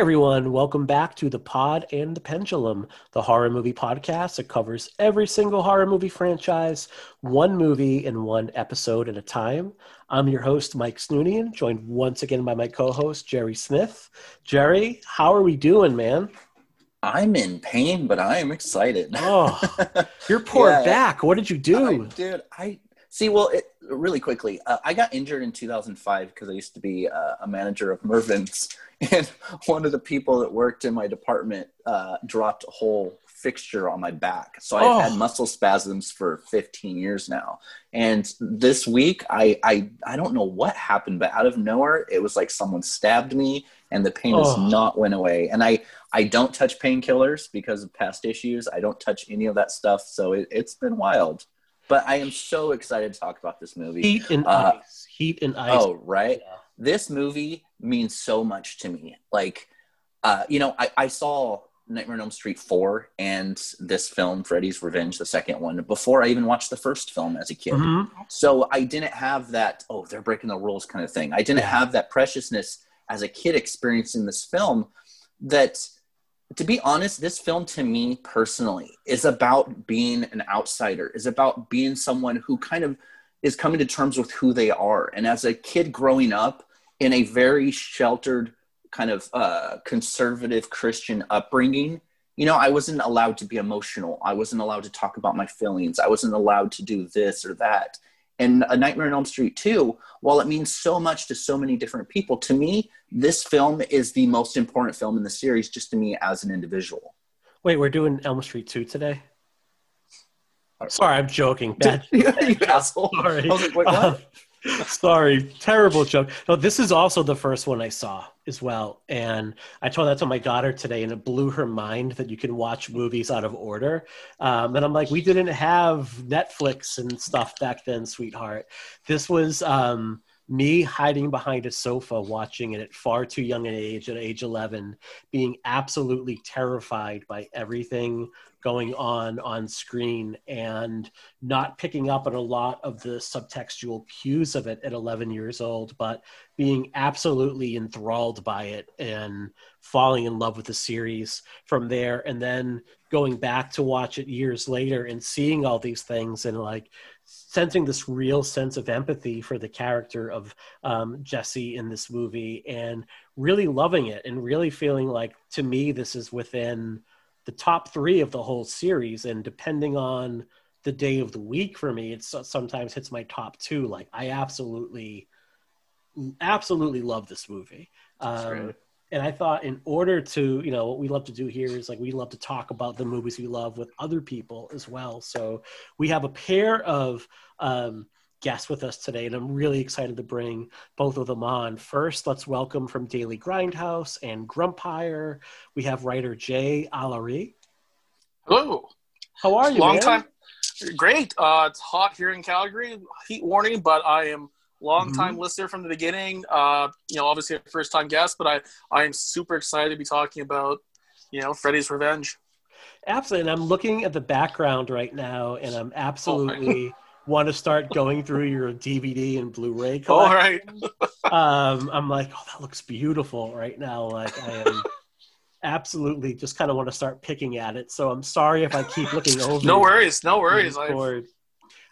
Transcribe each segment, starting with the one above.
everyone, welcome back to the Pod and the Pendulum, the horror movie podcast that covers every single horror movie franchise, one movie in one episode at a time. I'm your host, Mike Snoonian, joined once again by my co host, Jerry Smith. Jerry, how are we doing, man? I'm in pain, but I am excited. Oh, your poor Yeah. back. What did you do? I- dude, I see. Well, it, really quickly, uh, I got injured in 2005 because I used to be uh, a manager of Mervyn's, and one of the people that worked in my department uh, dropped a whole fixture on my back. So I've Oh. had muscle spasms for 15 years now. And this week, I, I I don't know what happened, but out of nowhere, it was like someone stabbed me, and the pain Oh. has not went away. And I I don't touch painkillers because of past issues. I don't touch any of that stuff. So it, it's been wild. But I am so excited to talk about this movie. Heat and Uh, ice. Heat and ice. Oh, right. Yeah. This movie means so much to me. Like, uh, you know, I, I saw Nightmare on Elm Street 4 and this film, Freddy's Revenge, the second one, before I even watched the first film as a kid. Mhm. So I didn't have that, oh, they're breaking the rules kind of thing. I didn't have that preciousness as a kid experiencing this film that to be honest, this film to me personally is about being an outsider, is about being someone who kind of is coming to terms with who they are. And as a kid growing up in a very sheltered, kind of uh, conservative Christian upbringing, you know, I wasn't allowed to be emotional. I wasn't allowed to talk about my feelings. I wasn't allowed to do this or that. And A Nightmare on Elm Street 2, while it means so much to so many different people, to me, this film is the most important film in the series, just to me as an individual. Wait, we're doing Elm Street 2 today? Sorry, I'm joking. Bad, you asshole. Sorry. I was like, wait, what? Sorry, terrible joke. No, this is also the first one I saw as well, and I told that to my daughter today, and it blew her mind that you can watch movies out of order. Um, and I'm like, we didn't have Netflix and stuff back then, sweetheart. This was um, me hiding behind a sofa watching it at far too young an age, at age 11, being absolutely terrified by everything going on on screen and not picking up on a lot of the subtextual cues of it at 11 years old, but being absolutely enthralled by it and falling in love with the series from there. And then going back to watch it years later and seeing all these things and like sensing this real sense of empathy for the character of um, Jesse in this movie and really loving it and really feeling like to me this is within the top three of the whole series and depending on the day of the week for me it sometimes hits my top two. Like i absolutely absolutely love this movie. Um, and i thought in order to you know what we love to do here is like we love to talk about the movies we love with other people as well. So we have a pair of um, guests with us today and i'm really excited to bring both of them on first let's welcome from daily grindhouse and grumpire we have writer jay Alary. Hello. how are you Long man? time. Great. Uh, it's hot here in Calgary. Heat warning, but I am long time Mm-hmm. listener from the beginning. Uh, you know, obviously a first time guest, but I I am super excited to be talking about you know Freddy's Revenge. Absolutely. And I'm looking at the background right now and I'm absolutely want to start going through your DVD and Blu-ray collection. All right. Um, I'm like, oh, that looks beautiful right now. Like I am absolutely just kind of want to start picking at it. So I'm sorry if I keep looking over. No worries. No worries.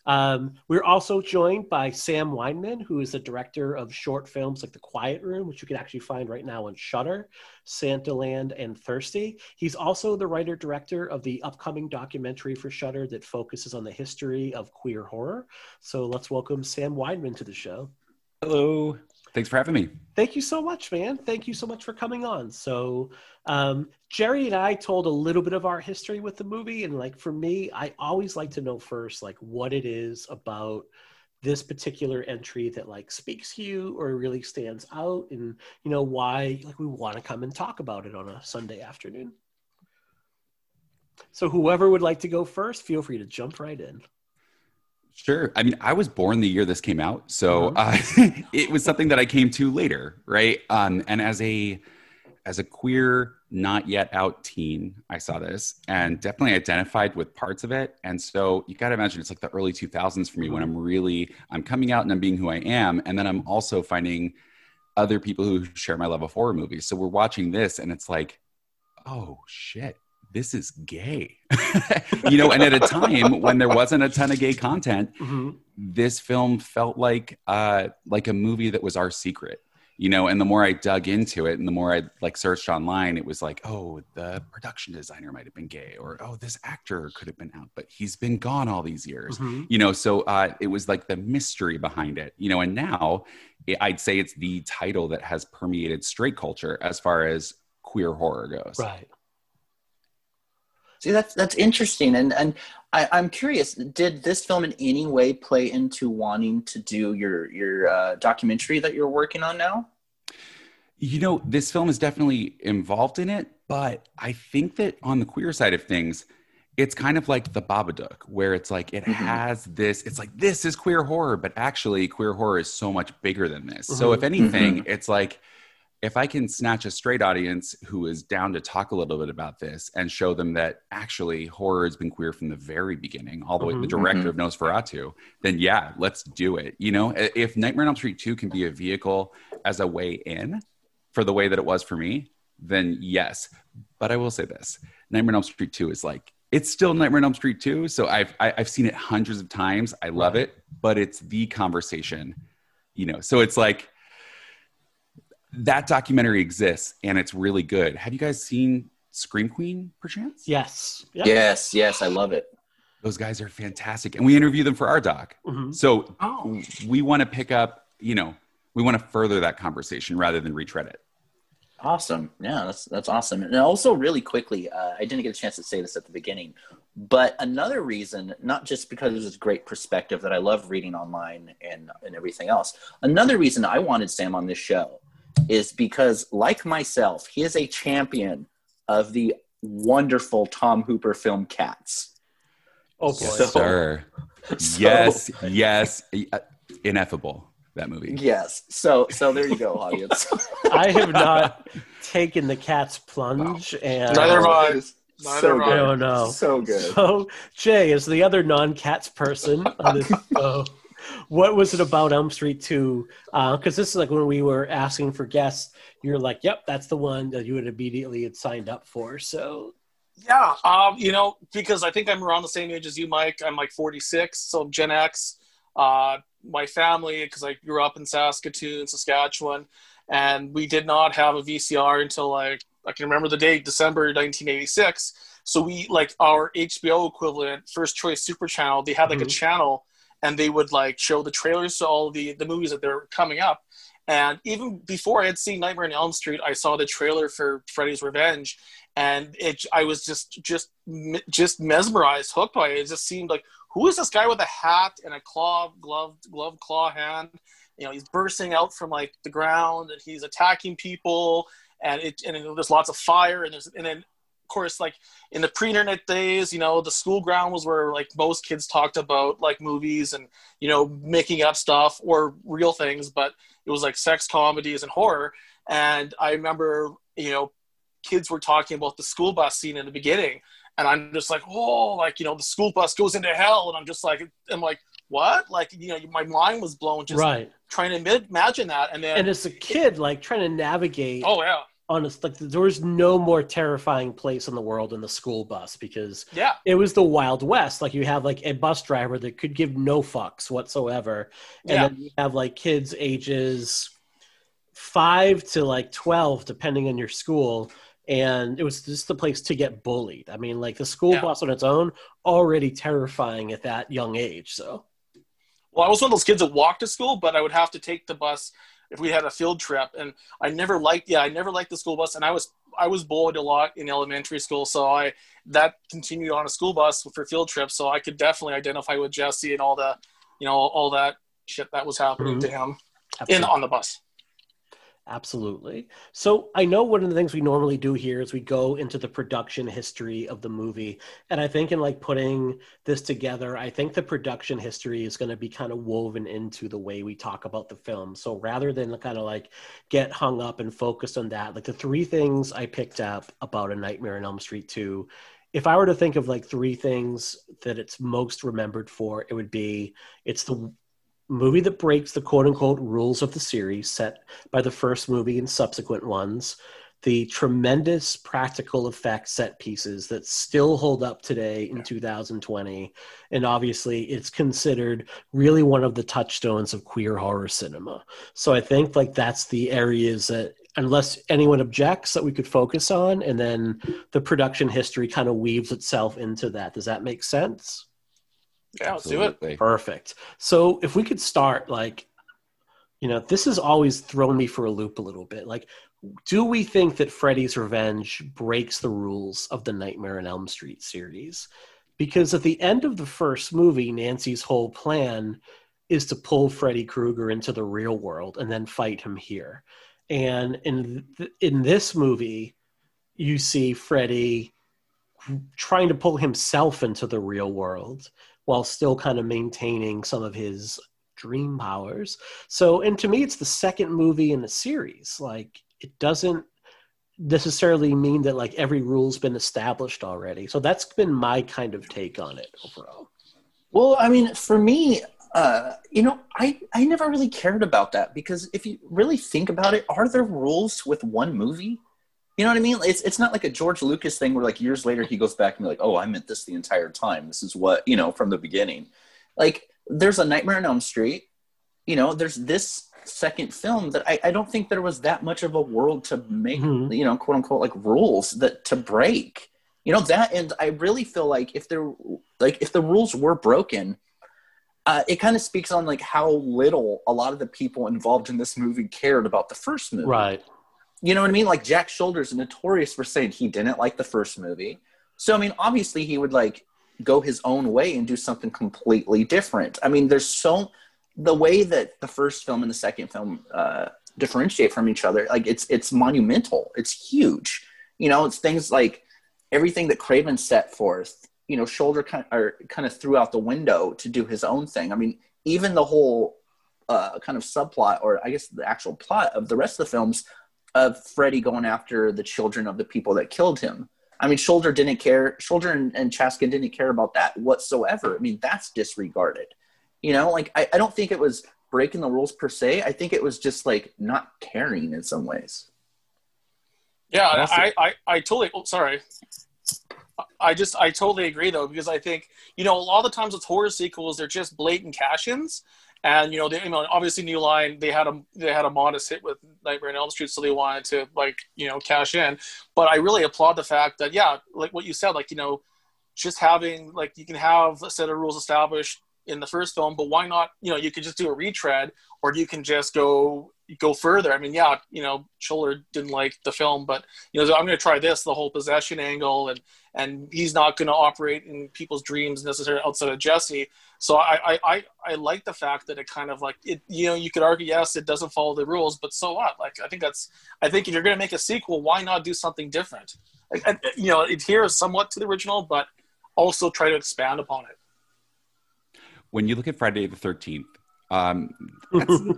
Um, we're also joined by Sam Wineman, who is the director of short films like The Quiet Room, which you can actually find right now on Shudder, Santaland, and Thirsty. He's also the writer director of the upcoming documentary for Shudder that focuses on the history of queer horror. So let's welcome Sam Wineman to the show. Hello. Thanks for having me. Thank you so much, man. Thank you so much for coming on. So, um, Jerry and I told a little bit of our history with the movie, and like for me, I always like to know first, like what it is about this particular entry that like speaks to you or really stands out and you know why like we want to come and talk about it on a sunday afternoon so whoever would like to go first feel free to jump right in Sure. I mean, I was born the year this came out, so uh, it was something that I came to later, right? Um, and as a as a queer, not yet out teen, I saw this and definitely identified with parts of it. And so you got to imagine it's like the early 2000s for me when I'm really I'm coming out and I'm being who I am, and then I'm also finding other people who share my love of horror movies. So we're watching this, and it's like, oh shit, this is gay you know and at a time when there wasn't a ton of gay content mm-hmm. this film felt like uh like a movie that was our secret you know and the more i dug into it and the more i like searched online it was like oh the production designer might have been gay or oh this actor could have been out but he's been gone all these years mm-hmm. you know so uh it was like the mystery behind it you know and now i'd say it's the title that has permeated straight culture as far as queer horror goes right See, that's that's interesting, and and I, am curious. Did this film in any way play into wanting to do your your uh, documentary that you're working on now? You know, this film is definitely involved in it, but I think that on the queer side of things, it's kind of like the Babadook, where it's like it mm-hmm. has this. It's like this is queer horror, but actually, queer horror is so much bigger than this. Mm-hmm. So, if anything, mm-hmm. it's like if I can snatch a straight audience who is down to talk a little bit about this and show them that actually horror has been queer from the very beginning, all the way mm-hmm, the director mm-hmm. of Nosferatu, then yeah, let's do it. You know, if Nightmare on Elm Street 2 can be a vehicle as a way in for the way that it was for me, then yes. But I will say this Nightmare on Elm Street 2 is like, it's still Nightmare on Elm Street 2. So I've, I, have i have seen it hundreds of times. I love it, but it's the conversation, you know, so it's like, that documentary exists and it's really good. Have you guys seen Scream Queen, perchance? Yes. Yep. Yes, yes, I love it. Those guys are fantastic, and we interview them for our doc. Mm-hmm. So oh. we want to pick up, you know, we want to further that conversation rather than retread it. Awesome. Yeah, that's that's awesome. And also, really quickly, uh, I didn't get a chance to say this at the beginning, but another reason, not just because there's this great perspective that I love reading online and and everything else. Another reason I wanted Sam on this show is because, like myself, he is a champion of the wonderful Tom Hooper film Cats. Oh, boy. So, sir. So, yes, yes. Uh, ineffable that movie. Yes. So so there you go, audience. I have not taken the cat's plunge wow. and neither have I. Neither so I don't know. So good. So Jay is the other non-cats person on this show what was it about Elm Street 2? Because uh, this is like when we were asking for guests, you're like, yep, that's the one that you would immediately had signed up for. So, yeah, um, you know, because I think I'm around the same age as you, Mike. I'm like 46, so I'm Gen X. Uh, my family, because I grew up in Saskatoon, Saskatchewan, and we did not have a VCR until like I can remember the date, December 1986. So we like our HBO equivalent, First Choice Super Channel. They had like mm-hmm. a channel and they would like show the trailers to all the the movies that they're coming up. And even before I had seen Nightmare on Elm Street, I saw the trailer for Freddy's Revenge, and it I was just just just mesmerized, hooked by it. It just seemed like who is this guy with a hat and a claw glove glove claw hand? You know, he's bursting out from like the ground and he's attacking people, and it and there's lots of fire and there's and then course, like in the pre-internet days, you know, the school ground was where like most kids talked about like movies and you know making up stuff or real things, but it was like sex comedies and horror. And I remember, you know, kids were talking about the school bus scene in the beginning, and I'm just like, oh, like you know, the school bus goes into hell, and I'm just like, I'm like, what? Like, you know, my mind was blown just right. trying to imagine that, and then and as a kid, like trying to navigate. Oh yeah honest like there was no more terrifying place in the world than the school bus because yeah. it was the wild west. Like you have like a bus driver that could give no fucks whatsoever. And yeah. then you have like kids ages five to like 12 depending on your school. And it was just the place to get bullied. I mean like the school yeah. bus on its own already terrifying at that young age so. Well i was one of those kids that walked to school but i would have to take the bus if we had a field trip and i never liked yeah i never liked the school bus and i was i was bullied a lot in elementary school so i that continued on a school bus for field trips so i could definitely identify with jesse and all the you know all that shit that was happening Mhm. to him in on the bus. Absolutely. So I know one of the things we normally do here is we go into the production history of the movie. And I think in like putting this together, I think the production history is going to be kind of woven into the way we talk about the film. So rather than kind of like get hung up and focused on that, like the three things I picked up about A Nightmare on Elm Street 2, if I were to think of like three things that it's most remembered for, it would be it's the movie that breaks the quote unquote rules of the series set by the first movie and subsequent ones, the tremendous practical effect set pieces that still hold up today in 2020. And obviously, it's considered really one of the touchstones of queer horror cinema. So I think like that's the areas that, unless anyone objects, that we could focus on. And then the production history kind of weaves itself into that. Does that make sense? Yeah, let's do it. Absolutely. Perfect. So if we could start, like, you know, this has always thrown me for a loop a little bit. Like, do we think that Freddy's Revenge breaks the rules of the Nightmare on Elm Street series? Because at the end of the first movie, Nancy's whole plan is to pull Freddy Krueger into the real world and then fight him here. And in th- in this movie, you see Freddy trying to pull himself into the real world while still kind of maintaining some of his dream powers. So, and to me, it's the second movie in the series. Like, it doesn't necessarily mean that like every rule's been established already. So that's been my kind of take on it overall. Well, I mean, for me, uh, you know, I, I never really cared about that because if you really think about it, are there rules with one movie? You know what I mean? It's it's not like a George Lucas thing where like years later he goes back and be like, oh, I meant this the entire time. This is what you know from the beginning. Like there's a Nightmare on Elm Street. You know, there's this second film that I, I don't think there was that much of a world to make Mhm. you know quote unquote like rules that to break. You know that, and I really feel like if there like if the rules were broken, uh, it kind of speaks on like how little a lot of the people involved in this movie cared about the first movie. Right. You know what I mean? Like Jack Sholder's notorious for saying he didn't like the first movie. So I mean, obviously he would like go his own way and do something completely different. I mean, there's so the way that the first film and the second film uh, differentiate from each other. Like it's it's monumental. It's huge. You know, it's things like everything that Craven set forth. You know, Sholder kind or kind of threw out the window to do his own thing. I mean, even the whole uh, kind of subplot, or I guess the actual plot of the rest of the films of Freddy going after the children of the people that killed him. I mean, Sholder didn't care. Sholder and, and Chaskin didn't care about that whatsoever. I mean, that's disregarded. You know, like I, I don't think it was breaking the rules per se. I think it was just like not caring in some ways. Yeah, Also- I, I, I totally. Oh, sorry. I just, I totally agree though because I think you know a lot of the times with horror sequels they're just blatant cash-ins, and you know they, you know obviously New Line they had a they had a modest hit with Nightmare on Elm Street, so they wanted to like you know cash in. But I really applaud the fact that yeah, like what you said, like you know, just having like you can have a set of rules established in the first film, but why not? You know, you could just do a retread, or you can just go go further. I mean, yeah, you know, Sholder didn't like the film, but you know, I'm going to try this, the whole possession angle, and and he's not going to operate in people's dreams necessarily outside of Jesse. So I, I I I like the fact that it kind of like it. You know, you could argue yes, it doesn't follow the rules, but so what? Like I think that's I think if you're going to make a sequel, why not do something different? Like, and, you know, it adheres somewhat to the original, but also try to expand upon it. When you look at Friday the Thirteenth, um,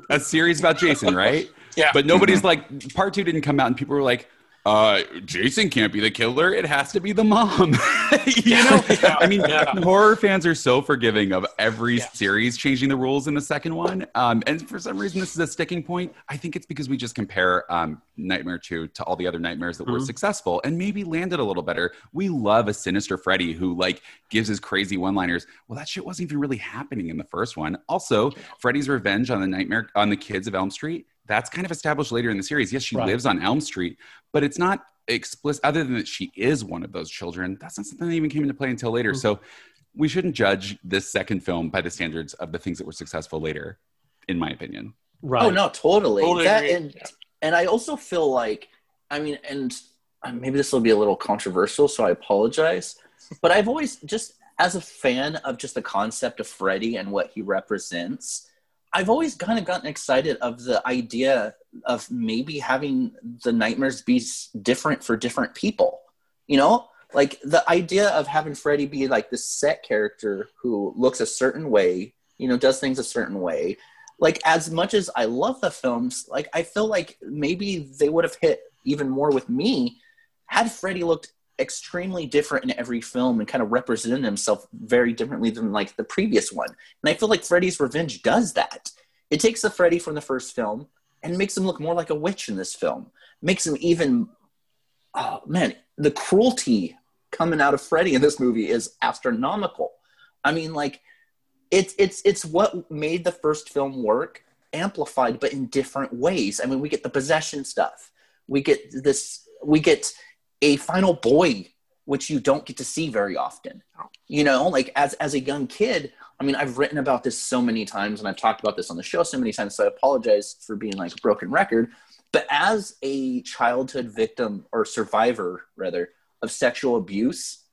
that's a series about Jason, right? Yeah. But nobody's like part two didn't come out, and people were like, uh, "Jason can't be the killer. It has to be the mom." you know, Yeah. I mean, Yeah. horror fans are so forgiving of every Yeah. series changing the rules in the second one. Um, and for some reason, this is a sticking point. I think it's because we just compare um, Nightmare 2 to all the other nightmares that were Mhm. successful and maybe landed a little better. We love a sinister Freddy who like gives his crazy one-liners. Well, that shit wasn't even really happening in the first one. Also, Freddy's revenge on the nightmare on the kids of Elm Street. That's kind of established later in the series. Yes, she Right. lives on Elm Street, but it's not explicit other than that she is one of those children. That's not something that even came into play until later. Mhm. So we shouldn't judge this second film by the standards of the things that were successful later, in my opinion. Right. Oh no, totally. Totally that agree. and and I also feel like I mean, and uh, maybe this will be a little controversial, so I apologize. But I've always just as a fan of just the concept of Freddy and what he represents, I've always kind of gotten excited of the idea of maybe having the nightmares be different for different people. You know, like the idea of having Freddy be like this set character who looks a certain way, you know, does things a certain way. Like as much as I love the films, like I feel like maybe they would have hit even more with me had Freddy looked extremely different in every film and kind of represented himself very differently than like the previous one. And I feel like Freddy's Revenge does that. It takes the Freddy from the first film and makes him look more like a witch in this film. Makes him even oh man, the cruelty coming out of Freddy in this movie is astronomical. I mean, like it's it's it's what made the first film work, amplified but in different ways. I mean, we get the possession stuff. We get this we get a final boy which you don't get to see very often. You know like as as a young kid i mean i've written about this so many times and i've talked about this on the show so many times so i apologize for being like a broken record. But as a childhood victim or survivor rather of sexual abuse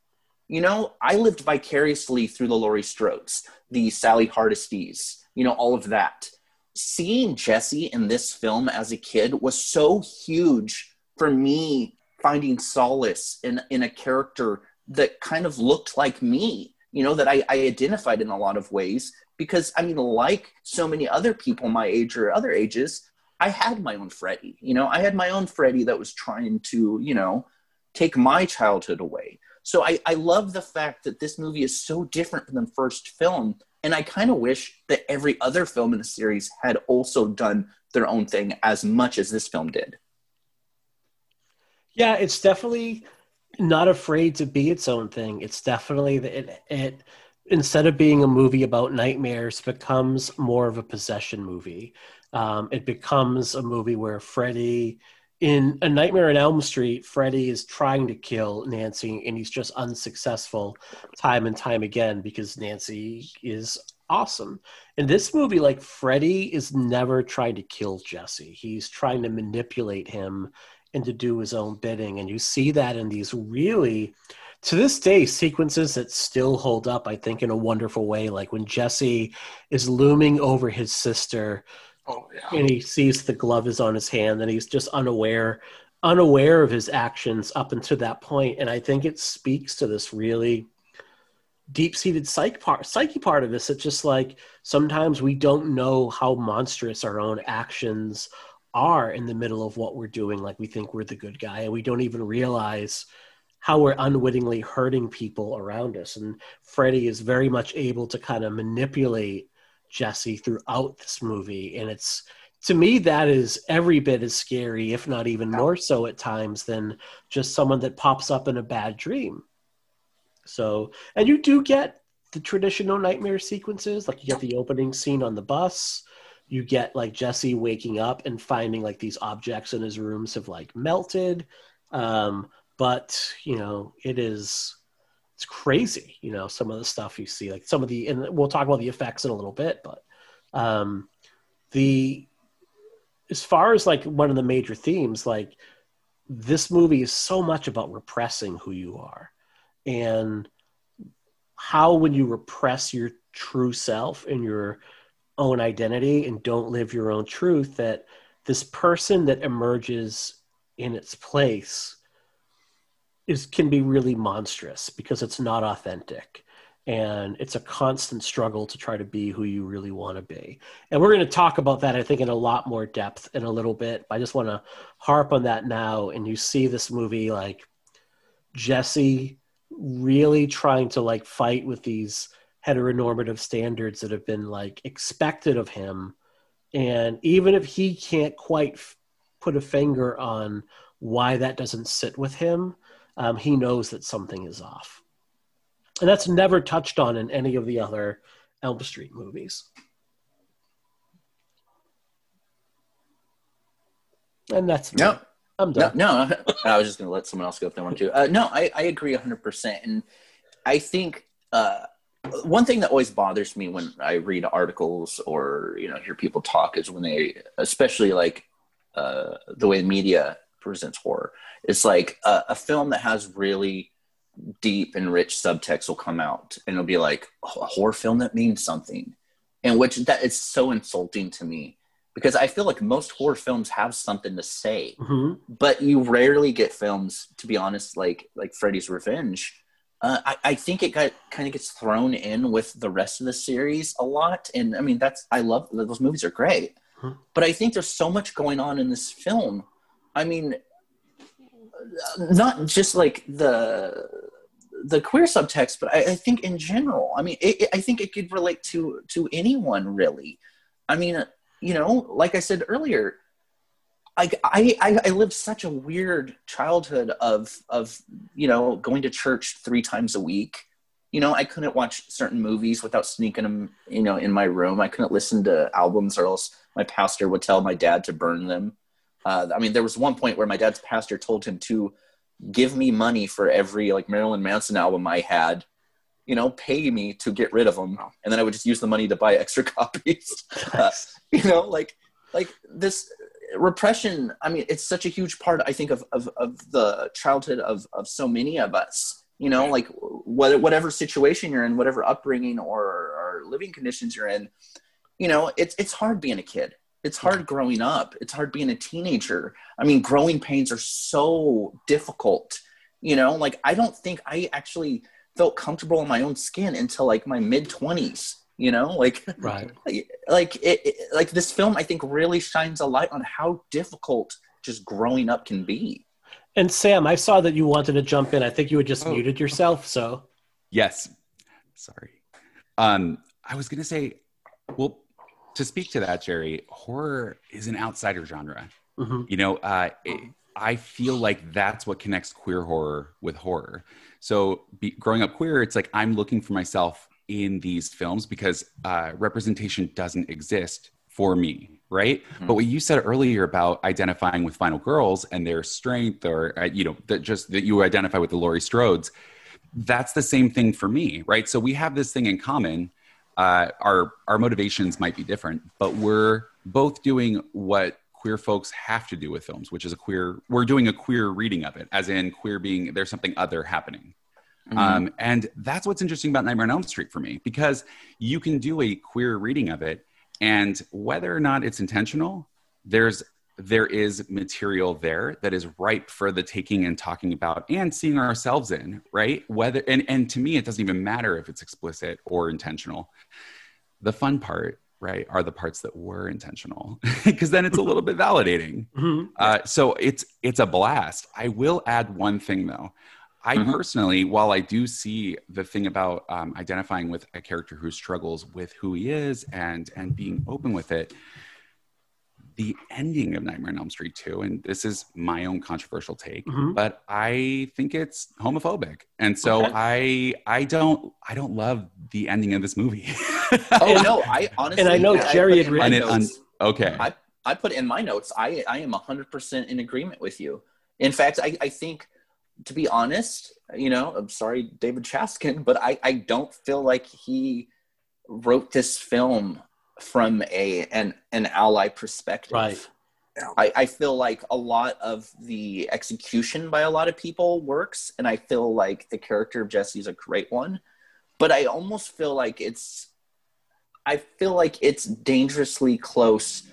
you know i lived vicariously through the laurie strodes the sally hardestys you know all of that. Seeing jesse in this film as a kid was so huge for me finding solace in in a character that kind of looked like me you know that I, I identified in a lot of ways. Because i mean like so many other people my age or other ages i had my own freddy you know? I had my own freddy that was trying to you know take my childhood away. So i, I love the fact that this movie is so different from the first film. And i kind of wish that every other film in the series had also done their own thing as much as this film did Yeah, it's definitely not afraid to be its own thing. It's definitely that it, it instead of being a movie about nightmares becomes more of a possession movie. Um, it becomes a movie where Freddy in A Nightmare on Elm Street, Freddy is trying to kill Nancy and he's just unsuccessful time and time again because Nancy is awesome. In this movie, like Freddy is never trying to kill Jesse. He's trying to manipulate him and to do his own bidding. And you see that in these really, to this day, sequences that still hold up, I think, in a wonderful way. Like when Jesse is looming over his sister Oh yeah. and he sees the glove is on his hand and he's just unaware unaware of his actions up until that point and i think it speaks to this really deep-seated psyche part psyche part of this it's just like sometimes we don't know how monstrous our own actions are in the middle of what we're doing like we think we're the good guy and we don't even realize how we're unwittingly hurting people around us and freddy is very much able to kind of manipulate Jesse throughout this movie. And it's to me that is every bit as scary, if not even more so at times, than just someone that pops up in a bad dream. So and you do get the traditional nightmare sequences, like you get the opening scene on the bus. You get like Jesse waking up and finding like these objects in his rooms have like melted. Um, but you know, it is it's crazy you know some of the stuff you see like some of the and we'll talk about the effects in a little bit but um the as far as like one of the major themes like this movie is so much about repressing who you are and how when you repress your true self and your own identity and don't live your own truth that this person that emerges in its place is can be really monstrous because it's not authentic. And it's a constant struggle to try to be who you really want to be. And we're going to talk about that i think in a lot more depth in a little bit i just want to harp on that now. And you see this movie like jesse really trying to like fight with these heteronormative standards that have been like expected of him and even if he can't quite f- put a finger on why that doesn't sit with him um, he knows that something is off. And that's never touched on in any of the other Elm Street movies. And that's me. No, I'm no, done. no. I was just going to let someone else go if they want to. Uh, no, I, I agree 100%. And I think uh, one thing that always bothers me when I read articles or, you know, hear people talk is when they, especially like uh, the way the media presents horror, it's like a, a film that has really deep and rich subtext will come out and it'll be like oh, a horror film that means something and which that is so insulting to me because I feel like most horror films have something to say, hmm but you rarely get films, to be honest, like like Freddy's Revenge. Uh, I, I think it got kind of gets thrown in with the rest of the series a lot, and I mean that's I love those movies are great, Hmm. but I think there's so much going on in this film. I mean, not just like the the queer subtext, but I, I think in general. I mean, it, it- I think it could relate to to anyone really. I mean, you know, like I said earlier, I, I I I lived such a weird childhood of of you know going to church three times a week. You know, I couldn't watch certain movies without sneaking them. You know, in my room, I couldn't listen to albums, or else my pastor would tell my dad to burn them. Uh, I mean, there was one point where my dad's pastor told him to give me money for every like Marilyn Manson album I had. You know, pay me to get rid of them, and then I would just use the money to buy extra copies. Uh, you know, like like this repression. I mean, it's such a huge part. I think of of, of the childhood of of so many of us. You know, like what, whatever situation you're in, whatever upbringing or, or living conditions you're in, you know, it's it's hard being a kid. It's hard growing up. It's hard being a teenager. I mean, growing pains are so difficult. You know, like I don't think I actually felt comfortable in my own skin until like my mid twenties. You know, like Right. like it, it like this film i think really shines a light on how difficult just growing up can be And Sam, I saw that you wanted to jump in. I think you had just Oh. muted yourself. So Yes. Sorry. Um, I was going to say, well, to speak to that, Jerry, horror is an outsider genre. mhm. You know, uh, it, I feel like that's what connects queer horror with horror. So, be, growing up queer, it's like I'm looking for myself in these films because uh, representation doesn't exist for me, right? But what you said earlier about identifying with Final Girls and their strength, or uh, you know, that just that you identify with the Laurie Strodes, that's the same thing for me, right? So we have this thing in common. Uh, our our motivations might be different, but we're both doing what queer folks have to do with films, which is a queer. We're doing a queer reading of it, as in queer being there's something other happening. Um, and that's what's interesting about Nightmare on Elm Street for me, because you can do a queer reading of it, and whether or not it's intentional, there's there is material there that is ripe for the taking and talking about and seeing ourselves in, right? Whether and and to me, it doesn't even matter if it's explicit or intentional. The fun part, right, are the parts that were intentional, because then it's a little bit validating. Mhm. Uh, so it's it's a blast. I will add one thing though. I Mhm. personally, while I do see the thing about um, identifying with a character who struggles with who he is and and being open with it, the ending of Nightmare on Elm Street 2, and this is my own controversial take, Mhm. but I think it's homophobic, and so Okay. I I don't I don't love the ending of this movie. oh no i honestly And I know put Jerry in had my written it on- okay, I, I put in my notes i i am 100% in agreement with you in fact i, I think to be honest you know i'm sorry david chaskin but i i don't feel like he wrote this film from a an an ally perspective Right. I, I feel like a lot of the execution by a lot of people works, and I feel like the character of Jesse is a great one. But I almost feel like it's, I feel like it's dangerously close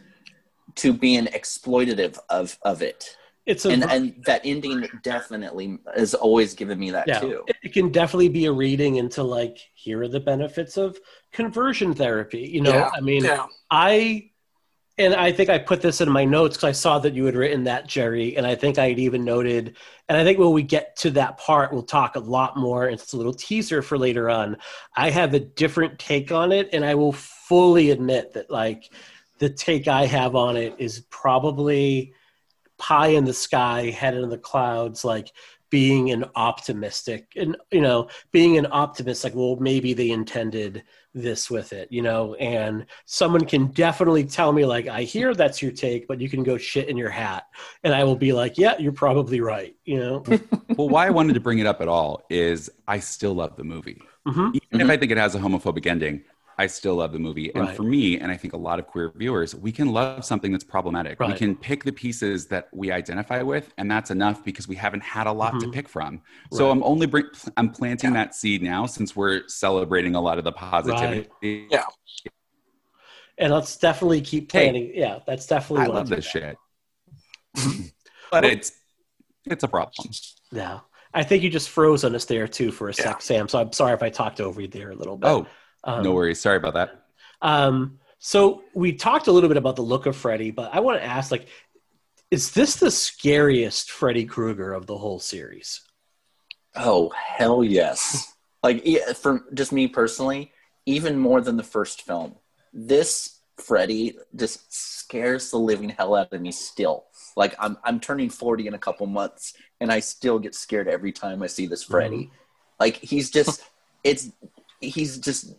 to being exploitative of of it, It's a and and that ending definitely has always given me that yeah, too. it- it can definitely be a reading into like here are the benefits of conversion therapy. You know, Yeah, I mean, yeah. I and I think I put this in my notes because I saw that you had written that, Jerry, and I think I had even noted, and I think when we get to that part, we'll talk a lot more. And it's a little teaser for later on. I have a different take on it, and I will fully admit that like the take I have on it is probably pie in the sky, head in the clouds, like being an optimistic and you know being an optimist like well maybe they intended this with it you know and someone can definitely tell me like i hear that's your take but you can go shit in your hat and i will be like yeah you're probably right you know well, why I wanted to bring it up at all is I still love the movie. Mhm. Even if I think it has a homophobic ending, I still love the movie. And Right. for me, and I think a lot of queer viewers, we can love something that's problematic. We can pick the pieces that we identify with, and that's enough because we haven't had a lot to Mhm. pick from. So I'm only bring, I'm planting that seed now since we're celebrating a lot of the positivity. Yeah. and let's definitely keep Hey. planning. yeah, that's definitely. I love to this shit, but it's it's a problem. Yeah, I think you just froze on us there too for a sec, Sam. So I'm sorry if I talked over you there a little bit. Oh, Um, no worries. Sorry about that. Um, so we talked a little bit about the look of Freddy, but I want to ask, like, is this the scariest Freddy Krueger of the whole series? Oh hell yes! like yeah, for just me personally, even more than the first film, this Freddy just scares the living hell out of me still. Like I'm I'm turning forty in a couple months, and I still get scared every time I see this Freddy. Like he's just it's he's just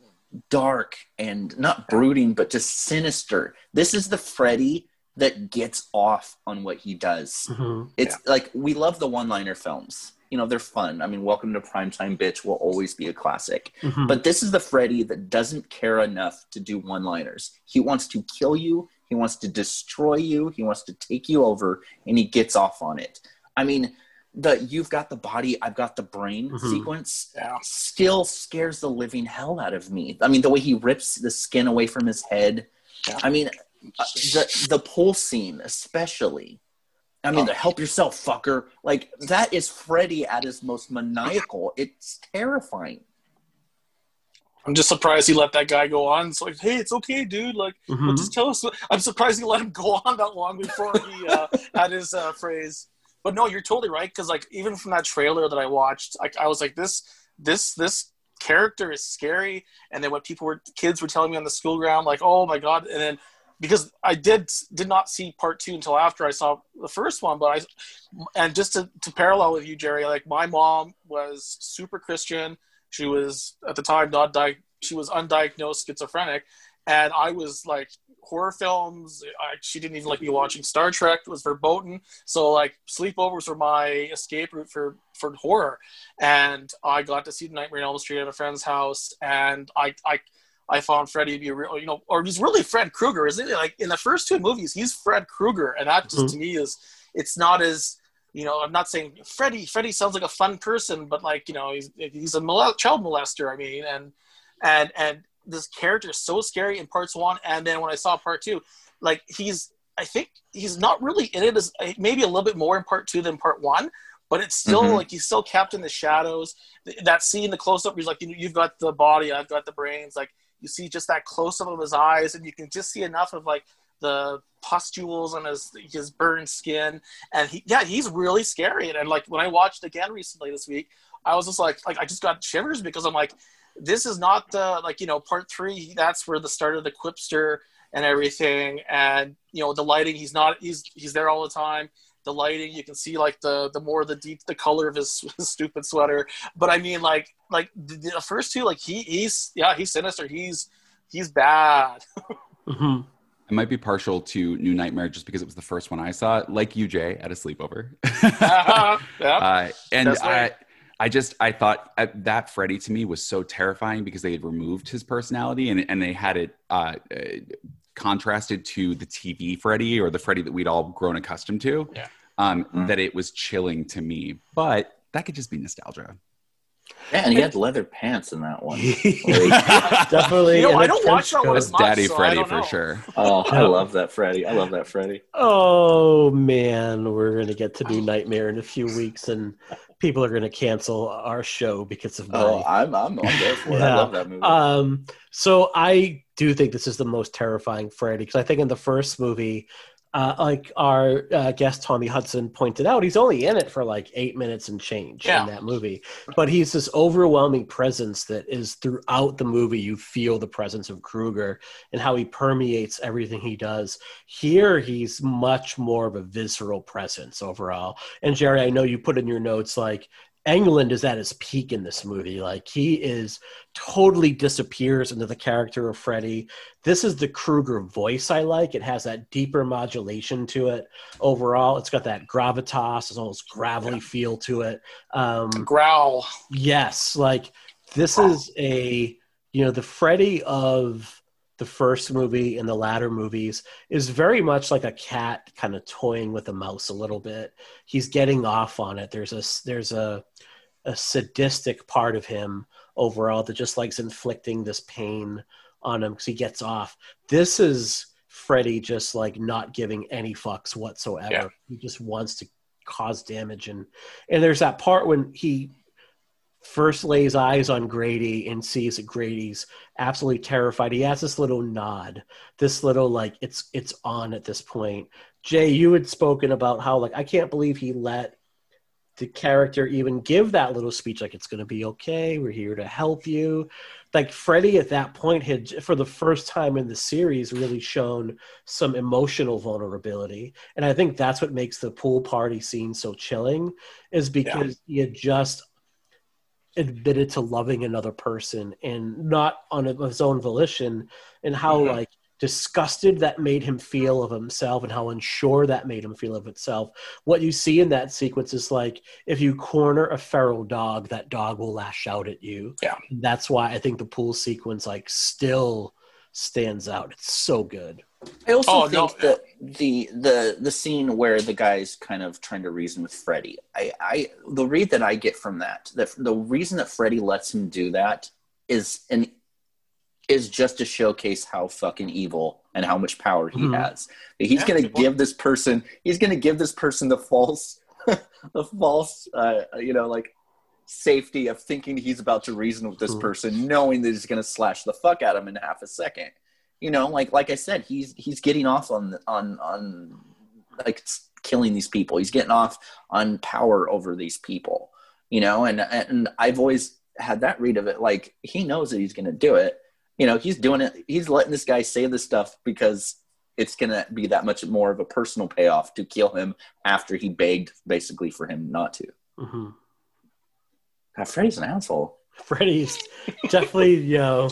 dark and not brooding, but just sinister. This is the Freddy that gets off on what he does. Mhm. It's like we love the one-liner films. You know, they're fun. I mean, Welcome to Primetime Bitch will always be a classic. Mhm. But this is the Freddy that doesn't care enough to do one-liners. He wants to kill you, he wants to destroy you, he wants to take you over, and he gets off on it. I mean, the you've got the body, I've got the brain Mhm. sequence Yeah. still scares the living hell out of me. I mean, the way he rips the skin away from his head. Yeah. I mean, uh, the the pool scene, especially. I mean, Oh. the help yourself, fucker. Like that is Freddy at his most maniacal. It's terrifying. I'm just surprised he let that guy go on. It's like, hey, it's okay, dude. Like, well, Mhm. just tell us. I'm surprised he let him go on that long before he uh, had his uh, phrase. But no, you're totally right. Because like, even from that trailer that I watched, I, I was like, this, this, this character is scary. And then what people were, kids were telling me on the school ground, like, oh my god. And then because I did did not see part two until after I saw the first one, but I and just to, to parallel with you, Jerry, like my mom was super Christian. She was at the time not di- she was undiagnosed schizophrenic, and I was like horror films. I, she didn't even like me watching Star Trek. It was verboten. So like sleepovers were my escape route for for horror, and I got to see the Nightmare on Elm Street at a friend's house, and I I. I found Freddy to be a real, you know, or he's really Fred Krueger, isn't it? Like in the first two movies, he's Fred Krueger, and that just Mhm. to me is, it's not as, you know, I'm not saying Freddy. Freddy sounds like a fun person, but like you know, he's he's a child molester. I mean, and and and this character is so scary in parts one, and then when I saw part two, like he's, I think he's not really in it as maybe a little bit more in part two than part one. But it's still Mhm. like he's still kept in the shadows. That scene, the close up, he's like, you know, you've got the body, I've got the brains. Like you see just that close up of his eyes, and you can just see enough of like the pustules on his his burned skin. And he, yeah, he's really scary. And, and like when I watched again recently this week, I was just like, like I just got shivers because I'm like, this is not the like you know part three. That's where the start of the quipster and everything, and you know the lighting. He's not. He's he's there all the time. The lighting, you can see like the the more the deep the color of his, his stupid sweater. But I mean, like like the, the first two, like he he's yeah he's sinister. He's he's bad. Mhm. I might be partial to New Nightmare just because it was the first one I saw, like you, Jay, at a sleepover. yeah. uh, and I, right. I just I thought uh, that Freddy to me was so terrifying because they had removed his personality and and they had it uh, uh, contrasted to the TV Freddy or the Freddy that we'd all grown accustomed to. Yeah. Um, Mm. That it was chilling to me, but that could just be nostalgia. Yeah, and he had leather pants in that one. Definitely. You know, and I a don't watch that one coat. As much, Daddy so I Freddy don't for sure. Oh, I love that Freddy. I love that Freddy. Oh man, we're gonna get to do Nightmare in a few weeks, and people are gonna cancel our show because of my. Oh, I'm I'm, I'm there for it. I love that movie. Um, so I do think this is the most terrifying Freddy because I think in the first movie, uh, like our uh, guest Tommy Hudson pointed out, he's only in it for like eight minutes and change Yeah. in that movie, but he's this overwhelming presence that is throughout the movie. You feel the presence of Krueger and how he permeates everything he does. Here, he's much more of a visceral presence overall. And Jerry, I know you put in your notes like. Englund is at his peak in this movie. Like he is totally disappears into the character of Freddy. This is the Krueger voice I like. It has that deeper modulation to it. Overall, it's got that gravitas, it's almost gravelly feel to it. Um, Growl. yes, like this is a you know the Freddy of the first movie and the latter movies is very much like a cat kind of toying with a mouse a little bit. He's getting off on it. There's a there's a a sadistic part of him overall that just likes inflicting this pain on him because he gets off. This is Freddy just like not giving any fucks whatsoever. Yeah. He just wants to cause damage and and there's that part when he first lays eyes on Grady and sees that Grady's absolutely terrified. He has this little nod, this little like it's it's on at this point. Jay, you had spoken about how like I can't believe he let the character even give that little speech like it's going to be okay we're here to help you like freddy at that point had for the first time in the series really shown some emotional vulnerability and i think that's what makes the pool party scene so chilling is because he had just admitted to loving another person and not on his own volition and how Mhm. like disgusted that made him feel of himself and how unsure that made him feel of itself what you see in that sequence is like if you corner a feral dog that dog will lash out at you Yeah. That's why i think the pool sequence like still stands out it's so good I also Oh, think no, that the the the scene where the guy's kind of trying to reason with Freddy, I, I the read that I get from that, that the reason that Freddy lets him do that is an is just to showcase how fucking evil and how much power he Mhm. has. He's Yeah, gonna give this person he's gonna give this person the false the false uh, you know like safety of thinking he's about to reason with this Mhm. person, knowing that he's gonna slash the fuck out of him in half a second you know like like i said he's he's getting off on on on like killing these people. He's getting off on power over these people you know and and i've always had that read of it like he knows that he's going to do it. You know he's doing it he's letting this guy say this stuff because it's going to be that much more of a personal payoff to kill him after he begged basically for him not to. Hmm God, freddy's an asshole. Freddy's definitely you know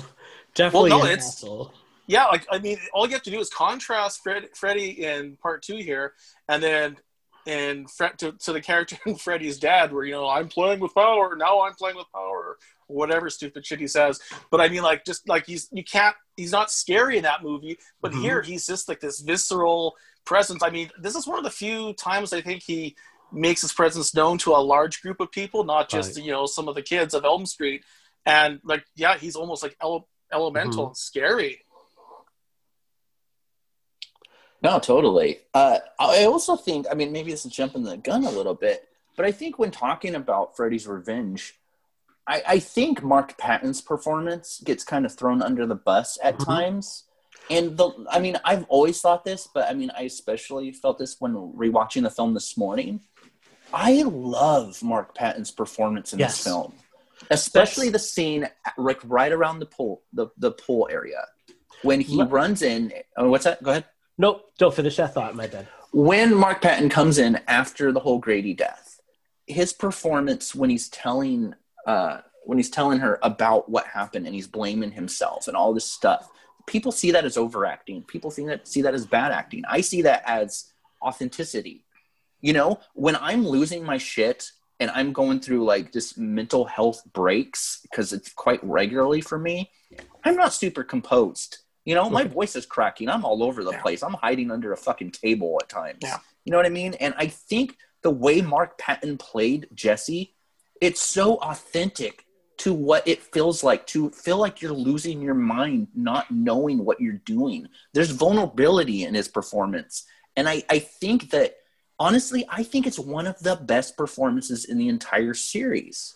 definitely no, an it's- asshole. Yeah, like I mean, all you have to do is contrast Fred, Freddy in part two here, and then in Fred, to, to the character in Freddy's Dead, where you know I'm playing with power now, I'm playing with power, whatever stupid shit he says. But I mean, like just like he's you can't he's not scary in that movie, but Mhm. here he's just like this visceral presence. I mean, this is one of the few times I think he makes his presence known to a large group of people, not just Right. you know some of the kids of Elm Street. And like, yeah, he's almost like ele- elemental Mhm. and scary. No, totally. Uh, I also think, I mean, maybe this is jumping the gun a little bit, but I think when talking about Freddy's Revenge, I, I think Mark Patton's performance gets kind of thrown under the bus at Mhm. times. And the, I mean, I've always thought this, but I mean, I especially felt this when rewatching the film this morning. I love Mark Patton's performance in Yes. this film, especially the scene like right around the pool, the, the pool area when he Let- runs in. Oh, what's that? Go ahead nope don't finish that thought my bad when Mark Patton comes in after the whole Grady death, his performance when he's telling uh, when he's telling her about what happened and he's blaming himself and all this stuff, people see that as overacting. People see that see that as bad acting. I see that as authenticity. You know, when I'm losing my shit and I'm going through like just mental health breaks because it's quite regularly for me, I'm not super composed. You know, my voice is cracking. I'm all over the Yeah. place. I'm hiding under a fucking table at times. Yeah. You know what I mean? And I think the way Mark Patton played Jesse, it's so authentic to what it feels like to feel like you're losing your mind, not knowing what you're doing. There's vulnerability in his performance. And I, I think that honestly, I think it's one of the best performances in the entire series.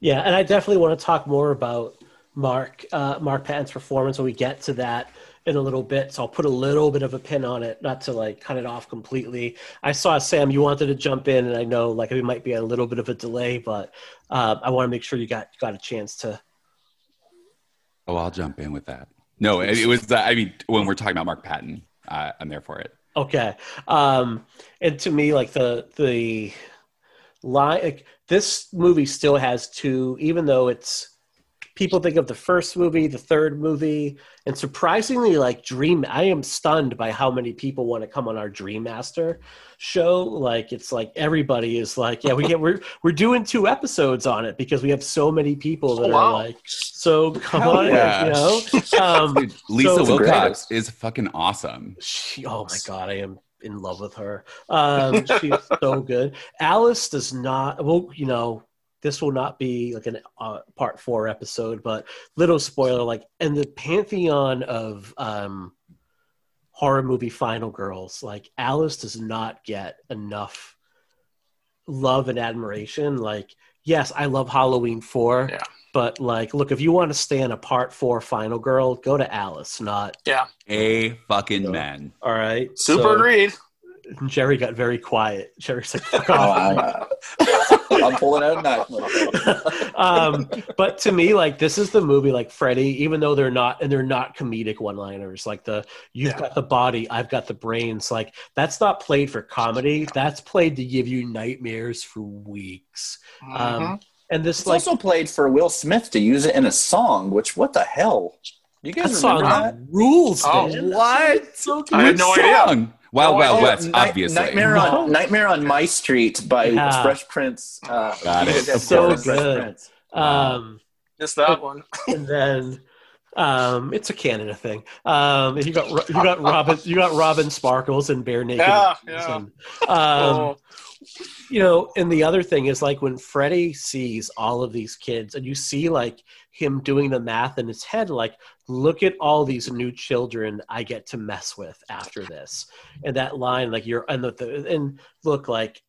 Yeah, and I definitely want to talk more about Mark uh, Mark Patton's performance when we get to that in a little bit. So I'll put a little bit of a pin on it, not to like cut it off completely. I saw Sam, you wanted to jump in, and I know like it might be a little bit of a delay, but uh, I want to make sure you got got a chance to. Oh, I'll jump in with that. No, it, was. Uh, I mean, when we're talking about Mark Patton, uh, I'm there for it. Okay, um, and to me, like the the line, like, this movie still has two, even though it's people think of the first movie, the third movie, and surprisingly, like Dream. I am stunned by how many people want to come on our Dream Master show. Like it's like everybody is like, yeah, we get we're we're doing two episodes on it because we have so many people that Oh, are like, so come Hell on, yeah. you know. Um, Dude, Lisa So- Wilcox is fucking awesome. she, oh my god, I am in love with her. Um, she's so good. Alice does not. Well, you know, this will not be like an uh, part four episode, but little spoiler, like, and the pantheon of um, horror movie final girls, like Alice does not get enough love and admiration. Like, yes, I love Halloween four, Yeah. but like, look, if you want to stand a part four final girl, go to Alice, not Yeah, A fucking So- man. all right. super So- agreed. Jerry got very quiet. Jerry's like, fuck Oh, off. I, am pulling out a knife. um, but to me, like this is the movie, like Freddy, even though they're not and they're not comedic one-liners, like the you've Yeah. got the body, I've got the brains. Like that's not played for comedy. That's played to give you nightmares for weeks. Mhm. Um, and this It's like also played for Will Smith to use it in a song. Which what the hell? You that guys song remember that? rules. Oh, man. what? So I had Which no idea. Song? Wild No Wild idea. West, Night- obviously. Nightmare No. on Nightmare on My Street by Yeah. Fresh Prince. Uh, Got it. So Fresh good. Um, Just that one. and then um, it's a Canada thing. Um, you got you got Robin you got Robin Sparkles and Barenaked. Yeah, yeah. and, um, oh, you know, and the other thing is like when Freddie sees all of these kids, and you see like him doing the math in his head, like, look at all these new children I get to mess with after this, and that line, like you're and the, the and look like.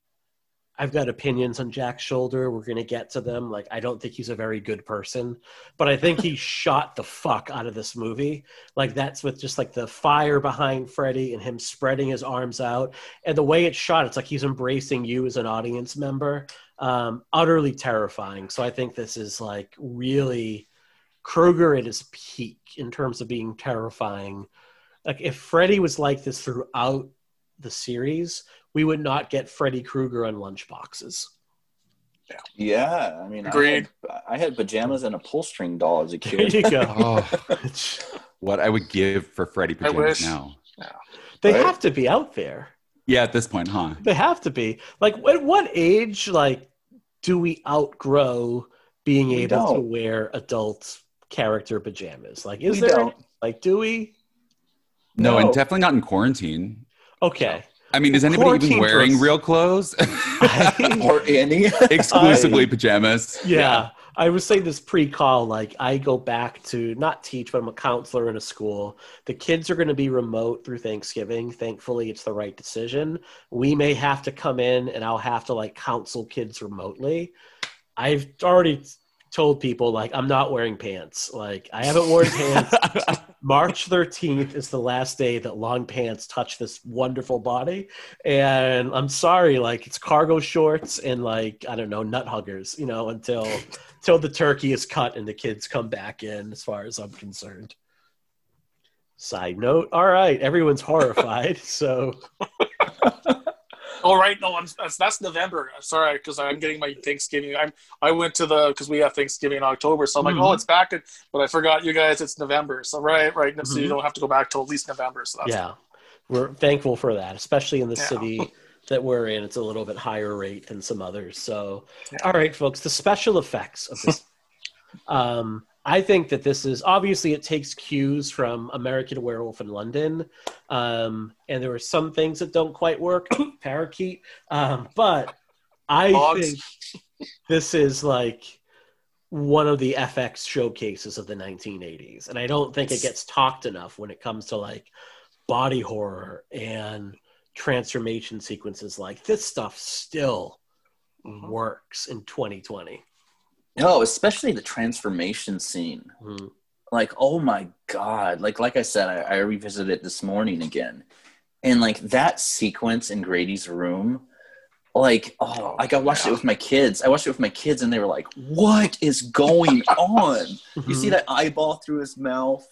I've got opinions on Jack Sholder. We're going to get to them. Like, I don't think he's a very good person, but I think he shot the fuck out of this movie. Like, that's with just like the fire behind Freddy and him spreading his arms out and the way it's shot, it's like he's embracing you as an audience member. Um, utterly terrifying. So I think this is like really Krueger at his peak in terms of being terrifying. Like if Freddy was like this throughout the series, we would not get Freddy Krueger on lunchboxes. Yeah, yeah, I mean, I Agreed. had, I had pajamas and a pull string doll as a There kid. you go. Oh, what I would give for Freddy pajamas wish. now. they Right? have to be out there. Yeah, at this point, huh? They have to be. Like at what age like do we outgrow being We able to don't. wear adult character pajamas? Like is We there don't. like do we? No, No. and definitely not in quarantine. Okay. I mean, is anybody Quarantine even wearing clothes. real clothes? or any. Exclusively pajamas. Yeah. I was saying this pre-call, like I go back to not teach, but I'm a counselor in a school. The kids are going to be remote through Thanksgiving. Thankfully, it's the right decision. We may have to come in and I'll have to like counsel kids remotely. I've already told people like I'm not wearing pants. Like I haven't worn pants. March 13th is the last day that long pants touch this wonderful body. And I'm sorry, like it's cargo shorts and like, I don't know, nut huggers, you know, until until the turkey is cut and the kids come back in, as far as I'm concerned. Side note, all right, everyone's horrified. So oh right, no, I'm that's, that's November. Sorry, because I'm getting my Thanksgiving. I'm I went to the because we have Thanksgiving in October, so I'm like, Mhm. oh, it's back, in, but I forgot you guys. It's November, so right, right. So you Mhm. don't have to go back till at least November. So that's yeah, we're thankful for that, especially in the Yeah. city that we're in. It's a little bit higher rate than some others. So, Yeah. all right, folks, the special effects of this. um, I think that this is obviously it takes cues from American Werewolf in London, um, and there are some things that don't quite work. Parakeet, um, but I Dogs. think this is like one of the FX showcases of the 1980s, and I don't think it gets talked enough when it comes to like body horror and transformation sequences. Like this stuff still works in 2020. No, especially the transformation scene. Mhm. Like, oh my god! Like, like I said, I, I revisited it this morning again, and like that sequence in Grady's room, like, oh, like I watched it with my kids. I watched it with my kids, and they were like, "What is going on?" You see Mhm. that eyeball through his mouth?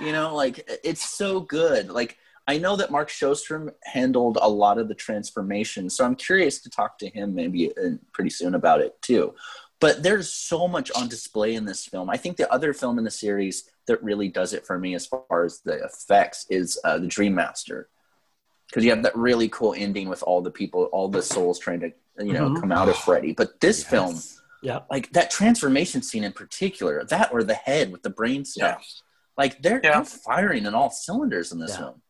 You know, like it's so good. Like I know that Mark Shostrom handled a lot of the transformation, so I'm curious to talk to him maybe uh, pretty soon about it too. But there's so much on display in this film. I think the other film in the series that really does it for me as far as the effects is uh, the Dream Master, because you have that really cool ending with all the people, all the souls trying to you know Mhm. come out of Freddy. But this Yes. film, Yeah. like that transformation scene in particular, that or the head with the brain stuff. Like they're, Yeah. they're firing in all cylinders in this Yeah. film.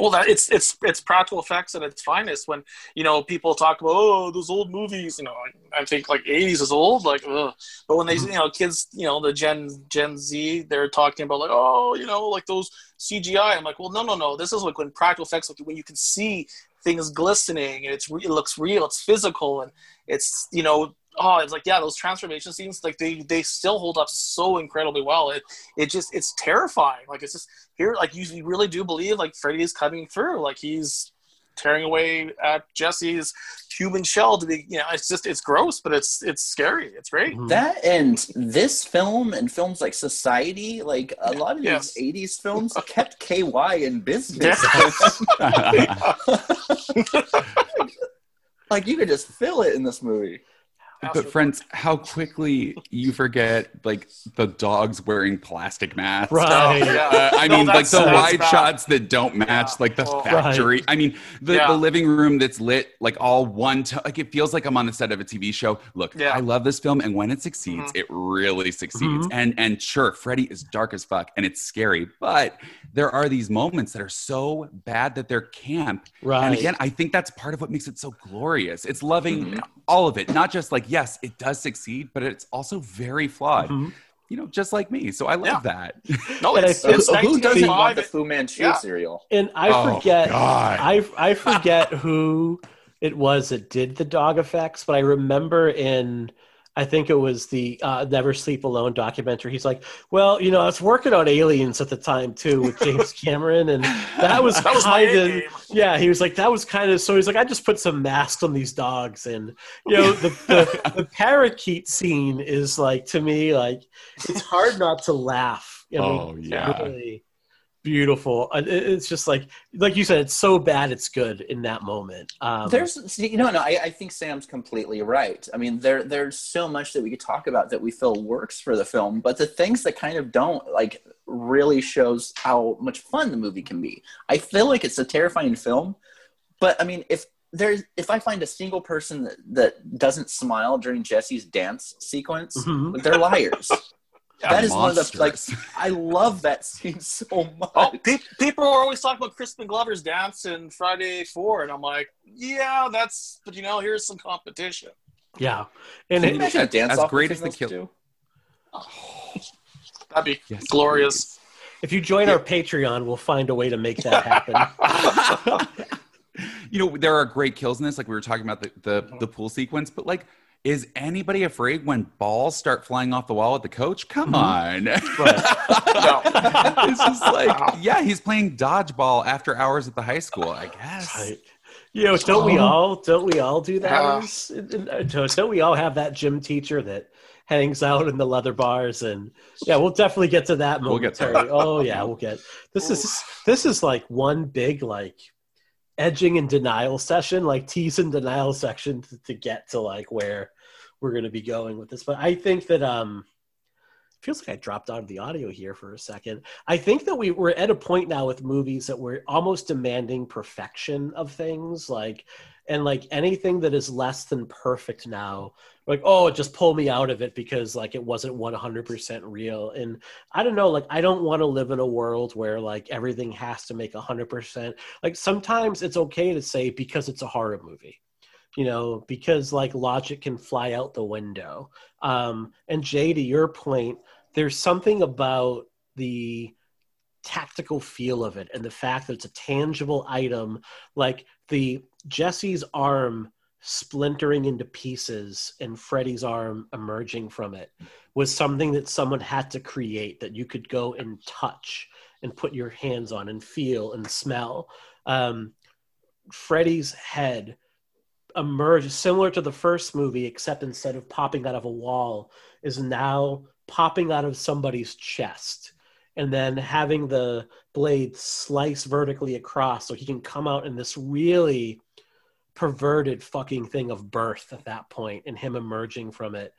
Well, that it's it's it's practical effects at its finest. When you know people talk about oh those old movies, you know, I, think like '80s is old, like ugh. But when they Mm-hmm. you know kids, you know the Gen Gen Z, they're talking about like oh you know like those CGI. I'm like, well, no, no, no. This is like when practical effects, like when you can see things glistening and it's re- it looks real, it's physical, and it's you know oh it's like yeah those transformation scenes like they they still hold up so incredibly well. It it just it's terrifying. Like it's just here like you, you really do believe like Freddy is coming through like he's tearing away at Jesse's human shell to be you know it's just it's gross but it's it's scary it's great Mhm. That and this film and films like Society, like a lot of Yes. these '80s films kept KY in business. like you could just feel it in this movie. But friends, how quickly you forget like the dogs wearing plastic masks. Right. Oh, yeah. Uh, I No, mean, like the wide bad. shots that don't match, Yeah. like the Oh. factory. I mean, the, Yeah. the living room that's lit like all one. To- like it feels like I'm on the set of a TV show. Look, Yeah. I love this film, and when it succeeds, Mhm. it really succeeds. Mhm. And and sure, Freddy is dark as fuck, and it's scary, but there are these moments that are so bad that they're camp. Right. And again, I think that's part of what makes it so glorious. It's loving Mhm. all of it, not just like yes, it does succeed, but it's also very flawed. Mhm. You know, just like me. So I love Yeah. that. no And I it's, feel- it's So who doesn't want the Fu Manchu Yeah. cereal? And I Oh, forget, God. I I forget who it was that did the dog effects, but I remember in, I think it was the uh, Never Sleep Alone documentary. He's like, well, you know, I was working on Aliens at the time too with James Cameron, and that was that was kind of yeah. He was like, that was kind of so. He's like, I just put some masks on these dogs, and you know, the the, the parakeet scene is like to me like it's hard not to laugh. I mean, Oh, yeah. really beautiful. It's just like, like you said, it's so bad it's good in that moment. Um, There's, you know, no. I, I think Sam's completely right. I mean, there, there's so much that we could talk about that we feel works for the film, but the things that kind of don't, like, really shows how much fun the movie can be. I feel like it's a terrifying film, but I mean, if there's, if I find a single person that, that doesn't smile during Jesse's dance sequence, Mhm. they're liars. that is one of the like. I love that scene so oh, much. oh pe- people are always talking about Crispin Glover's dance in Friday Four and I'm like yeah that's but you know here's some competition yeah, and Can you it, imagine a As- dance as great as the those kill- two? that'd be Yes, glorious if you join our Patreon, we'll find a way to make that happen. you know, there are great kills in this. Like we were talking about the, the, the pool sequence, but like, is anybody afraid when balls start flying off the wall at the coach? Come mm-hmm. on. it's just like, yeah, he's playing dodgeball after hours at the high school, I guess. Right. You know, don't we all? Don't we all do that? Yeah. Uh, don't don't we all have that gym teacher that hangs out in the leather bars? And yeah, we'll definitely get to that We'll get momentarily. there. Oh yeah, we'll get. This is this is like one big like edging and denial session, like tease and denial section to, to get to like where we're going to be going with this. But I think that um feels like I dropped out of the audio here for a second. I think that we, we're at a point now with movies that we're almost demanding perfection of things, like and like anything that is less than perfect now, like oh, just pull me out of it because like it wasn't one hundred percent real. And I don't know, like I don't want to live in a world where like everything has to make hundred percent. Like sometimes it's okay to say because it's a horror movie you know, because like logic can fly out the window. Um, and Jay, to your point, there's something about the tactical feel of it and the fact that it's a tangible item, like the Jesse's arm splintering into pieces and Freddy's arm emerging from it was something that someone had to create that you could go and touch and put your hands on and feel and smell. Um, Freddy's head emerged similar to the first movie, except instead of popping out of a wall, is now popping out of somebody's chest and then having the blade slice vertically across so he can come out in this really perverted fucking thing of birth at that point and him emerging from it.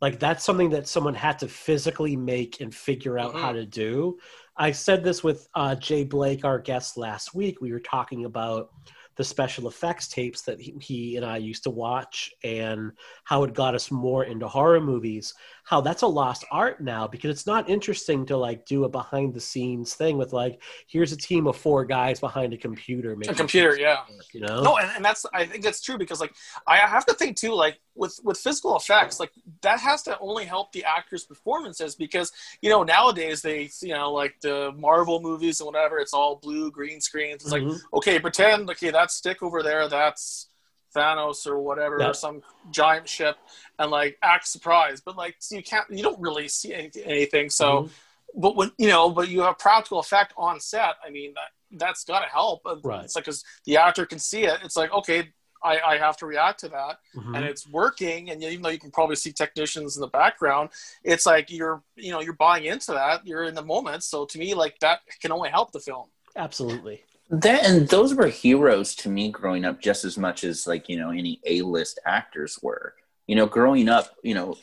Like that's something that someone had to physically make and figure out how to do. I said this with uh, jay blake our guest last week. We were talking about the special effects tapes that he, he and I used to watch and how it got us more into horror movies, how that's a lost art now because it's not interesting to like do a behind the scenes thing with like, here's a team of four guys behind a computer. A computer, yeah. work, You know? No, and, and that's I think that's true because like I have to think too, like with with physical effects, like that has to only help the actors' performances because you know nowadays they you know like the Marvel movies and whatever, it's all blue green screens. It's Mhm. like okay, pretend okay that stick over there, that's Thanos or whatever, Yeah. or some giant ship, and like act surprised, but like so you can't, you don't really see any, anything. So, Mhm. but when you know, but you have practical effect on set. I mean, that that's got to help. Right. It's like because the actor can see it. It's like okay, I, I have to react to that, Mhm. and it's working. And even though you can probably see technicians in the background, it's like you're you know you're buying into that. You're in the moment. So to me, like that can only help the film. Absolutely. That and those were heroes to me growing up just as much as like you know any A list actors were. You know, growing up, you know,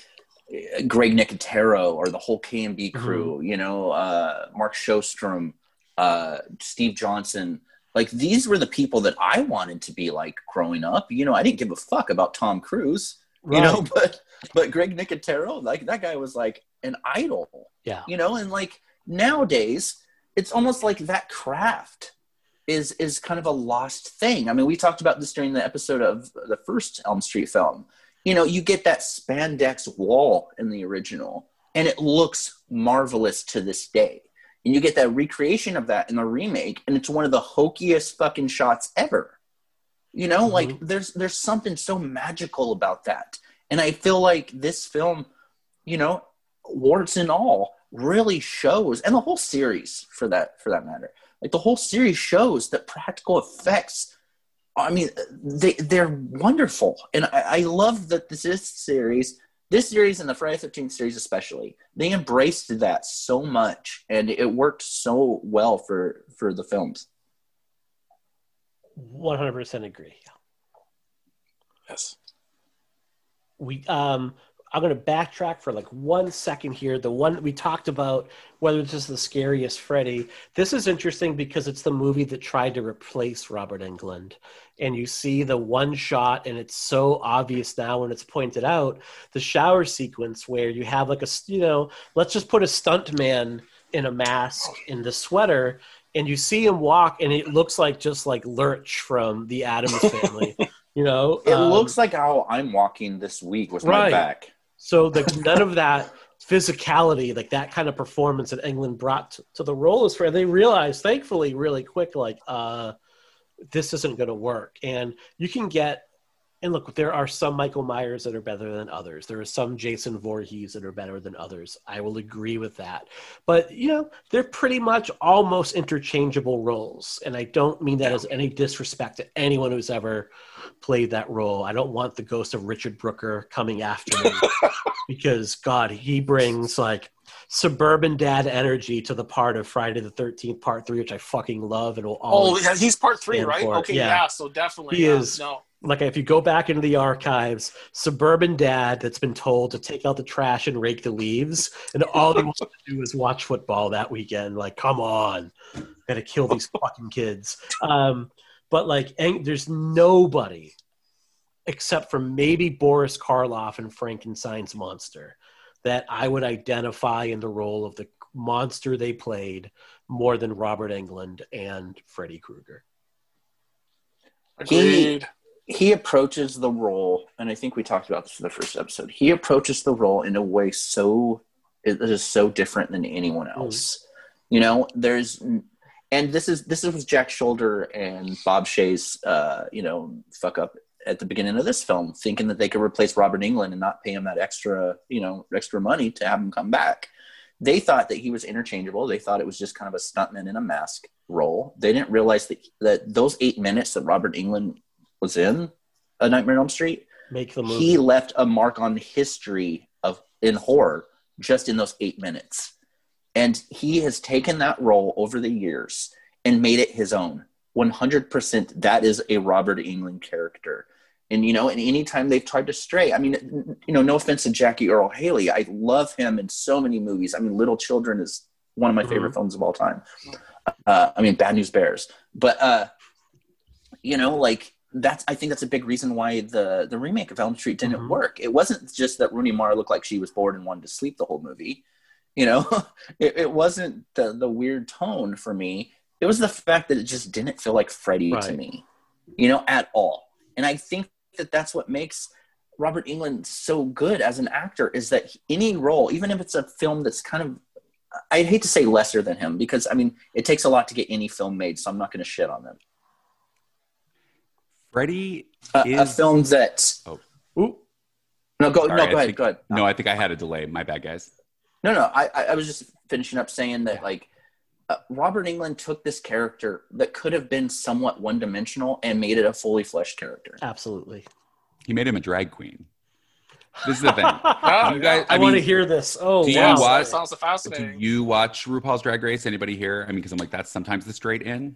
Greg Nicotero or the whole KNB crew. You know, uh, Mark Shostrom, uh, Steve Johnson. Like these were the people that I wanted to be like growing up. You know, I didn't give a fuck about Tom Cruise. You know, but but Greg Nicotero, like that guy was like an idol Yeah. you know and like nowadays it's almost like that craft is is kind of a lost thing. I mean we talked about this during the episode of the first elm street film. You know you get that spandex wall in the original and it looks marvelous to this day. And you get that recreation of that in the remake and it's one of the hokiest fucking shots ever. You know like mm-hmm. there's there's something so magical about that. And i feel like this film you know warts and all really shows and the whole series for that for that matter like the whole series shows that practical effects i mean they they're wonderful and i, I love that this is series this series and the friday 13th series especially they embraced that so much and it worked so well for for the films 100% agree. Yes. we um i'm going to backtrack for like one second here. The one we talked about whether this is the scariest freddy. This is interesting because it's the movie that tried to replace robert Englund. and you see the one shot and it's so obvious now when it's pointed out the shower sequence where you have like a, you know let's just put a stunt man in a mask in the sweater and you see him walk and it looks like just like lurch from the addams family you know? It Um, looks like how i'm walking this week with my back so the none of that physicality, like that kind of performance that Englund brought to, to the role is fair. They realized, thankfully, really quick, like uh, this isn't going to work. And you can get, and look, there are some Michael Myers that are better than others. There are some Jason Voorhees that are better than others. I will agree with that. But you know, they're pretty much almost interchangeable roles. And I don't mean that as any disrespect to anyone who's ever played that role. I don't want the ghost of Richard Brooker coming after me because God, he brings like suburban dad energy to the part of Friday the Thirteenth Part Three, which I fucking love and will Oh, always. yeah, he's part three, right? for. Okay, Yeah. yeah. So definitely, He yeah. is- No, like if you go back into the archives, suburban dad that's been told to take out the trash and rake the leaves, and all he wants to do is watch football that weekend. Like, come on, gotta kill these fucking kids. Um, but like, Eng- there's nobody except for maybe Boris Karloff and Frankenstein's monster that I would identify in the role of the monster they played more than Robert Englund and Freddy Krueger. agreed. he approaches the role, and I think we talked about this in the first episode. He approaches the role in a way so it is so different than anyone else. You know, there's, and this is this is Jack Sholder and Bob Shaye's, uh, you know, fuck up at the beginning of this film, thinking that they could replace Robert Englund and not pay him that extra, you know, extra money to have him come back. They thought that he was interchangeable. They thought it was just kind of a stuntman in a mask role. They didn't realize that that those eight minutes that Robert Englund was in A Nightmare on Elm Street, Make the movie. he left a mark on history of in horror just in those eight minutes. And he has taken that role over the years and made it his own. 100% that is a Robert Englund character. And, you know, and anytime they've tried to stray, I mean, you know, no offense to Jackie Earle Haley. I love him in so many movies. I mean, Little Children is one of my favorite films of all time. Uh, I mean, Bad News Bears. But, uh, you know, like that's I think that's a big reason why the the remake of Elm Street didn't Mhm. work. It wasn't just that Rooney Mara looked like she was bored and wanted to sleep the whole movie. You know, it, it wasn't the the weird tone for me. It was the fact that it just didn't feel like Freddy to me, you know, at all. And I think that that's what makes Robert Englund so good as an actor is that any role, even if it's a film that's kind of I'd hate to say lesser than him because I mean it takes a lot to get any film made, so I'm not going to shit on them. Freddie A, a film that Ooh, no go Sorry, no I go ahead think- go ahead no, I think I had a delay. My bad, guys. no no I I I was just finishing up saying that like uh, Robert Englund took this character that could have been somewhat one dimensional and made it a fully fleshed character. absolutely. He made him a drag queen. This is the thing. You guys- I, I want to hear this. Oh, do you wow. watch- That sounds Do fascinating. you watch RuPaul's Drag Race? Anybody here? I mean, because I'm like, that's sometimes the straight in.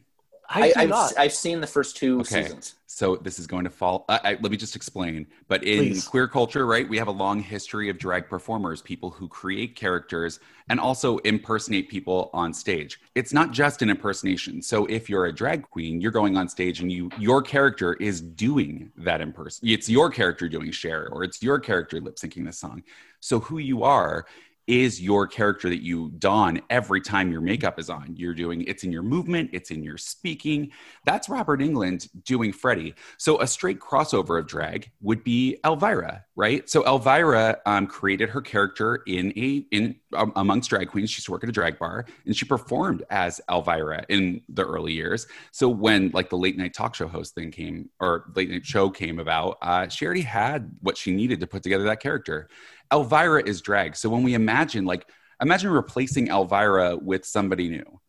I, do have not. I've seen the first two Okay. seasons. So this is going to fall. I, I, let me just explain. But in Please. queer culture, right, we have a long history of drag performers, people who create characters and also impersonate people on stage. It's not just an impersonation. So if you're a drag queen, you're going on stage and you your character is doing that in person. It's your character doing Cher, or it's your character lip syncing the song. So who you are is your character that you don every time your makeup is on. You're doing it's in your movement, it's in your speaking. That's Robert Englund doing Freddie. So a straight crossover of drag would be Elvira, right? So Elvira um, created her character in a in um, amongst drag queens. She used to work at a drag bar, and she performed as Elvira in the early years. So when like the late night talk show host thing came or late night show came about, uh, she already had what she needed to put together that character. Elvira is drag. So when we imagine like imagine replacing Elvira with somebody new.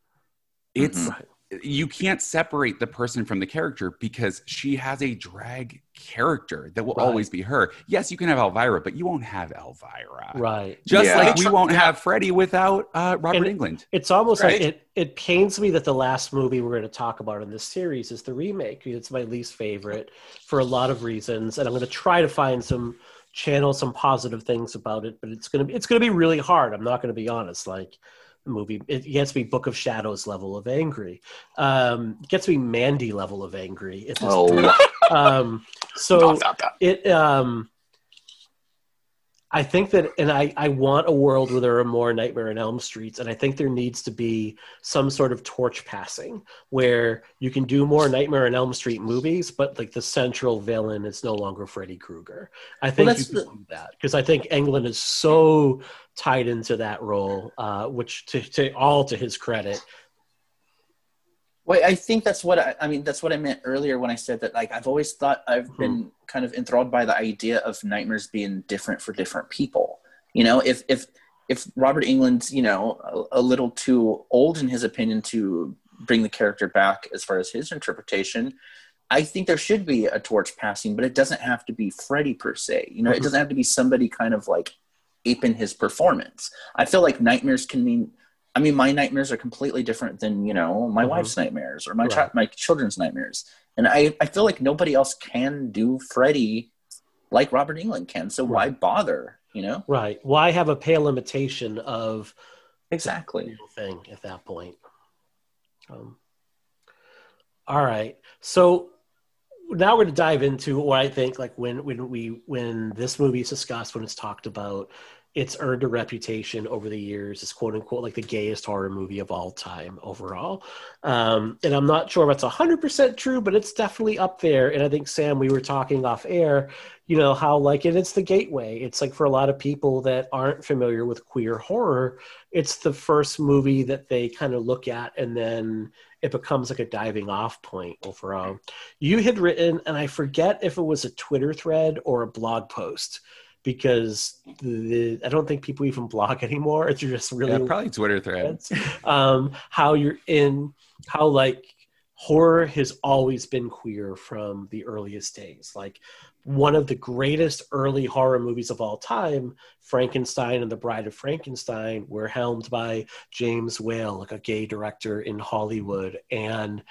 It's Right. you can't separate the person from the character because she has a drag character that will Right. always be her. Yes, you can have Elvira, but you won't have Elvira. Right. Just Yeah. like we won't have Freddie without uh, Robert And- Englund. It's almost Right. like it, it pains me that the last movie we're going to talk about in this series is the remake. It's my least favorite for a lot of reasons, and I'm going to try to find some channel some positive things about it. But it's going to be it's going to be really hard. I'm not going to be honest. Like the movie, it gets me Book of Shadows level of angry. Um, it gets me Mandy level of angry. At this point. Oh, Um, so Not bad. it um i think that and i i want a world where there are more nightmare on elm streets and i think there needs to be some sort of torch passing where you can do more nightmare on elm street movies but like the central villain is no longer freddy krueger. I think you can the- do that because i think englund is so tied into that role uh which to, to all to his credit Well, I think that's what I, I mean. That's what I meant earlier when I said that. Like, I've always thought I've been kind of enthralled by the idea of nightmares being different for different people. You know, if if if Robert Englund's you know a, a little too old in his opinion to bring the character back as far as his interpretation, I think there should be a torch passing, but it doesn't have to be Freddy per se. You know, it Mhm. doesn't have to be somebody kind of like aping his performance. I feel like nightmares can mean. I mean, my nightmares are completely different than you know my Mhm. wife's nightmares or my Right. chi- my children's nightmares, and I I feel like nobody else can do Freddy like Robert Englund can. So why bother? You know right why have a pale imitation of exactly. thing at that point. Um, all right, so now we're going to dive into what I think, like when when we when this movie is discussed, when it's talked about, it's earned a reputation over the years as quote unquote like the gayest horror movie of all time overall. Um, and I'm not sure if hundred percent true, but it's definitely up there. And I think Sam, we were talking off air, you know how like and it's the gateway. It's like for a lot of people that aren't familiar with queer horror, it's the first movie that they kind of look at and then it becomes like a diving off point overall. You had written, and I forget if it was a Twitter thread or a blog post because the, I don't think people even blog anymore. It's just really Yeah, probably Twitter threads. um, how you're in how like horror has always been queer from the earliest days like one of the greatest early horror movies of all time frankenstein and the bride of frankenstein were helmed by james whale like a gay director in hollywood and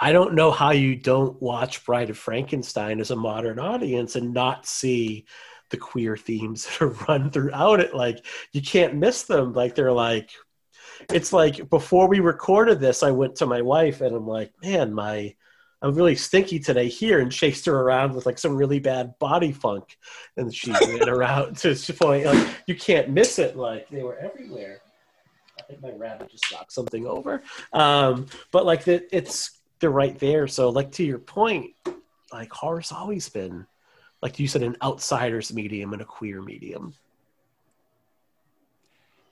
i don't know how you don't watch bride of frankenstein as a modern audience and not see the queer themes that are run throughout it like you can't miss them like they're like it's like before we recorded this i went to my wife and i'm like man my I'm really stinky today here and chased her around with like some really bad body funk. And she ran around to the point like you can't miss it. Like they were everywhere. I think my rabbit just knocked something over. Um, but like the, it's they're right there. So like to your point, like horror's always been like you said, an outsider's medium and a queer medium.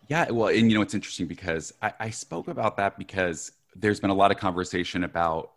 Yeah, well, and you know it's interesting because I, I spoke about that because there's been a lot of conversation about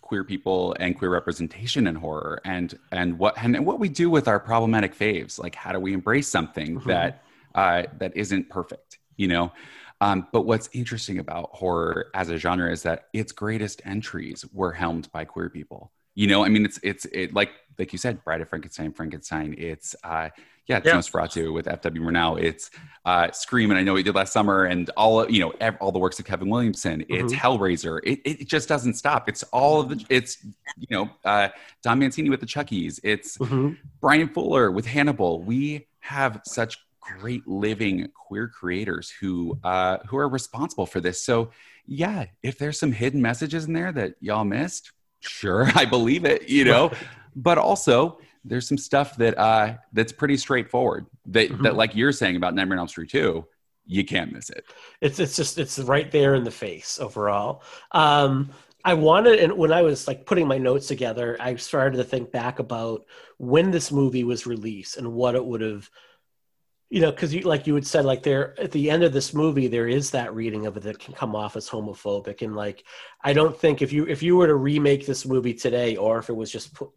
queer people and queer representation in horror and and what and what we do with our problematic faves like how do we embrace something mm-hmm. that uh, that isn't perfect you know um, but what's interesting about horror as a genre is that its greatest entries were helmed by queer people you know i mean it's it's it like like you said bride of frankenstein frankenstein it's uh yeah, it's yeah. Nosferatu with F.W. Murnau. It's uh, Scream, and I know he did last summer, and all you know, ev- all the works of Kevin Williamson. It's mm-hmm. Hellraiser. It, it just doesn't stop. It's all of the. It's you know, uh, Don Mancini with the Chuckies. It's mm-hmm. Bryan Fuller with Hannibal. We have such great living queer creators who uh, who are responsible for this. So yeah, if there's some hidden messages in there that y'all missed, sure, I believe it. You know, but also there's some stuff that uh, that's pretty straightforward. That mm-hmm. that like you're saying about Nightmare on Elm Street 2, you can't miss it. It's it's just it's right there in the face overall. Um, I wanted, and when I was like putting my notes together, I started to think back about when this movie was released and what it would have, you know, because you like you had said, like there at the end of this movie, there is that reading of it that can come off as homophobic, and like I don't think if you if you were to remake this movie today, or if it was just put,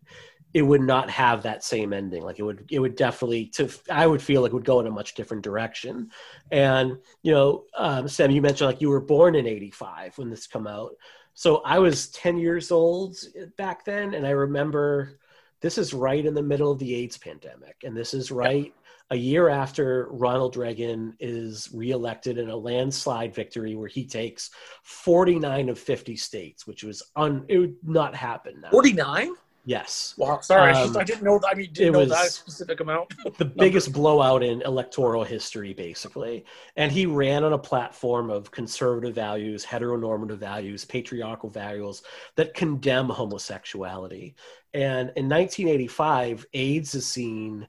it would not have that same ending. Like it would, it would definitely to, I would feel like it would go in a much different direction. And, you know, um, Sam, you mentioned like you were born in 85 when this come out. So I was 10 years old back then. And I remember this is right in the middle of the AIDS pandemic. And this is right a year after Ronald Reagan is reelected in a landslide victory where he takes 49 of 50 states, which was un, it would not happen now. 49? Yes. Wow. Sorry, um, I didn't know. I mean, didn't know that specific amount. the biggest blowout in electoral history, basically. And he ran on a platform of conservative values, heteronormative values, patriarchal values that condemn homosexuality. And in 1985, AIDS is seen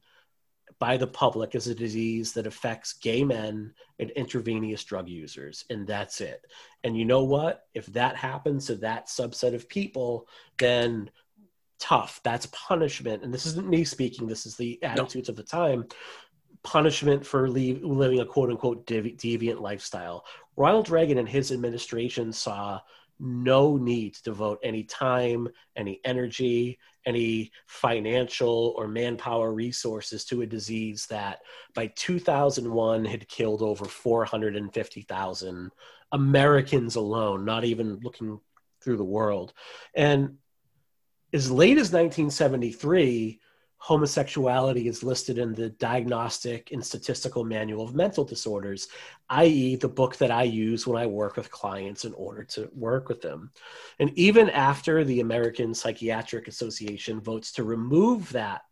by the public as a disease that affects gay men and intravenous drug users, and that's it. And you know what? If that happens to that subset of people, then tough. That's punishment. And this isn't me speaking, this is the attitudes no. of the time. Punishment for leave, living a quote unquote devi- deviant lifestyle. Ronald Reagan and his administration saw no need to devote any time, any energy, any financial or manpower resources to a disease that by 2001 had killed over 450,000 Americans alone, not even looking through the world. And as late as 1973, homosexuality is listed in the Diagnostic and Statistical Manual of Mental Disorders, i.e., the book that I use when I work with clients in order to work with them. And even after the American Psychiatric Association votes to remove that,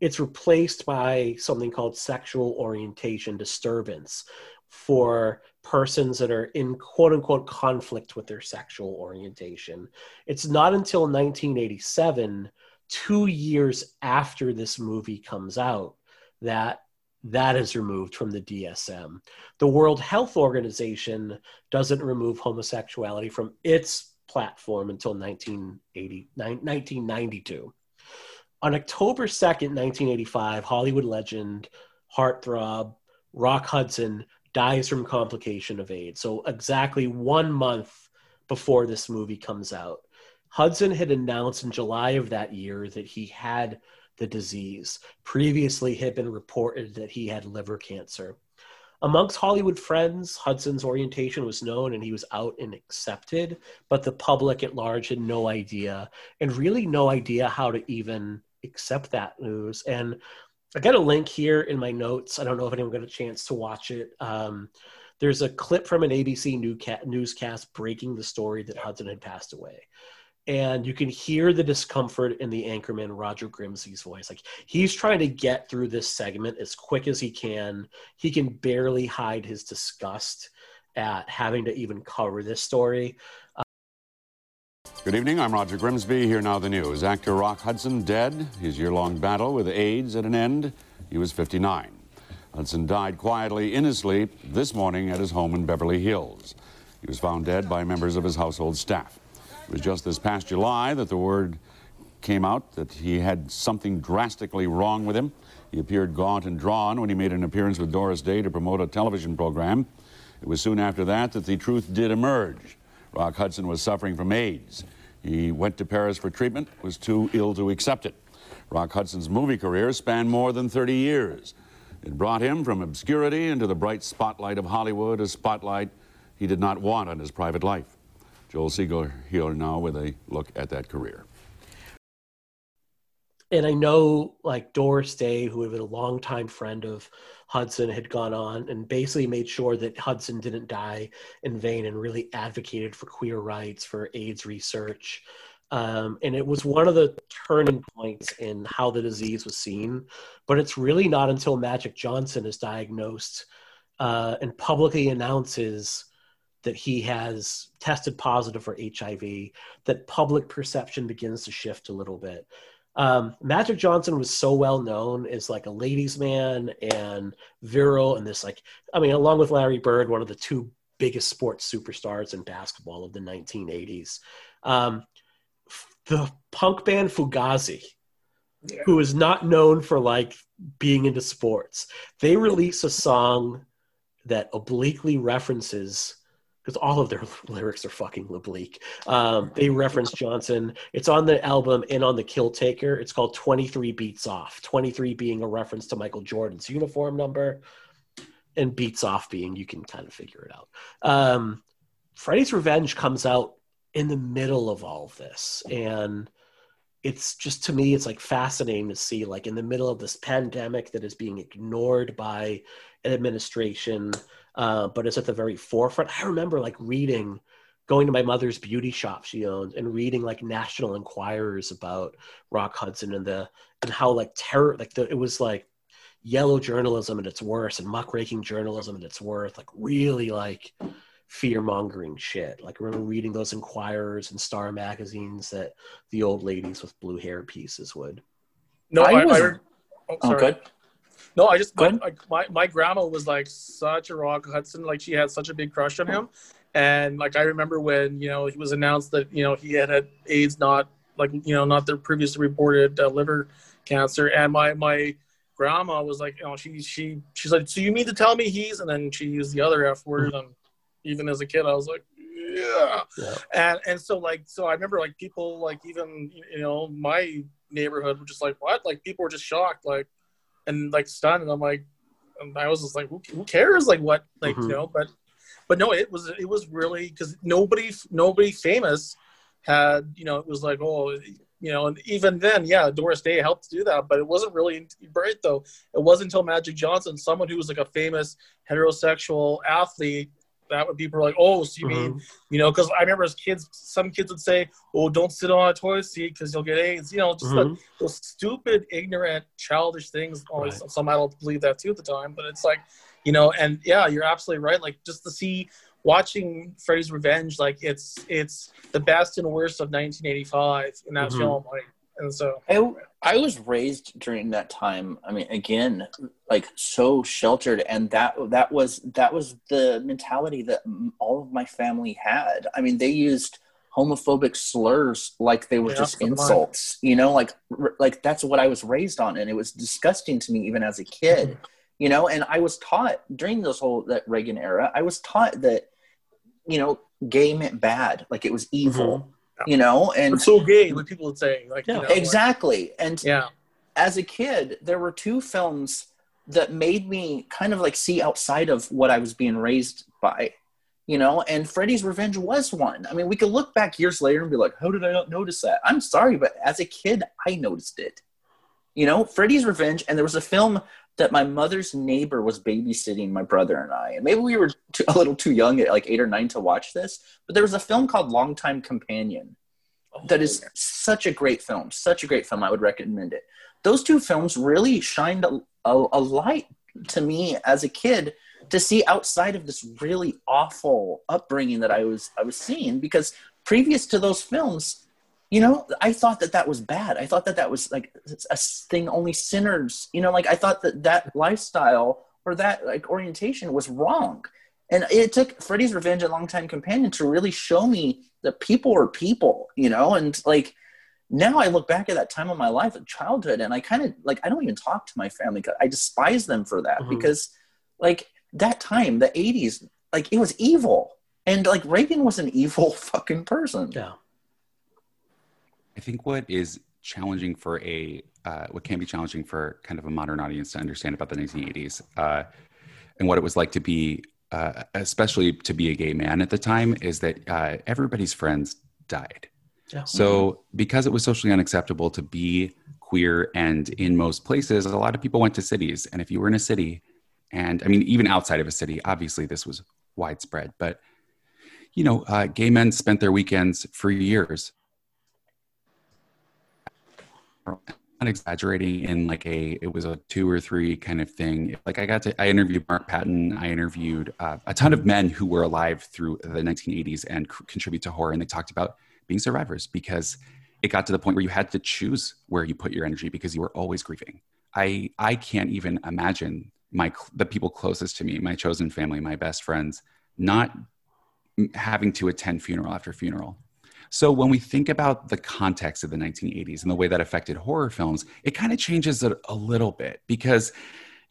it's replaced by something called sexual orientation disturbance, for persons that are in quote unquote conflict with their sexual orientation. It's not until 1987, two years after this movie comes out, that that is removed from the DSM. The World Health Organization doesn't remove homosexuality from its platform until 1980, 1992. On October 2nd, 1985, Hollywood legend, heartthrob, Rock Hudson dies from complication of AIDS. So exactly one month before this movie comes out, Hudson had announced in July of that year that he had the disease. Previously, it had been reported that he had liver cancer. Amongst Hollywood friends, Hudson's orientation was known and he was out and accepted, but the public at large had no idea and really no idea how to even accept that news. And I got a link here in my notes. I don't know if anyone got a chance to watch it. Um, there's a clip from an ABC newscast breaking the story that Hudson had passed away. And you can hear the discomfort in the anchorman, Roger Grimsby's voice. Like he's trying to get through this segment as quick as he can. He can barely hide his disgust at having to even cover this story. Good evening. I'm Roger Grimsby. Here now the news. Actor Rock Hudson dead. His year-long battle with AIDS at an end. He was 59. Hudson died quietly in his sleep this morning at his home in Beverly Hills. He was found dead by members of his household staff. It was just this past July that the word came out that he had something drastically wrong with him. He appeared gaunt and drawn when he made an appearance with Doris Day to promote a television program. It was soon after that that the truth did emerge. Rock Hudson was suffering from AIDS. He went to Paris for treatment, was too ill to accept it. Rock Hudson's movie career spanned more than 30 years. It brought him from obscurity into the bright spotlight of Hollywood, a spotlight he did not want on his private life. Joel Siegel here now with a look at that career. And I know, like Doris Day, who had been a longtime friend of Hudson, had gone on and basically made sure that Hudson didn't die in vain and really advocated for queer rights, for AIDS research. Um, and it was one of the turning points in how the disease was seen. But it's really not until Magic Johnson is diagnosed uh, and publicly announces that he has tested positive for HIV that public perception begins to shift a little bit. Um, Magic Johnson was so well known as like a ladies' man and virile, and this like I mean, along with Larry Bird, one of the two biggest sports superstars in basketball of the 1980s. Um, the punk band Fugazi, yeah. who is not known for like being into sports, they release a song that obliquely references because all of their lyrics are fucking oblique. Um, they reference Johnson. It's on the album In on the Kill Taker. It's called 23 Beats Off. 23 being a reference to Michael Jordan's uniform number, and Beats Off being you can kind of figure it out. Um, Freddy's Revenge comes out in the middle of all of this. And it's just to me it's like fascinating to see like in the middle of this pandemic that is being ignored by an administration uh, but it's at the very forefront. I remember like reading, going to my mother's beauty shop she owned, and reading like National Enquirers about Rock Hudson and the and how like terror like the, it was like yellow journalism at its worst and muckraking journalism at its worst, like really like fear mongering shit. Like I remember reading those Enquirers and Star magazines that the old ladies with blue hair pieces would. No, I, I, was, I oh, oh, good. No, I just my, my, my grandma was like such a Rock Hudson. Like she had such a big crush on him, and like I remember when you know he was announced that you know he had had AIDS, not like you know not the previously reported uh, liver cancer, and my my grandma was like, you know, she she she's like, so you mean to tell me he's, and then she used the other F word, and even as a kid, I was like, yeah. yeah. And and so like so I remember like people like even you know my neighborhood were just like what like people were just shocked like and like stunned. And I'm like, and I was just like, who, who cares? Like what? Like mm-hmm. you know, but but no, it was it was really because nobody nobody famous had you know it was like oh you know and even then yeah Doris Day helped do that, but it wasn't really right though. It wasn't until Magic Johnson, someone who was like a famous heterosexual athlete, that would people were like, oh, so you mm-hmm. mean, you know, because I remember as kids, some kids would say, oh, don't sit on a toilet seat because you'll get AIDS. You know, just mm-hmm. those stupid, ignorant, childish things. Always, right. some adults believe that too at the time, but it's like, you know, and yeah, you're absolutely right. Like just to see watching Freddy's Revenge, like it's it's the best and worst of 1985 in that mm-hmm. film. Like and so I, I was raised during that time i mean again like so sheltered and that that was that was the mentality that all of my family had. I mean they used homophobic slurs like they were yeah, just insults you know like like that's what i was raised on and it was disgusting to me even as a kid mm-hmm. you know and i was taught during this whole that reagan era i was taught that you know gay meant bad like it was evil. Mm-hmm you know and it's so gay what people would say like yeah. You know, exactly. Like, and yeah. as a kid there were two films that made me kind of like see outside of what i was being raised by you know and freddy's revenge was one. I mean we could look back years later and be like how did i not notice that? I'm sorry but as a kid i noticed it. You know freddy's revenge and there was a film that my mother's neighbor was babysitting my brother and I. And maybe we were too, a little too young at like eight or nine to watch this, but there was a film called Longtime Companion oh, that is such a great film, such a great film. I would recommend it. Those two films really shined a, a, a light to me as a kid to see outside of this really awful upbringing that I was I was seeing because previous to those films, you know, I thought that that was bad. I thought that that was like a thing only sinners, you know, like I thought that that lifestyle or that like orientation was wrong. And it took Freddy's Revenge and Longtime Companion to really show me that people are people, you know, and like now I look back at that time of my life, at childhood, and I kind of like I don't even talk to my family. I despise them for that mm-hmm. because like that time, the '80s, like it was evil, and like Reagan was an evil fucking person. Yeah. I think what is challenging for a uh, what can be challenging for kind of a modern audience to understand about the 1980s uh, and what it was like to be uh, especially to be a gay man at the time is that uh, everybody's friends died yeah. so because it was socially unacceptable to be queer and in most places a lot of people went to cities and if you were in a city and i mean even outside of a city obviously this was widespread but you know uh, gay men spent their weekends for years not exaggerating in like a it was a two or three kind of thing. Like i got to i interviewed mark patton. I interviewed uh, a ton of men who were alive through the 1980s and c- contribute to horror. And they talked about being survivors because it got to the point where you had to choose where you put your energy because you were always grieving. I i can't even imagine my the people closest to me my chosen family my best friends not having to attend funeral after funeral so when we think about the context of the 1980s and the way that affected horror films, it kind of changes it a little bit because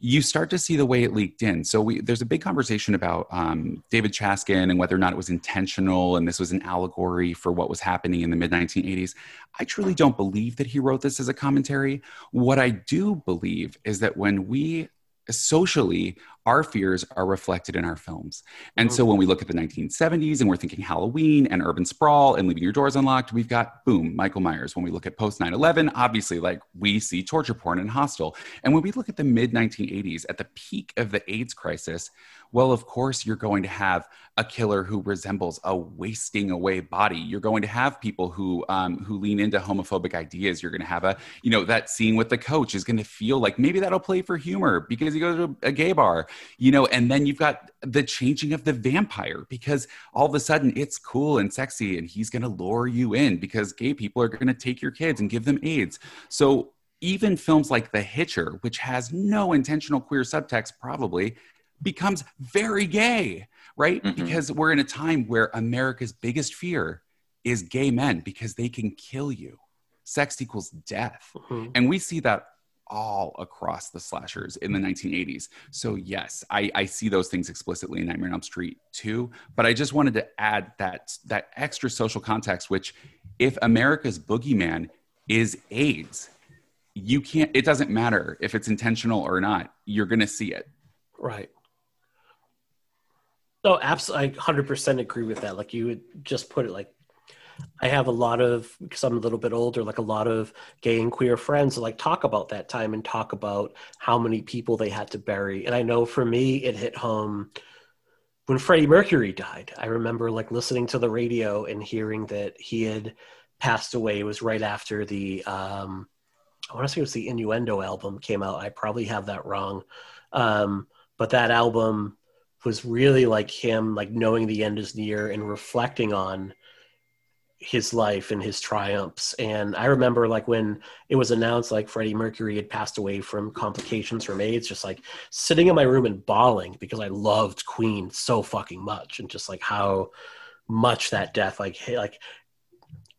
you start to see the way it leaked in. So we, there's a big conversation about um, David Chaskin and whether or not it was intentional and this was an allegory for what was happening in the mid 1980s. I truly don't believe that he wrote this as a commentary. What I do believe is that when we socially our fears are reflected in our films. And so when we look at the 1970s and we're thinking Halloween and urban sprawl and leaving your doors unlocked, we've got boom, Michael Myers. When we look at post 9 11, obviously, like we see torture porn and Hostel. And when we look at the mid 1980s, at the peak of the AIDS crisis, well, of course, you're going to have a killer who resembles a wasting away body. You're going to have people who um, who lean into homophobic ideas. You're going to have a, you know, that scene with the coach is going to feel like maybe that'll play for humor because he goes to a gay bar, you know, and then you've got the changing of the vampire because all of a sudden it's cool and sexy and he's going to lure you in because gay people are going to take your kids and give them AIDS. So even films like The Hitcher, which has no intentional queer subtext, probably becomes very gay, right? Mm-hmm. Because we're in a time where America's biggest fear is gay men because they can kill you. Sex equals death. Mm-hmm. And we see that all across the slashers in the 1980s. So yes, I, I, see those things explicitly in Nightmare on Elm Street too. But I just wanted to add that that extra social context, which if America's boogeyman is AIDS, you can't. It doesn't matter if it's intentional or not. You're going to see it. Right. No, absolutely. I 100% agree with that. Like you would just put it like, I have a lot of, because I'm a little bit older, like a lot of gay and queer friends like talk about that time and talk about how many people they had to bury. And I know for me, it hit home when Freddie Mercury died. I remember like listening to the radio and hearing that he had passed away. It was right after the, um, I want to say it was the Innuendo album came out. I probably have that wrong. Um, but that album was really like him like knowing the end is near and reflecting on his life and his triumphs and i remember like when it was announced like freddie mercury had passed away from complications from aids just like sitting in my room and bawling because i loved queen so fucking much and just like how much that death like like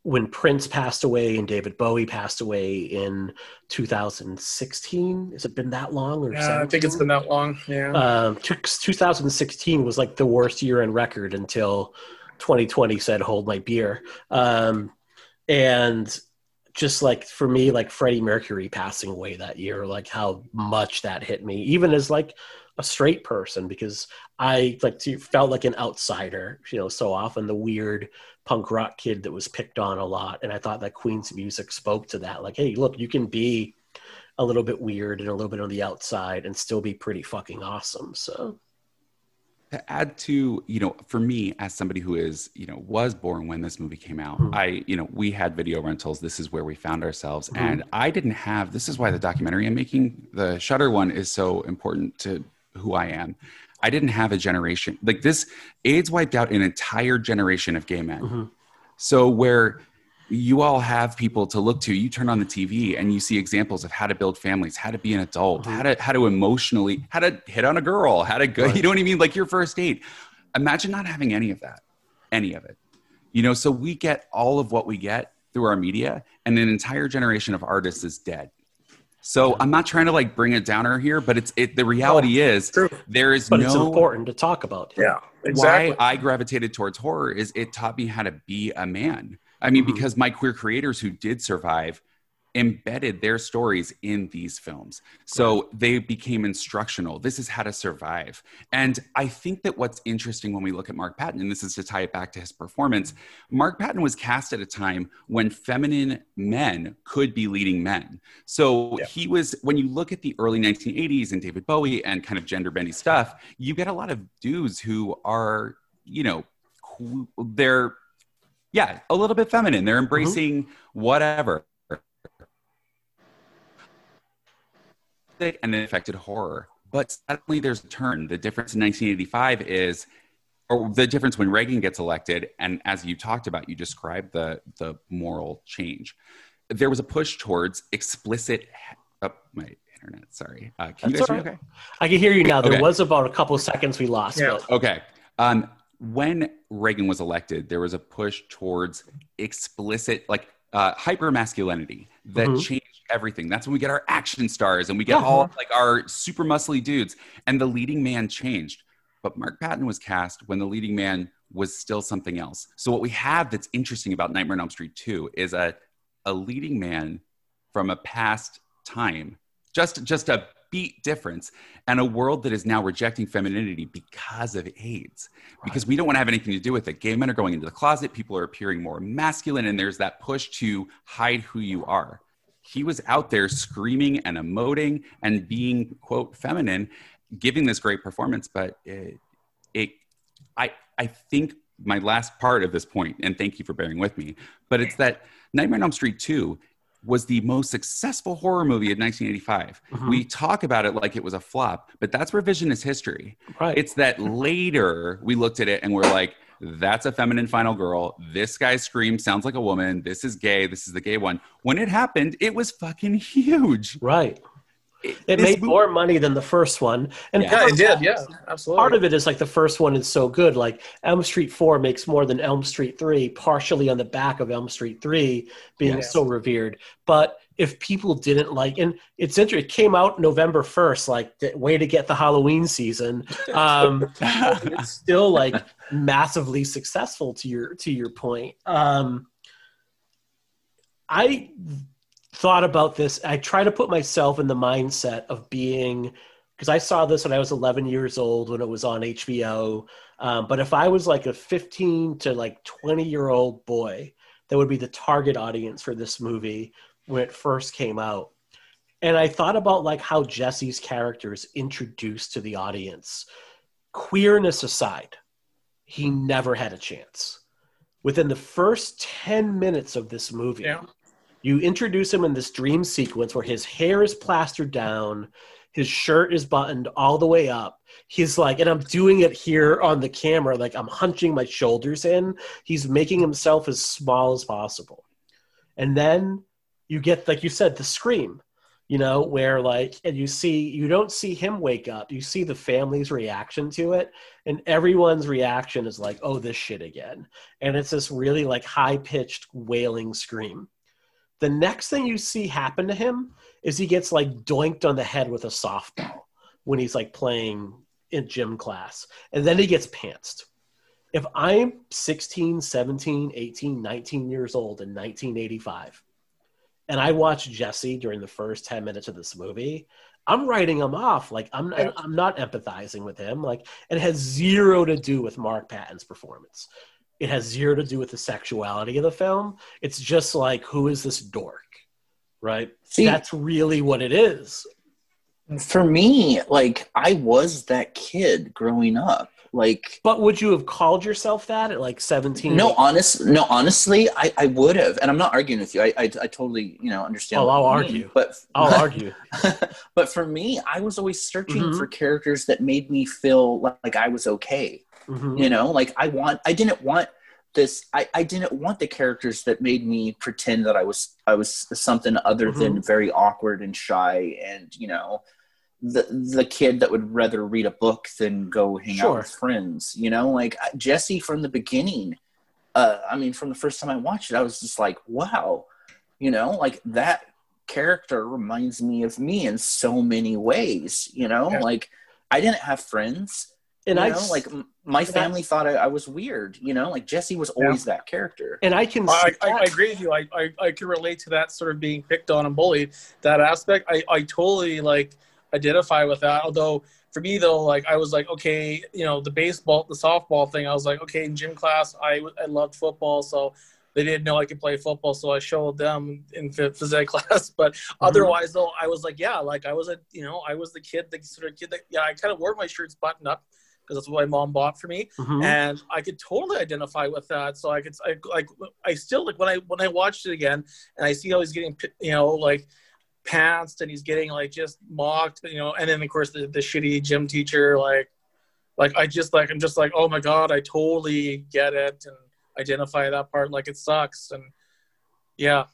when Prince passed away and David Bowie passed away in 2016. Has it been that long? Or yeah, I think it's been that long. Yeah. Um, 2016 was like the worst year in record until 2020 said "Hold my beer," um, and just like for me, like Freddie Mercury passing away that year, like how much that hit me, even as like a straight person, because I like to, felt like an outsider. You know, so often the weird punk rock kid that was picked on a lot. And I thought that Queen's music spoke to that. Like, hey, look, you can be a little bit weird and a little bit on the outside and still be pretty fucking awesome. So to add to, you know, for me as somebody who is, you know, was born when this movie came out, mm-hmm. I, you know, we had video rentals. This is where we found ourselves. Mm-hmm. And I didn't have this is why the documentary I'm making, the Shudder one is so important to who I am. I didn't have a generation like this. AIDS wiped out an entire generation of gay men. Mm-hmm. So where you all have people to look to, you turn on the TV and you see examples of how to build families, how to be an adult, Mhm. how to how to emotionally, how to hit on a girl, how to go, Right. you know what I mean? Like your first date. Imagine not having any of that, any of it. You know, so we get all of what we get through our media, and an entire generation of artists is dead. So I'm not trying to like bring a downer here, but it's it. The reality is True. there is But no it's important to talk about. Yeah, exactly. why I gravitated towards horror is it taught me how to be a man. I mean, Mhm. because my queer creators who did survive embedded their stories in these films. So they became instructional. This is how to survive. And I think that what's interesting when we look at Mark Patton, and this is to tie it back to his performance, Mark Patton was cast at a time when feminine men could be leading men. So Yeah. he was, when you look at the early 1980s and David Bowie and kind of gender bendy stuff, you get a lot of dudes who are, you know, they're, yeah, a little bit feminine. They're embracing whatever. And it affected horror. But suddenly there's a turn. The difference in 1985 is, or the difference when Reagan gets elected, and as you talked about, you described the the moral change. There was a push towards explicit. Oh, my internet. Sorry. Uh, can you guys all hear me? Okay. I can hear you now. There Okay. was about a couple seconds we lost. Yeah. But Okay. Um, when Reagan was elected, there was a push towards explicit, like uh, hyper masculinity that Mhm. changed everything. That's when we get our action stars and we get Yeah. all like our super muscly dudes. And the leading man changed. But Mark Patton was cast when the leading man was still something else. So what we have that's interesting about Nightmare on Elm Street 2 is a, a leading man from a past time, just just a beat difference, and a world that is now rejecting femininity because of AIDS, because we don't want to have anything to do with it. Gay men are going into the closet, people are appearing more masculine, and there's that push to hide who you are. He was out there screaming and emoting and being quote feminine, giving this great performance, but it, it I I think my last part of this point, and thank you for bearing with me, but it's that Nightmare on Elm Street 2 was the most successful horror movie of 1985. Mhm. We talk about it like it was a flop, but that's revisionist history. right. It's that later we looked at it and we're like, that's a feminine final girl. This guy screams, sounds like a woman. This is gay. This is the gay one. When it happened, it was fucking huge. right. It, It made movie- more money than the first one. And Yeah. yeah, part it of did. Yeah, absolutely. Part of it is like the first one is so good. Like Elm Street 4 makes more than Elm Street 3, partially on the back of Elm Street 3 being Yes. so revered. But if people didn't like, and it's interesting, it came out November 1st, like the way to get the Halloween season. Um, it's still like massively successful to your to your point. Um, I thought about this. I try to put myself in the mindset of being because I saw this when I was 11 years old when it was on HBO. Um, but if I was like a 15 to like 20 year old boy, that would be the target audience for this movie when it first came out. And I thought about like how Jesse's character is introduced to the audience. Queerness aside, he never had a chance. Within the first 10 minutes of this movie, Yeah. You introduce him in this dream sequence where his hair is plastered down, his shirt is buttoned all the way up. He's like, and I'm doing it here on the camera, like I'm hunching my shoulders in. He's making himself as small as possible. And then you get, like you said, the scream, you know, where like, and you see, you don't see him wake up. You see the family's reaction to it, and everyone's reaction is like, oh, this shit again. And it's this really like high pitched wailing scream. The next thing you see happen to him is he gets like doinked on the head with a softball when he's like playing in gym class. And then he gets pantsed. If I'm 16, 17, 18, 19 years old in 1985, and I watch Jesse during the first 10 minutes of this movie, I'm writing him off. Like I'm I'm not empathizing with him. Like it has zero to do with Mark Patton's performance. It has zero to do with the sexuality of the film. It's just like who is this dork? Right? See, That's really what it is. for me, like I was that kid growing up. Like But would you have called yourself that at like 17? no, honest, no, honestly, I, I would have, and I'm not arguing with you. I, I, I totally, you know, understand. Oh, I'll argue. mean, but I'll argue. but for me, I was always searching Mhm. for characters that made me feel like, like I was okay. Mhm. You know, like I want, I didn't want this I, I didn't want the characters that made me pretend that I was I was something other Mm-hmm. than very awkward and shy and you know the the kid that would rather read a book than go hang Sure. out with friends you know like Jesse from the beginning uh I mean from the first time I watched it I was just like wow you know like that character reminds me of me in so many ways you know Yeah. like I didn't have friends and you I know, like my and I- family thought I, I was weird. You know, like Jesse was always that character. and I can. I, I, I agree with you. I, I, I can relate to that sort of being picked on and bullied. That aspect, I, I totally like identify with that. Although for me though, like I was like, okay, you know, the baseball, the softball thing. I was like, okay, in gym class, I I loved football, so they didn't know I could play football, so I showed them in phys- phys ed class. But mm-hmm. otherwise, though, I was like, yeah, like I was a, you know, I was the kid, the sort of kid that, yeah, I kind of wore my shirts buttoned up because that's what my mom bought for me Mhm. and I could totally identify with that. So I could, I, like, I still like when I when I watched it again, and I see how he's getting, you know, like pantsed and he's getting like just mocked, you know, and then of course the, the shitty gym teacher, like, like I just like I'm just like, oh my god, I totally get it and identify that part. Like it sucks, and yeah,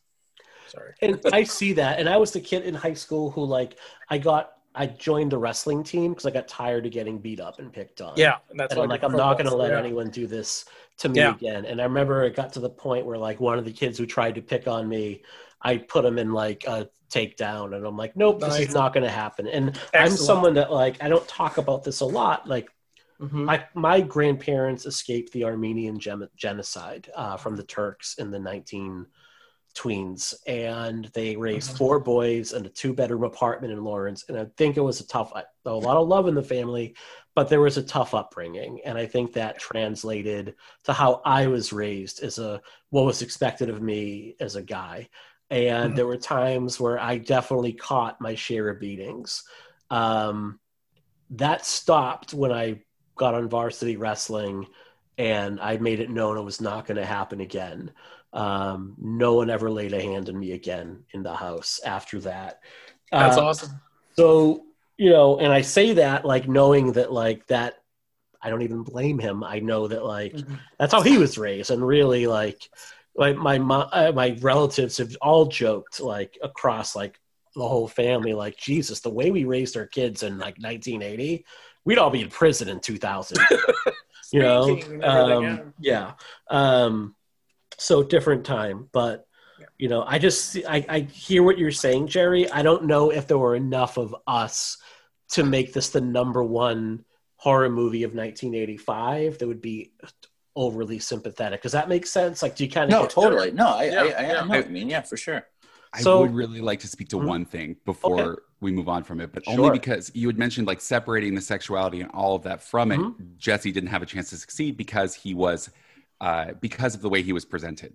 sorry. and I see that. And I was the kid in high school who, like, I got, I joined the wrestling team because I got tired of getting beat up and picked on. Yeah, and that's and I'm like, I'm not going to let yeah. anyone do this to me Yeah. again. And I remember it got to the point where, like, one of the kids who tried to pick on me, I put him in like a takedown, and I'm like, nope, this is not going to happen. And I'm someone that, like, I don't talk about this a lot. Like, Mhm. my my grandparents escaped the Armenian gem- genocide uh, from the Turks in the 19 tweens, and they raised four boys in a two bedroom apartment in Lawrence. And I think it was a tough, a lot of love in the family, but there was a tough upbringing, and I think that translated to how I was raised as a what was expected of me as a guy. And Mhm. there were times where I definitely caught my share of beatings. Um, that stopped when I got on varsity wrestling and I made it known it was not going to happen again. Um, no one ever laid a hand on me again in the house after that. That's Uh, awesome. So, you know, and I say that like knowing that like that I don't even blame him. I know that like Mhm. that's how he was raised and really like like my mo- uh, my relatives have all joked like across like the whole family like Jesus the way we raised our kids in like 1980 we'd all be in prison in 2000 you know Speaking and everything, um, yeah um so different time but you know i just I, I hear what you're saying jerry i don't know if there were enough of us to make this the number one horror movie of 1985 that would be overly sympathetic does that make sense like do you kind of No, totally. No, I, Yeah, I, I, yeah. I know what you mean. Yeah, for sure. I So- would really like to speak to Mhm. one thing before Okay. we move on from it, but Sure. only because you had mentioned like separating the sexuality and all of that from it. Mhm. Jesse didn't have a chance to succeed because he was, uh, because of the way he was presented.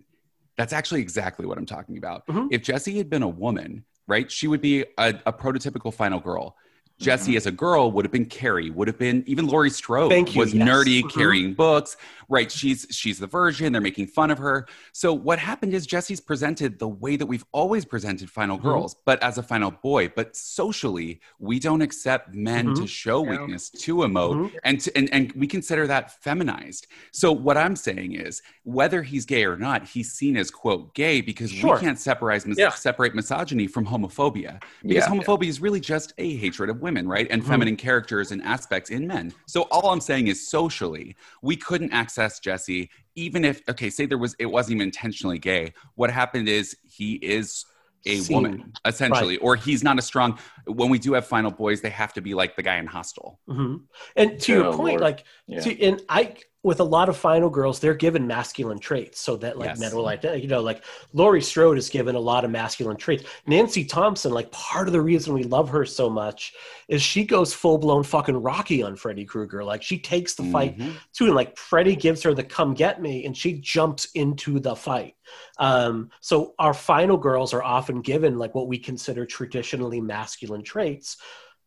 That's actually exactly what I'm talking about. Mhm. If Jesse had been a woman, right, she would be a, a prototypical final girl. Jesse Mm-hmm. as a girl would have been Carrie, would have been even Laurie Strode Thank you, was yes. nerdy, Mhm. carrying books, right? She's she's the virgin. They're making fun of her. So what happened is Jesse's presented the way that we've always presented final Mhm. girls, but as a final boy. But socially, we don't accept men to show Yeah. weakness, to emote, Mhm. and, to, and and we consider that feminized. So what I'm saying is, whether he's gay or not, he's seen as quote gay because Sure. we can't separate mis- Yeah. separate misogyny from homophobia because Yeah. homophobia is really just a hatred of women, right? And Mhm. feminine characters and aspects in men. So all I'm saying is socially, we couldn't access Jesse, even if okay, say there was it wasn't even intentionally gay. What happened is he is a Seen. woman essentially, or he's not a strong. When we do have final boys, they have to be like the guy in Hostel. Mhm. And to your Oh, point, Lord. like, Yeah. to, and I, with a lot of final girls, they're given masculine traits so that like Yes. men will like, you know, like Laurie Strode is given a lot of masculine traits. Nancy Thompson, like part of the reason we love her so much is she goes full blown fucking Rocky on Freddy Krueger. Like she takes the fight Mhm. too, and like Freddy gives her the come get me, and she jumps into the fight. Um, so our final girls are often given like what we consider traditionally masculine traits.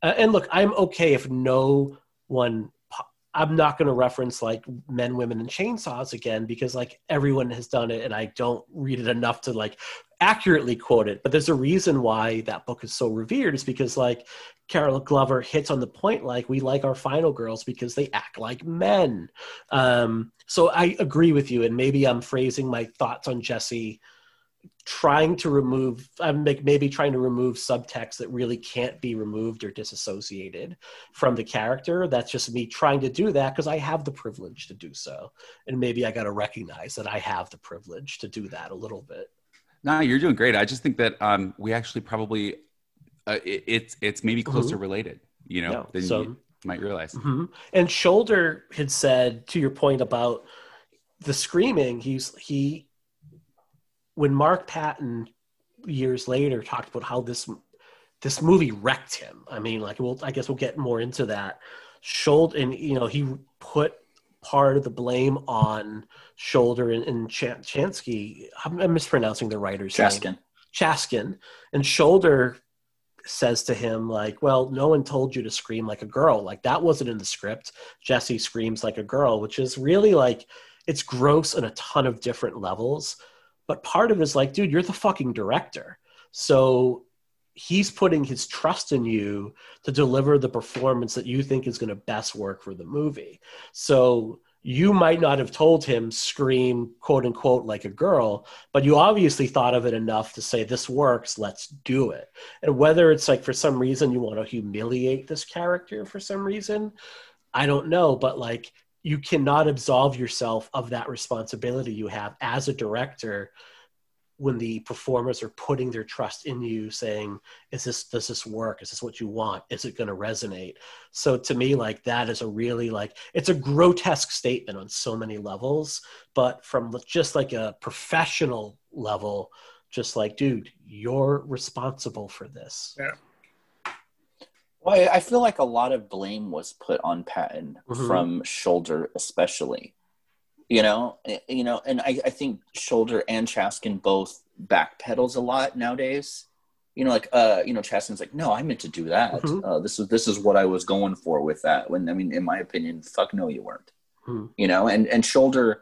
Uh, and look, I'm okay if no one. I'm not going to reference like men, women, and chainsaws again because like everyone has done it, and I don't read it enough to like accurately quote it. but there's a reason why that book is so revered. Is because like Carol Clover hits on the point, like we like our final girls because they act like men. Um, so I agree with you, and maybe I'm phrasing my thoughts on Jesse trying to remove i'm maybe trying to remove subtext that really can't be removed or disassociated from the character. That's just me trying to do that because i have the privilege to do so. And maybe i got to recognize that i have the privilege to do that a little bit. No you're doing great. I just think that um, we actually probably uh, it, it's it's maybe closer Mhm. related you know Yeah, than so- you might realize. Hmm And Sholder had said to your point about the screaming. He's he when Mark Patton years later talked about how this this movie wrecked him. I mean, like we'll I guess we'll get more into that. Sholder and you know he put part of the blame on Sholder and, and Chan- Chansky. I'm, I'm mispronouncing the writer's name. Chaskin. Chaskin and Sholder says to him like well no one told you to scream like a girl like that wasn't in the script jesse screams like a girl which is really like it's gross on a ton of different levels but part of it is like dude you're the fucking director. So he's putting his trust in you to deliver the performance that you think is going to best work for the movie. So you might not have told him scream quote unquote like a girl but you obviously thought of it enough to say this works let's do it. And whether it's like for some reason you want to humiliate this character for some reason i don't know but like you cannot absolve yourself of that responsibility you have as a director when the performers are putting their trust in you saying is this does this work? Is this what you want? Is it going to resonate? So to me like that is a really like it's a grotesque statement on so many levels but from just like a professional level just like dude you're responsible for this Well, I- feel like a lot of blame was put on Patton Mhm. from Sholder, especially. You know, Eh, you know, and I, I think Sholder and Chaskin both backpedals a lot nowadays. You know, like uh, you know, Chaskin's like, no, I meant to do that. Mhm. Uh, this is this is what I was going for with that. When I mean, in my opinion, fuck no, you weren't. Mhm. You know, and and Sholder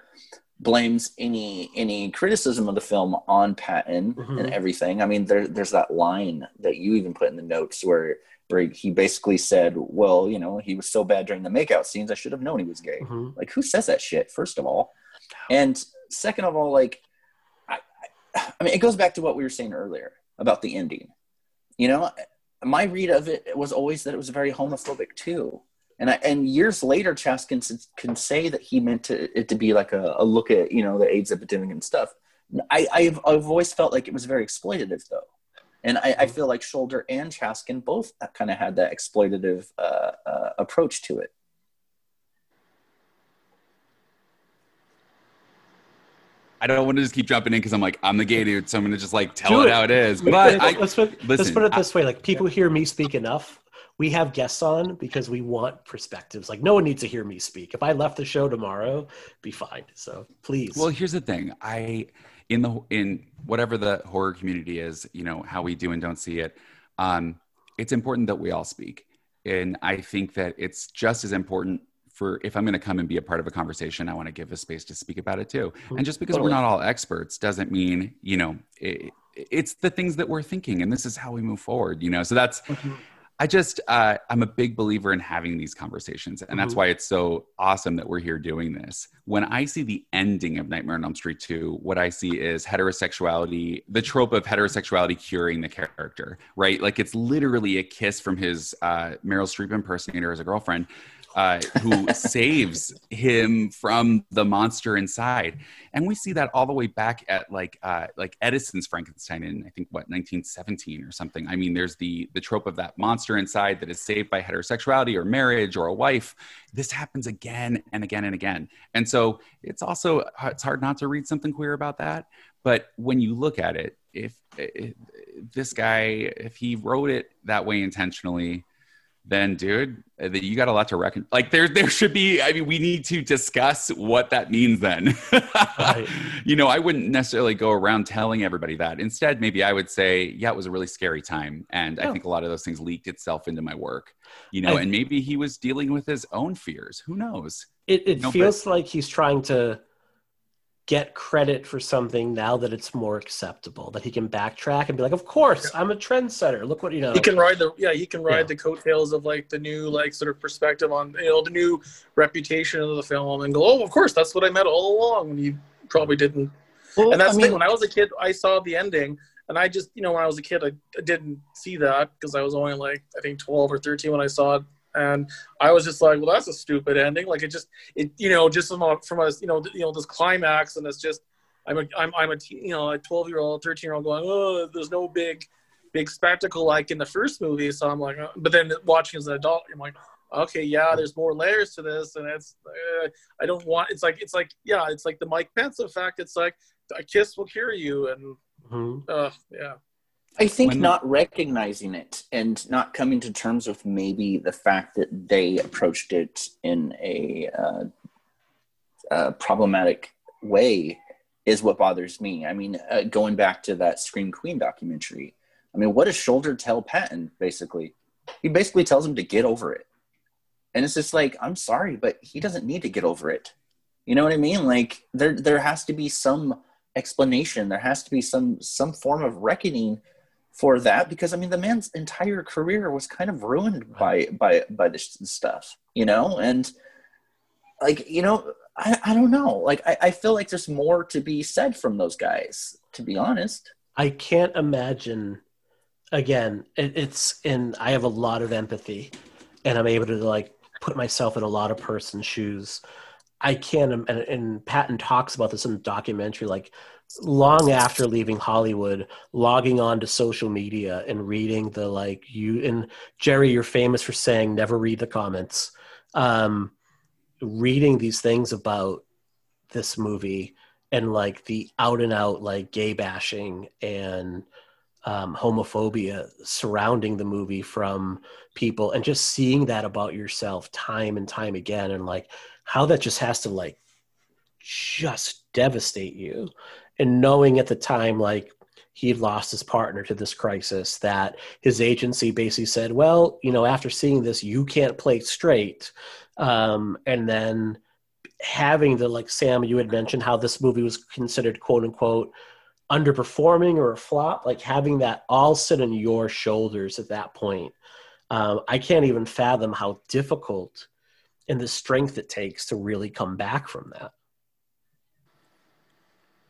blames any any criticism of the film on Patton Mhm. and everything. I mean, there there's that line that you even put in the notes where he basically said, "Well, you know, he was so bad during the makeout scenes. I should have known he was gay." Mhm. Like, who says that shit? First of all, and second of all, like, I, I, I mean, it goes back to what we were saying earlier about the ending. You know, my read of it was always that it was very homophobic too. And I, and years later, Chaskin can say that he meant to, it to be like a, a look at you know the AIDS epidemic and stuff. I, I've, I've always felt like it was very exploitative though, and I, I feel like Sholder and Chaskin both kind of had that exploitative uh, uh, approach to it. I don't want to just keep jumping in because I'm like I'm the gay dude, so I'm gonna just like tell Do it, it. how it is. But I, let's, put, let's put it this way like people hear me speak enough we have guests on because we want perspectives like no one needs to hear me speak if i left the show tomorrow be fine so please Well, here's the thing. I in the in whatever the horror community is, you know, how we do and don't see it. Um, it's important that we all speak, and I think that it's just as important for if I'm going to come and be a part of a conversation, I want to give a space to speak about it too. And just because Totally. we're not all experts doesn't mean you know it, it's the things that we're thinking, and this is how we move forward. You know, so that's I just uh, I'm a big believer in having these conversations, and that's Mhm. why it's so awesome that we're here doing this. When I see the ending of Nightmare on Elm Street 2, what I see is heterosexuality, the trope of heterosexuality curing the character, right? Like it's literally a kiss from his uh, Meryl Streep impersonator as a girlfriend. Uh, who saves him from the monster inside, and we see that all the way back at like uh, like Edison's Frankenstein in I think what 1917 or something. I mean, there's the the trope of that monster inside that is saved by heterosexuality or marriage or a wife. This happens again and again and again, and so it's also it's hard not to read something queer about that. But when you look at it, if, if this guy if he wrote it that way intentionally then dude uh, you got a lot to reckon like there there should be i mean we need to discuss what that means then. Right. you know i wouldn't necessarily go around telling everybody that. Instead maybe i would say yeah it was a really scary time and i think a lot of those things leaked itself into my work you know I- and maybe he was dealing with his own fears. Who knows? It, it No, but- feels like he's trying to get credit for something now that it's more acceptable that he can backtrack and be like of course i'm a trendsetter. Look what you know. He can ride the yeah he can ride Yeah. the coattails of like the new like sort of perspective on you know the new reputation of the film and go oh of course that's what I meant all along when you probably didn't. Well, and that's I the thing when I was a kid I saw the ending and I just you know when I was a kid I, I didn't see that because I was only like I think 12 or 13 when I saw it and I was just like well that's a stupid ending. Like it just it you know just from a, from a you know you know this climax and it's just I'm a I'm I'm a you know a 12 year old 13 year old going oh there's no big big spectacle like in the first movie. So I'm like uh, but then watching as an adult I'm like okay yeah there's more layers to this and it's uh, I don't want it's like it's like yeah it's like the Mike Pence effect. It's like a kiss will cure you and Mhm. uh yeah I think When- not recognizing it and not coming to terms with maybe the fact that they approached it in a uh, uh, problematic way is what bothers me. I mean, uh, going back to that Scream Queen documentary, I mean, what does Sholder tell Patton basically? He basically tells him to get over it. And it's just like, I'm sorry, but he doesn't need to get over it. You know what I mean? Like there there has to be some explanation. There has to be some some form of reckoning for that because I mean the man's entire career was kind of ruined by by by this stuff, you know, and like you know I, I don't know like I, I feel like there's more to be said from those guys to be honest. I can't imagine. Again, it, it's and I have a lot of empathy, and I'm able to like put myself in a lot of person's shoes. I can't, and, and Patton talks about this in the documentary. Like long after leaving Hollywood, logging on to social media and reading the like you and Jerry, you're famous for saying never read the comments. Um, reading these things about this movie and like the out and out like gay bashing and um, homophobia surrounding the movie from people and just seeing that about yourself time and time again and like how that just has to like just devastate you and knowing at the time like he lost his partner to this crisis that his agency basically said well you know after seeing this you can't play straight. Um, and then having the like sam you had mentioned how this movie was considered quote unquote underperforming or a flop like having that all sit on your shoulders at that point um, i can't even fathom how difficult and the strength it takes to really come back from that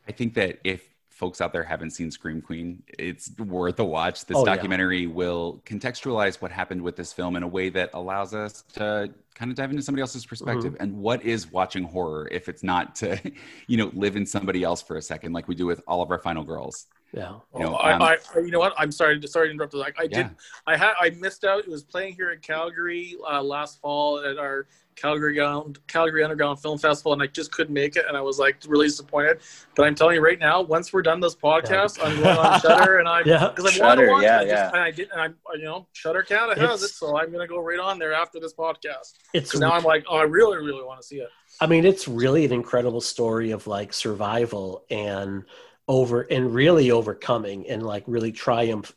I think that if folks out there haven't seen Scream Queen, it's worth a watch. This Oh, yeah. documentary will contextualize what happened with this film in a way that allows us to kind of dive into somebody else's perspective. Mm-hmm. And what is watching horror if it's not to, you know, live in somebody else for a second, like we do with all of our final girls. yeah You know, I, um, I, I- you know what? I'm sorry. Sorry to interrupt. Like I Yeah. did. I had. I missed out. It was playing here in Calgary uh, last fall at our Calgary Ground, Calgary Underground Film Festival, and I just couldn't make it, and I was like really disappointed. But I'm telling you right now, once we're done this podcast, I'm going on Shudder, and I Yeah. because I wanted Shudder, to watch yeah, it, I just, yeah. and I did, and I uh, you know Shudder Canada has It's- it, so I'm gonna go right on there after this podcast. it's So now I'm like, oh, I really, really want to see it. I mean, it's really an incredible story of like survival and over and really overcoming and like really triumph.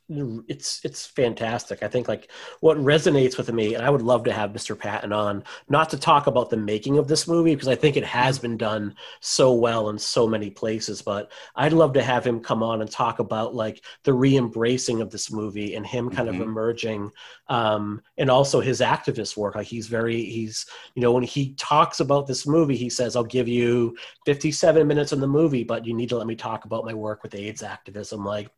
It's it's fantastic. I think like what resonates with me, and I would love to have Mr. Patton on, not to talk about the making of this movie because I think it has been done so well in so many places, but I'd love to have him come on and talk about like the re-embracing of this movie and him kind Mhm. of emerging um, and also his activist work. Like he's very he's you know when he talks about this movie he says i'll give you 57 minutes in the movie but you need to let me talk about my work with aids activism like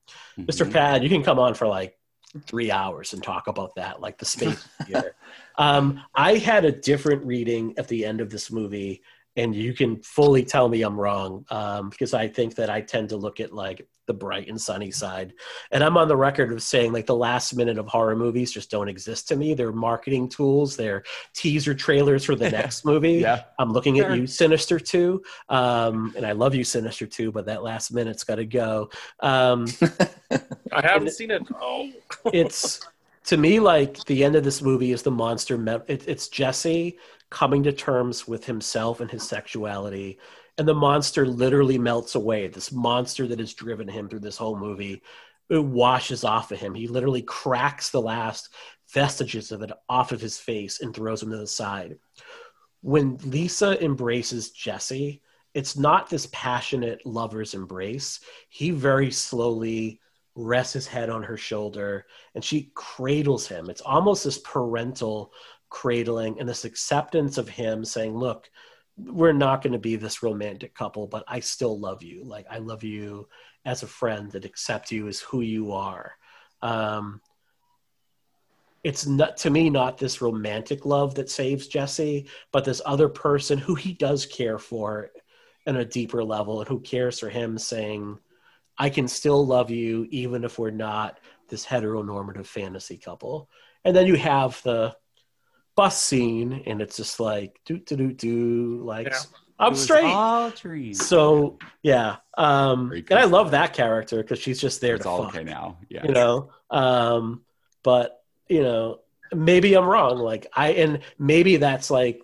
mr Mhm. pad you can come on for like three hours and talk about that like the space theater um, i had a different reading at the end of this movie and you can fully tell me i'm wrong um, because i think that i tend to look at like the bright and sunny side and i'm on the record of saying like the last minute of horror movies just don't exist to me they're marketing tools they're teaser trailers for the next movie Yeah. I'm looking at you, Sinister Two, um, and I love you, Sinister Two, but that last minute's got to go. Um, I haven't seen it. Oh, it's to me like the end of this movie is the monster. Me- it, it's Jesse coming to terms with himself and his sexuality, and the monster literally melts away. This monster that has driven him through this whole movie, it washes off of him. He literally cracks the last vestiges of it off of his face and throws him to the side. When Lisa embraces Jesse it's not this passionate lover's embrace. He very slowly rests his head on her shoulder and she cradles him. It's almost this parental cradling and this acceptance of him saying, Look, we're not going to be this romantic couple, but I still love you. Like, I love you as a friend that accepts you as who you are. Um, it's not to me not this romantic love that saves Jesse, but this other person who he does care for in a deeper level and who cares for him saying, I can still love you even if we're not this heteronormative fantasy couple. And then you have the bus scene and it's just like do do do do like Yeah. I'm straight. all dreams. So yeah. Um and I love that character because she's just there it's to all fuck okay now. Yeah. you know um but you know maybe i'm wrong like i and maybe that's like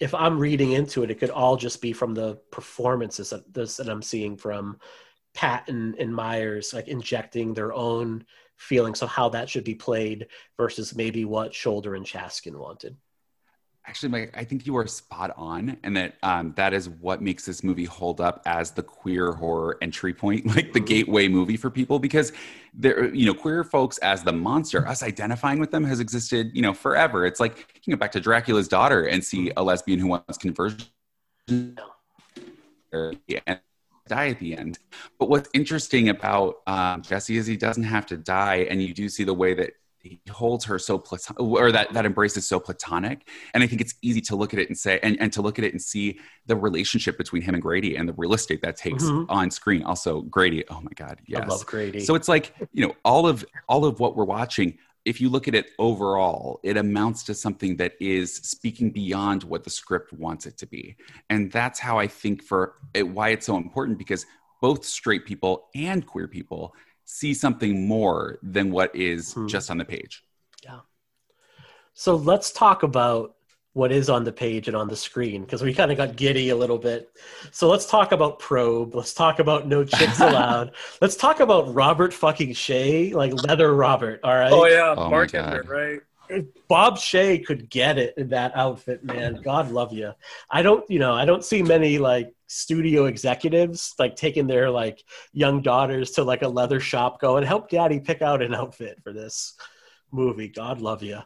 if i'm reading into it it could all just be from the performances that, this, that i'm seeing from patton and myers like injecting their own feelings of how that should be played versus maybe what Sholder and chaskin wanted Actually, Mike, I think you are spot on, and that um, that is what makes this movie hold up as the queer horror entry point, like the Mhm. gateway movie for people, because there, you know, queer folks as the monster, us identifying with them has existed, you know, forever. It's like you can go back to Dracula's daughter and see a lesbian who wants conversion and die at the end. But what's interesting about um, Jesse is he doesn't have to die, and you do see the way that he holds her so platonic, or that that embrace is so platonic. And I think it's easy to look at it and say, and, and to look at it and see the relationship between him and Grady and the real estate that takes Mhm. on screen. Also, Grady, oh my God, yes. i love grady So it's like you know all of all of what we're watching. If you look at it overall, it amounts to something that is speaking beyond what the script wants it to be, and that's how I think for it, why it's so important because both straight people and queer people see something more than what is Hmm. just on the page. Yeah. So let's talk about what is on the page and on the screen because we kind of got giddy a little bit. So let's talk about Probe. Let's talk about No Chicks Allowed. let's talk about Robert fucking Shaye, like Leather Robert. All right. Oh yeah, Oh, my bartender, God. right? Bob Shaye could get it in that outfit, man. God love you. I don't, you know, I don't see many like studio executives like taking their like young daughters to like a leather shop going, help daddy pick out an outfit for this movie. God love you.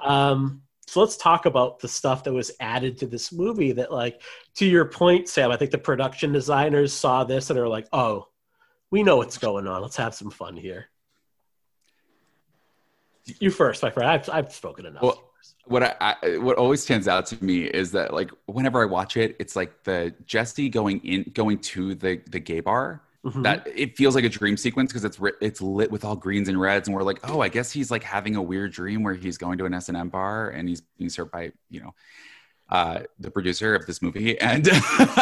Um, so let's talk about the stuff that was added to this movie that like to your point, Sam, I think the production designers saw this and are like, oh, we know what's going on. Let's have some fun here. You first, my friend. I've, I've spoken enough. Well, what I, I what always stands out to me is that like whenever I watch it, it's like the Jesse going in going to the the gay bar. Mhm. That it feels like a dream sequence because it's it's lit with all greens and reds, and we're like, oh, I guess he's like having a weird dream where he's going to an S and M bar and he's being served by you know uh, the producer of this movie, and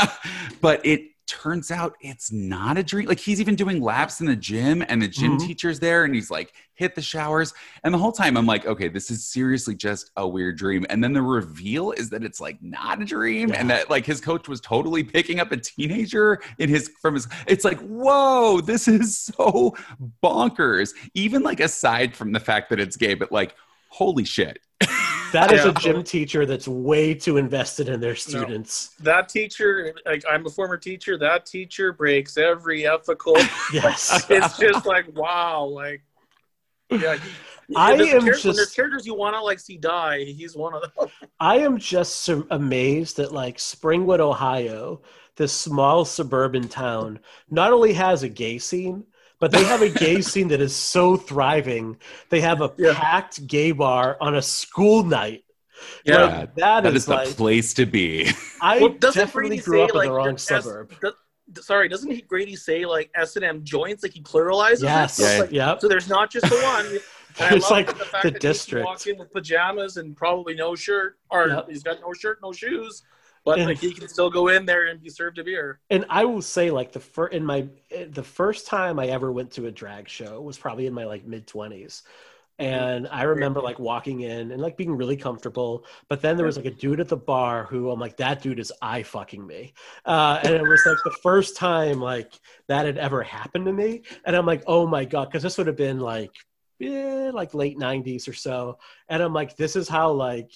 but it turns out it's not a dream. Like he's even doing laps in the gym, and the gym Mhm. teacher's there, and he's like hit the showers, and the whole time I'm like, okay, this is seriously just a weird dream. And then the reveal is that it's like not a dream, and that like his coach was totally picking up a teenager in his from his. It's like, whoa, this is so bonkers. Even like aside from the fact that it's gay, but like, holy shit. That is Yeah. a gym teacher that's way too invested in their students. That teacher, like I'm a former teacher. That teacher breaks every ethical. Yes. it's just like wow, like yeah. I am char- just- when there's characters you want to like see die. He's one of them. I am just so amazed that like Springwood, Ohio, this small suburban town, not only has a gay scene, but they have a gay scene that is so thriving. They have a Yeah. packed gay bar on a school night. Yeah. Like, that That is, is the like place to be. I Well, definitely Grady grew say, up in like, the wrong S- suburb. do- sorry, doesn't he Grady say like S and M joints? Like he pluralizes. Yes. It? So, it's Yeah. like- Yep. so there's not just the one. And I It's love like the, fact the that he district. walk in with pajamas and probably no shirt, or Yep. he's got no shirt, no shoes, but And- like he can still go in there and be served a beer. and I will say, like the first in my the first time I ever went to a drag show was probably in my like mid twenties, and I remember like walking in and like being really comfortable. But then there was like a dude at the bar who I'm like, that dude is eye fucking me, uh, and it was like the first time like that had ever happened to me, and I'm like, oh my god, because this would have been like, eh, like late '90s or so, and I'm like, this is how like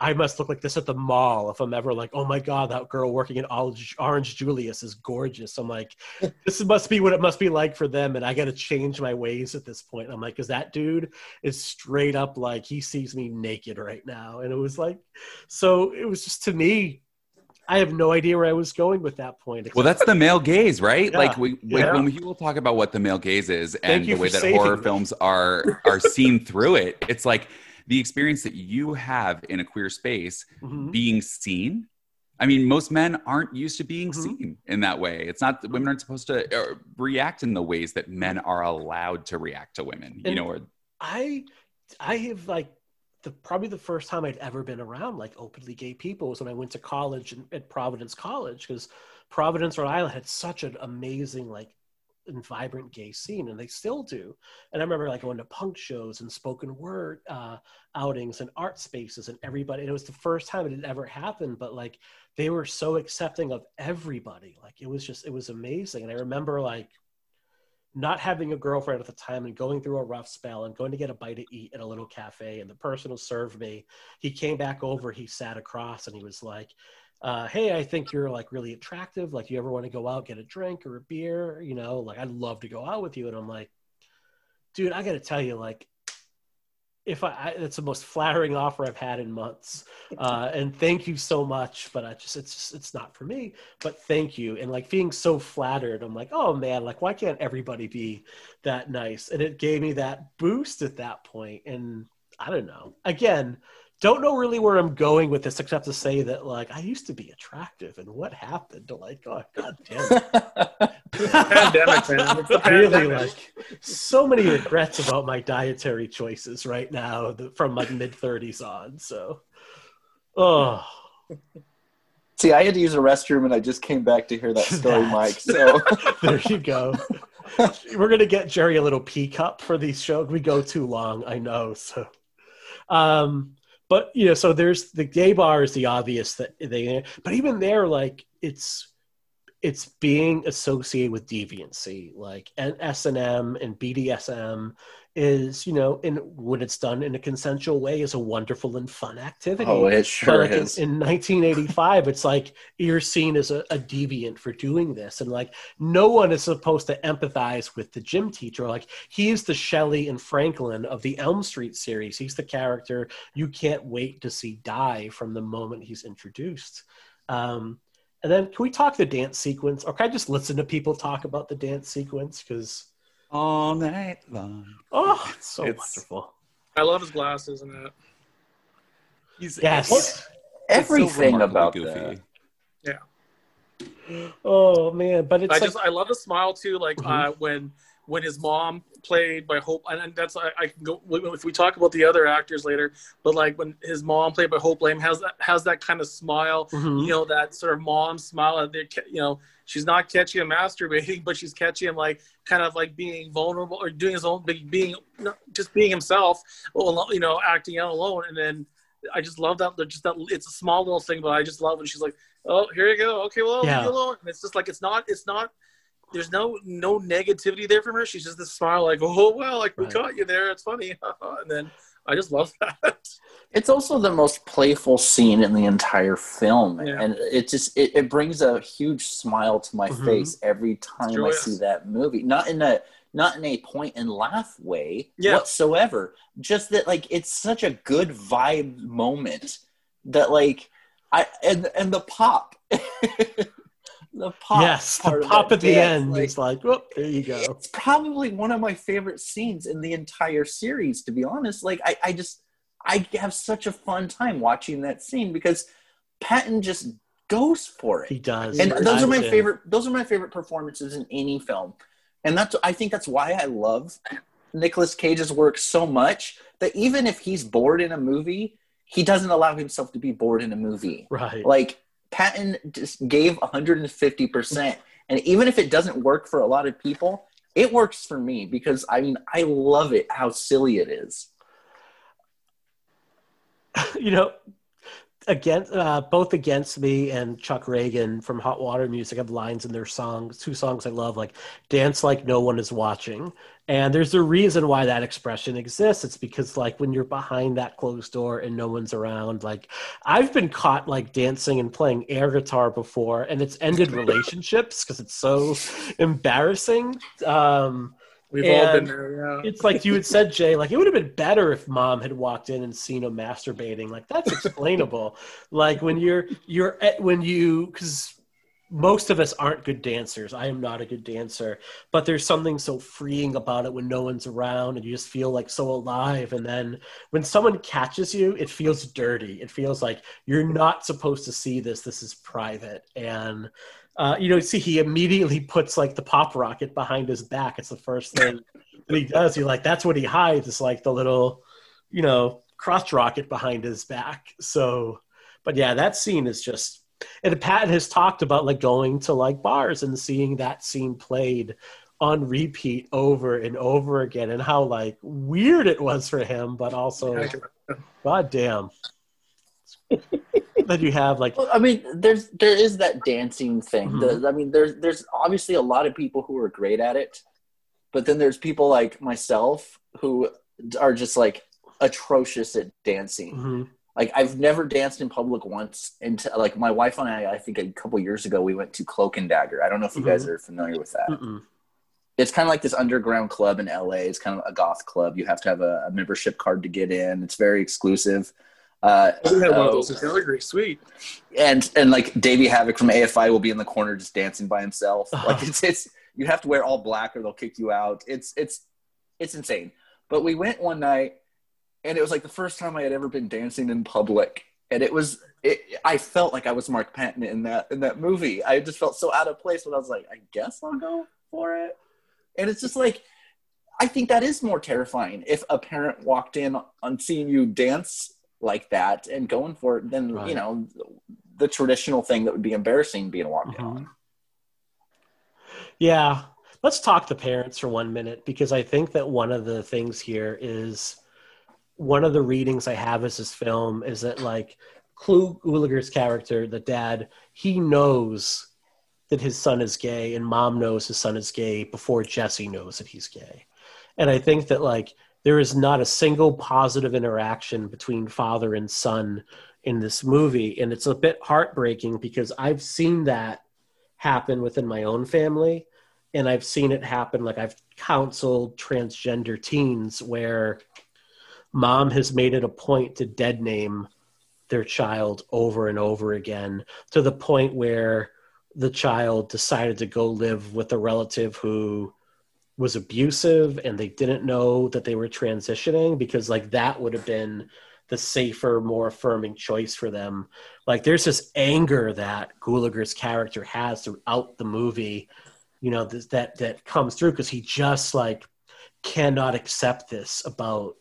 I must look like this at the mall if I'm ever like, oh my god, that girl working at Orange, Orange Julius is gorgeous. I'm like, this must be what it must be like for them, and I got to change my ways at this point. I'm like, because that dude is straight up like he sees me naked right now, and it was like, so it was just to me. I have no idea where I was going with that point. Well, that's the male gaze, right? Yeah. Like we, we- Yeah. when people talk about what the male gaze is and the way that horror me. films are are seen through it, it's like the experience that you have in a queer space Mhm. being seen. I mean, most men aren't used to being Mhm. seen in that way. It's not that women aren't supposed to uh, react in the ways that men are allowed to react to women. You know, or I I have like the probably the first time I'd ever been around like openly gay people was when I went to college in, at Providence College because Providence, Rhode Island had such an amazing like and vibrant gay scene and they still do. And i remember like going to punk shows and spoken word uh, outings and art spaces and everybody it was the first time it had ever happened but like they were so accepting of everybody. Like it was just it was amazing. And i remember like not having a girlfriend at the time and going through a rough spell and going to get a bite to eat at a little cafe and the person who served me he came back over he sat across and he was like uh, hey i think you're like really attractive like you ever want to go out get a drink or a beer you know like i'd love to go out with you and i'm like dude i gotta tell you like if I, I it's the most flattering offer I've had in months, uh, and thank you so much. But I just it's just it's not for me. But thank you, and like being so flattered, I'm like, oh man, like why can't everybody be that nice? And it gave me that boost at that point. And I don't know. Again, don't know really where I'm going with this, except to say that like I used to be attractive, and what happened? Like, oh god damn it. Pandemic, man. It's really pandemic. like so many regrets about my dietary choices right now the, from my mid 30s on so oh See, I had to use a restroom and I just came back to hear that story, That. Mike. So there you go we're gonna get jerry a little pea cup for these shows we go too long i know so um but you know so there's the gay bar is the obvious that they but even there like it's it's being associated with deviancy like and s&m and bdsm is you know in when it's done in a consensual way is a wonderful and fun activity. Oh, it sure like in, is. in 1985 it's like you're seen as a, a deviant for doing this. And like no one is supposed to empathize with the gym teacher. Like he's the shelley and franklin of the elm street series. He's the character you can't wait to see die from the moment he's introduced. Um, and then can we talk the dance sequence? Or can i just listen to people talk about the dance sequence? Because all night long. oh it's so It's- wonderful I love his glasses and that. He's, yes it's- it's so everything remarkably about that. Yeah. Oh man but it's I like, just I love the smile too. Like uh, when when his mom played by Hope, and, and that's I, I can go if we talk about the other actors later. But like when his mom played by Hope Lange has that has that kind of smile, Mhm. you know, that sort of mom smile. That they're you know she's not catching him masturbating, but she's catching him like kind of like being vulnerable or doing his own being just being himself, you know, acting out alone, and then. I just love that. Just that it's a small little thing, but I just love when she's like, "Oh, here you go. Okay, well, Yeah. leave you alone." And it's just like it's not. It's not there's no no negativity there from her. She's just this smile, like, "Oh well, like we caught you there. It's funny." and then I just love that. It's also the most playful scene in the entire film, Yeah. and it just it, it brings a huge smile to my Mhm. face every time I see that movie. Not in a not in a point and laugh way Yeah. whatsoever. Just that like it's such a good vibe moment that like I and and the pop. the pop. yes the pop at the dance, end like, is like whoop oh, there you go it's probably one of my favorite scenes in the entire series to be honest like i, I just i have such a fun time watching that scene because patton just goes for it. he does and those are my in. favorite those are my favorite performances in any film and that's i think that's why i love Nicolas cage's work so much that even if he's bored in a movie he doesn't allow himself to be bored in a movie right like Patton just gave 150%. And even if it doesn't work for a lot of people, it works for me because I mean, I love it how silly it is. you know against uh, both against me and Chuck Ragan from Hot Water Music have lines in their songs, two songs I love, like "Dance Like No One Is Watching," and there's a reason why that expression exists. It's because like when you're behind that closed door and no one's around, like I've been caught like dancing and playing air guitar before, and it's ended relationships because it's so embarrassing. Um, We've all been there. Yeah. it's like you had said, Jay. Like it would have been better if mom had walked in and seen him masturbating. Like that's explainable. like when you're you're at, when you because most of us aren't good dancers. I am not a good dancer, but there's something so freeing about it when no one's around and you just feel like so alive. And then when someone catches you, it feels dirty. It feels like you're not supposed to see this. This is private. And uh, you know, see, he immediately puts like the pop rocket behind his back. It's the first thing that he does. He like that's what he hides. It's like the little, you know, crotch rocket behind his back. So, but yeah, that scene is just. And Pat has talked about like going to like bars and seeing that scene played on repeat over and over again, and how like weird it was for him, but also, god damn. that you have like Well, I mean, there's there is that dancing thing. Mhm. The- I mean, there's there's obviously a lot of people who are great at it, but then there's people like myself who are just like atrocious at dancing. mhm. Like I've never danced in public once. Until like my wife and I, I think a couple years ago, we went to Cloak and Dagger. I don't know if you guys Mm-hmm. are familiar with that. Mm-mm. It's kind of like this underground club in LA. It's kind of a goth club. You have to have a, a membership card to get in. It's very exclusive. Uh, had one of those in Calgary. Sweet. and and like Davey Havok from AFI will be in the corner just dancing by himself. Uh-huh. Like it's it's you have to wear all black or they'll kick you out. It's it's it's insane. But we went one night and it was like the first time I had ever been dancing in public. And it was it I felt like I was Mark Patton in that in that movie. I just felt so out of place when I was like, I guess I'll go for it. And it's just like I think that is more terrifying if a parent walked in on seeing you dance like that and going for it than Right. you know the traditional thing that would be embarrassing being walked Mhm. on. Yeah. Let's talk to parents for one minute because I think that one of the things here is one of the readings I have as this film is that like Clu Gulager's character, the dad, he knows that his son is gay and mom knows his son is gay before Jesse knows that he's gay. And I think that like there is not a single positive interaction between father and son in this movie. And it's a bit heartbreaking because I've seen that happen within my own family and i've seen it happen like i've counseled transgender teens where mom has made it a point to dead name their child over and over again to the point where the child decided to go live with a relative who was abusive and they didn't know that they were transitioning because like that would have been the safer more affirming choice for them like there's this anger that Gulager's character has throughout the movie, you know, that that comes through because he just like cannot accept this about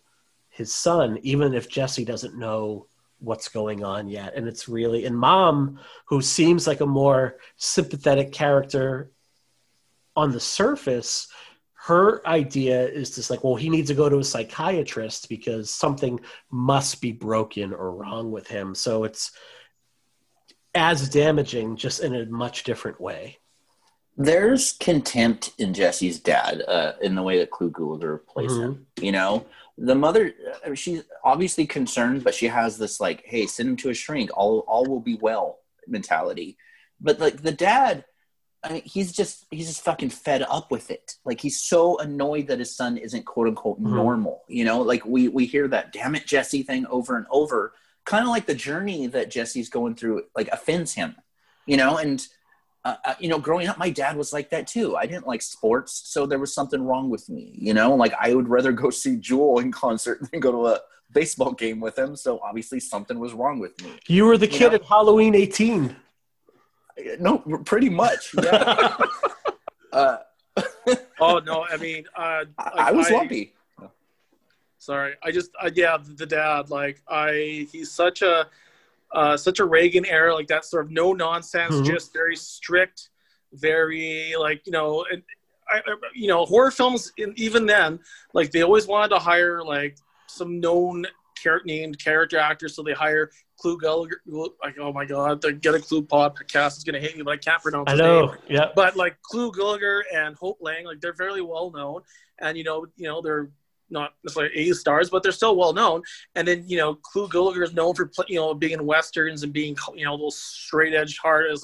his son, even if Jesse doesn't know what's going on yet. And it's really and mom, who seems like a more sympathetic character on the surface, her idea is just like, well, he needs to go to a psychiatrist because something must be broken or wrong with him. So it's as damaging, just in a much different way. There's contempt in Jesse's dad uh, in the way that Clu Gulager plays him. You know, the mother, she's obviously concerned, but she has this like, "Hey, send him to a shrink. All all will be well" mentality. But like the dad, I mean, he's just he's just fucking fed up with it. Like he's so annoyed that his son isn't quote unquote Mhm. normal. You know, like we we hear that "damn it, Jesse" thing over and over. Kind of like the journey that Jesse's going through, like offends him. You know, and uh, uh, you know, growing up, my dad was like that too. I didn't like sports, so there was something wrong with me. You know, like I would rather go see Jewel in concert than go to a baseball game with him. So obviously, something was wrong with me. You were the You kid know? at Halloween 18. No, pretty much. Yeah. uh, Oh no, I mean, uh, I, like, I was lumpy. Sorry, I just uh, yeah, the dad like I he's such a uh, such a Reagan era like that sort of no nonsense, Mhm. just very strict, very like you know, and I, I- you know horror films in, even then like they always wanted to hire like some known char- named character actors, so they hire Clue Gallagher. Like, oh my god, the Get a Clue podcast is gonna hate me, but I can't pronounce. I know. Yeah. But like Clue Gallagher and Hope Lange, like they're fairly well known, and you know, you know, they're not necessarily A stars, but they're still well known. And then you know, Clue Gallagher is known for you know being in westerns and being you know those straight edge hard as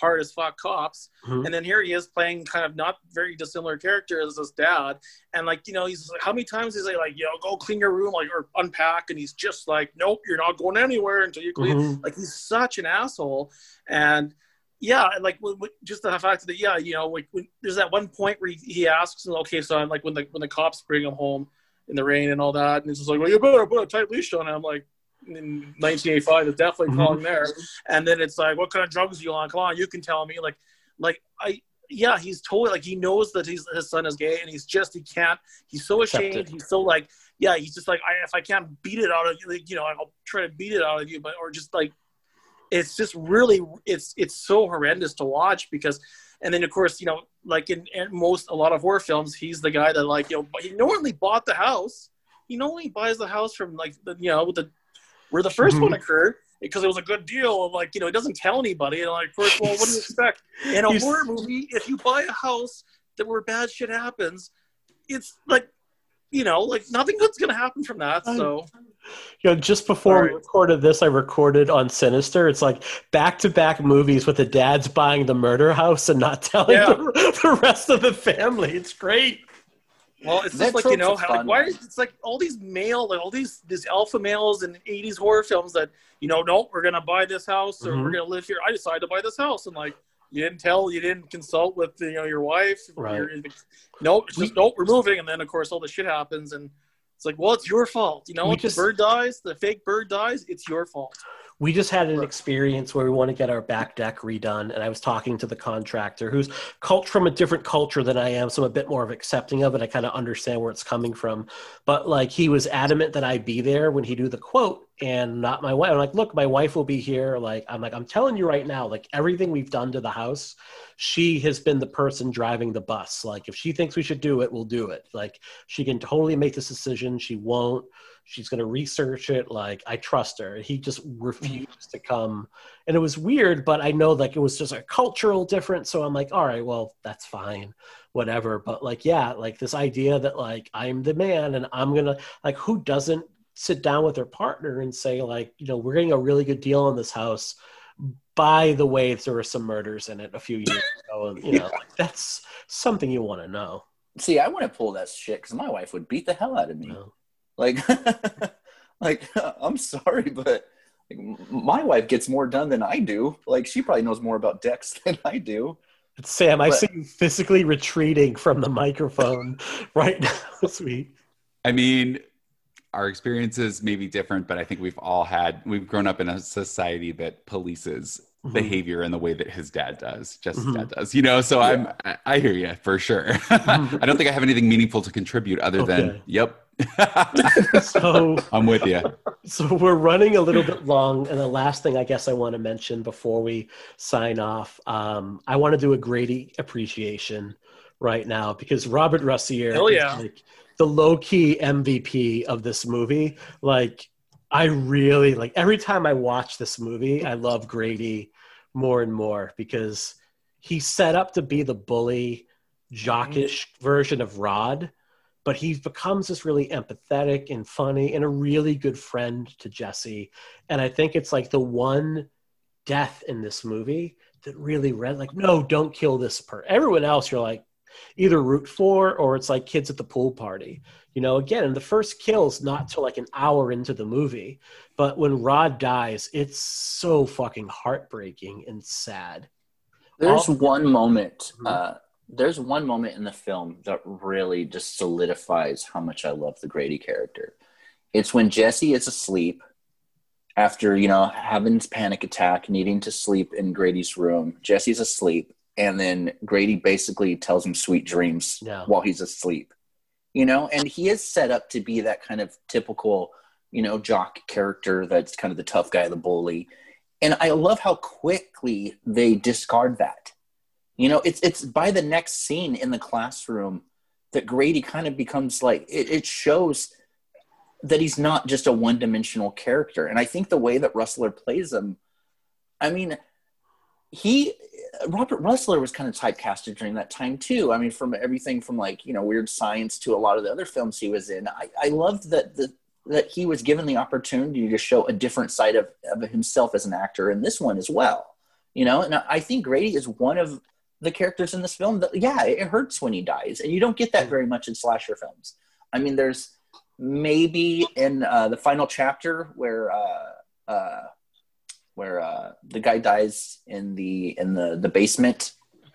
hard as fuck cops. Mhm. And then here he is playing kind of not very dissimilar character as his dad. And like you know, he's like, how many times is he like, yo, go clean your room, like or unpack, and he's just like, nope, you're not going anywhere until you clean. Mhm. Like he's such an asshole, and yeah, and like w- w- just the fact that yeah, you know, like when, there's that one point where he, he asks, okay, so I'm like when the when the cops bring him home in the rain and all that, and he's just like, well, you better put a tight leash on. And I'm like. In 1985, it's definitely Mhm. there, and then it's like, what kind of drugs are you on? Come on, you can tell me. Like, like I, yeah, he's totally like he knows that he's his son is gay, and he's just he can't. He's so ashamed. He's so like, yeah, he's just like, I, if I can't beat it out of you, like, you know, I'll try to beat it out of you, but or just like it's just really it's it's so horrendous to watch because and then of course you know like in, in most a lot of horror films he's the guy that like you know he normally bought the house. He normally buys the house from like the you know the where the 1st Mhm. one occurred because it was a good deal and like you know he doesn't tell anybody. And like first of all, what do you expect? In a horror movie if you buy a house that where bad shit happens it's like you know like nothing good's gonna happen from that so You know, just before we recorded this, I recorded on Sinister. It's like back to back movies with the dad's buying the murder house and not telling Yeah. the, the rest of the family. It's great. Well, it's That just like you know how like, why one. it's like all these male like all these these alpha males in '80s horror films that you know no we're gonna buy this house or Mhm. we're gonna live here. I decided to buy this house and like you didn't tell you didn't consult with you know your wife. Right. Your- nope, just nope we're moving and then of course all the shit happens and it's like well it's your fault. You know We if just- the bird dies, the fake bird dies, it's your fault. We just had an experience where we want to get our back deck redone, and I was talking to the contractor who's cult from a different culture than I am, so I'm a bit more of accepting of it. I kind of understand where it's coming from, but like he was adamant that I be there when he do the quote, and not my wife. I'm like, look, my wife will be here. Like I'm like, I'm telling you right now, like everything we've done to the house, she has been the person driving the bus. Like if she thinks we should do it, we'll do it. Like she can totally make this decision. She won't she's going to research it like i trust her. He just mm-hmm. refused to come. And it was weird but i know like it was just a cultural difference so i'm like all right well that's fine whatever. But like yeah like this idea that like i'm the man and i'm gonna like who doesn't sit down with their partner and say like you know we're getting a really good deal on this house. By the way there were some murders in it a few years ago and you know like, that's something you want to know. See, I wouldn't pull that shit because my wife would beat the hell out of me. know? Like, like I'm sorry, but like, my wife gets more done than I do. Like, she probably knows more about decks than I do. Sam, I see you physically retreating from the microphone right now, sweet. I mean, our experiences may be different, but I think we've all had, we've grown up in a society that polices Mhm. behavior in the way that his dad does, just Mhm. dad does, you know? So I'm, I, I hear you for sure. I don't think I have anything meaningful to contribute other than, yep. So, I'm with you. so we're running a little bit long, and the last thing I guess I want to mention before we sign off, um, I want to do a Grady appreciation right now because Robert Rusler is yeah. like the low key MVP of this movie. Like, I really like every time I watch this movie, I love Grady more and more because he's set up to be the bully, jockish version of Rod, but he becomes this really empathetic and funny and a really good friend to Jesse. And I think it's like the one death in this movie that really read like, no, don't kill this person. Everyone else, you're like either root for or it's like kids at the pool party. You know, again, and the first kill's not till like an hour into the movie, but when Rod dies, it's so fucking heartbreaking and sad. There's All- one moment. Mhm. Uh, there's one moment in the film that really just solidifies how much I love the Grady character. It's when Jesse is asleep after you know having his panic attack, needing to sleep in Grady's room. Jesse's asleep, and then Grady basically tells him sweet dreams Yeah. while he's asleep. You know, and he is set up to be that kind of typical, you know, jock character that's kind of the tough guy, the bully. And I love how quickly they discard that. You know, it's it's by the next scene in the classroom that Grady kind of becomes like it, it shows that he's not just a one-dimensional character. And i think the way that Rusler plays him i mean he Robert Rusler was kind of typecasted during that time too. I mean from everything from like you know weird science to a lot of the other films he was in i, I loved that the that he was given the opportunity to show a different side of, of himself as an actor in this one as well you know? And i think grady is one of the characters in this film that yeah it hurts when he dies and you don't get that very much in slasher films. I mean there's maybe in uh, the final chapter where uh, uh, where uh, the guy dies in the in the the basement.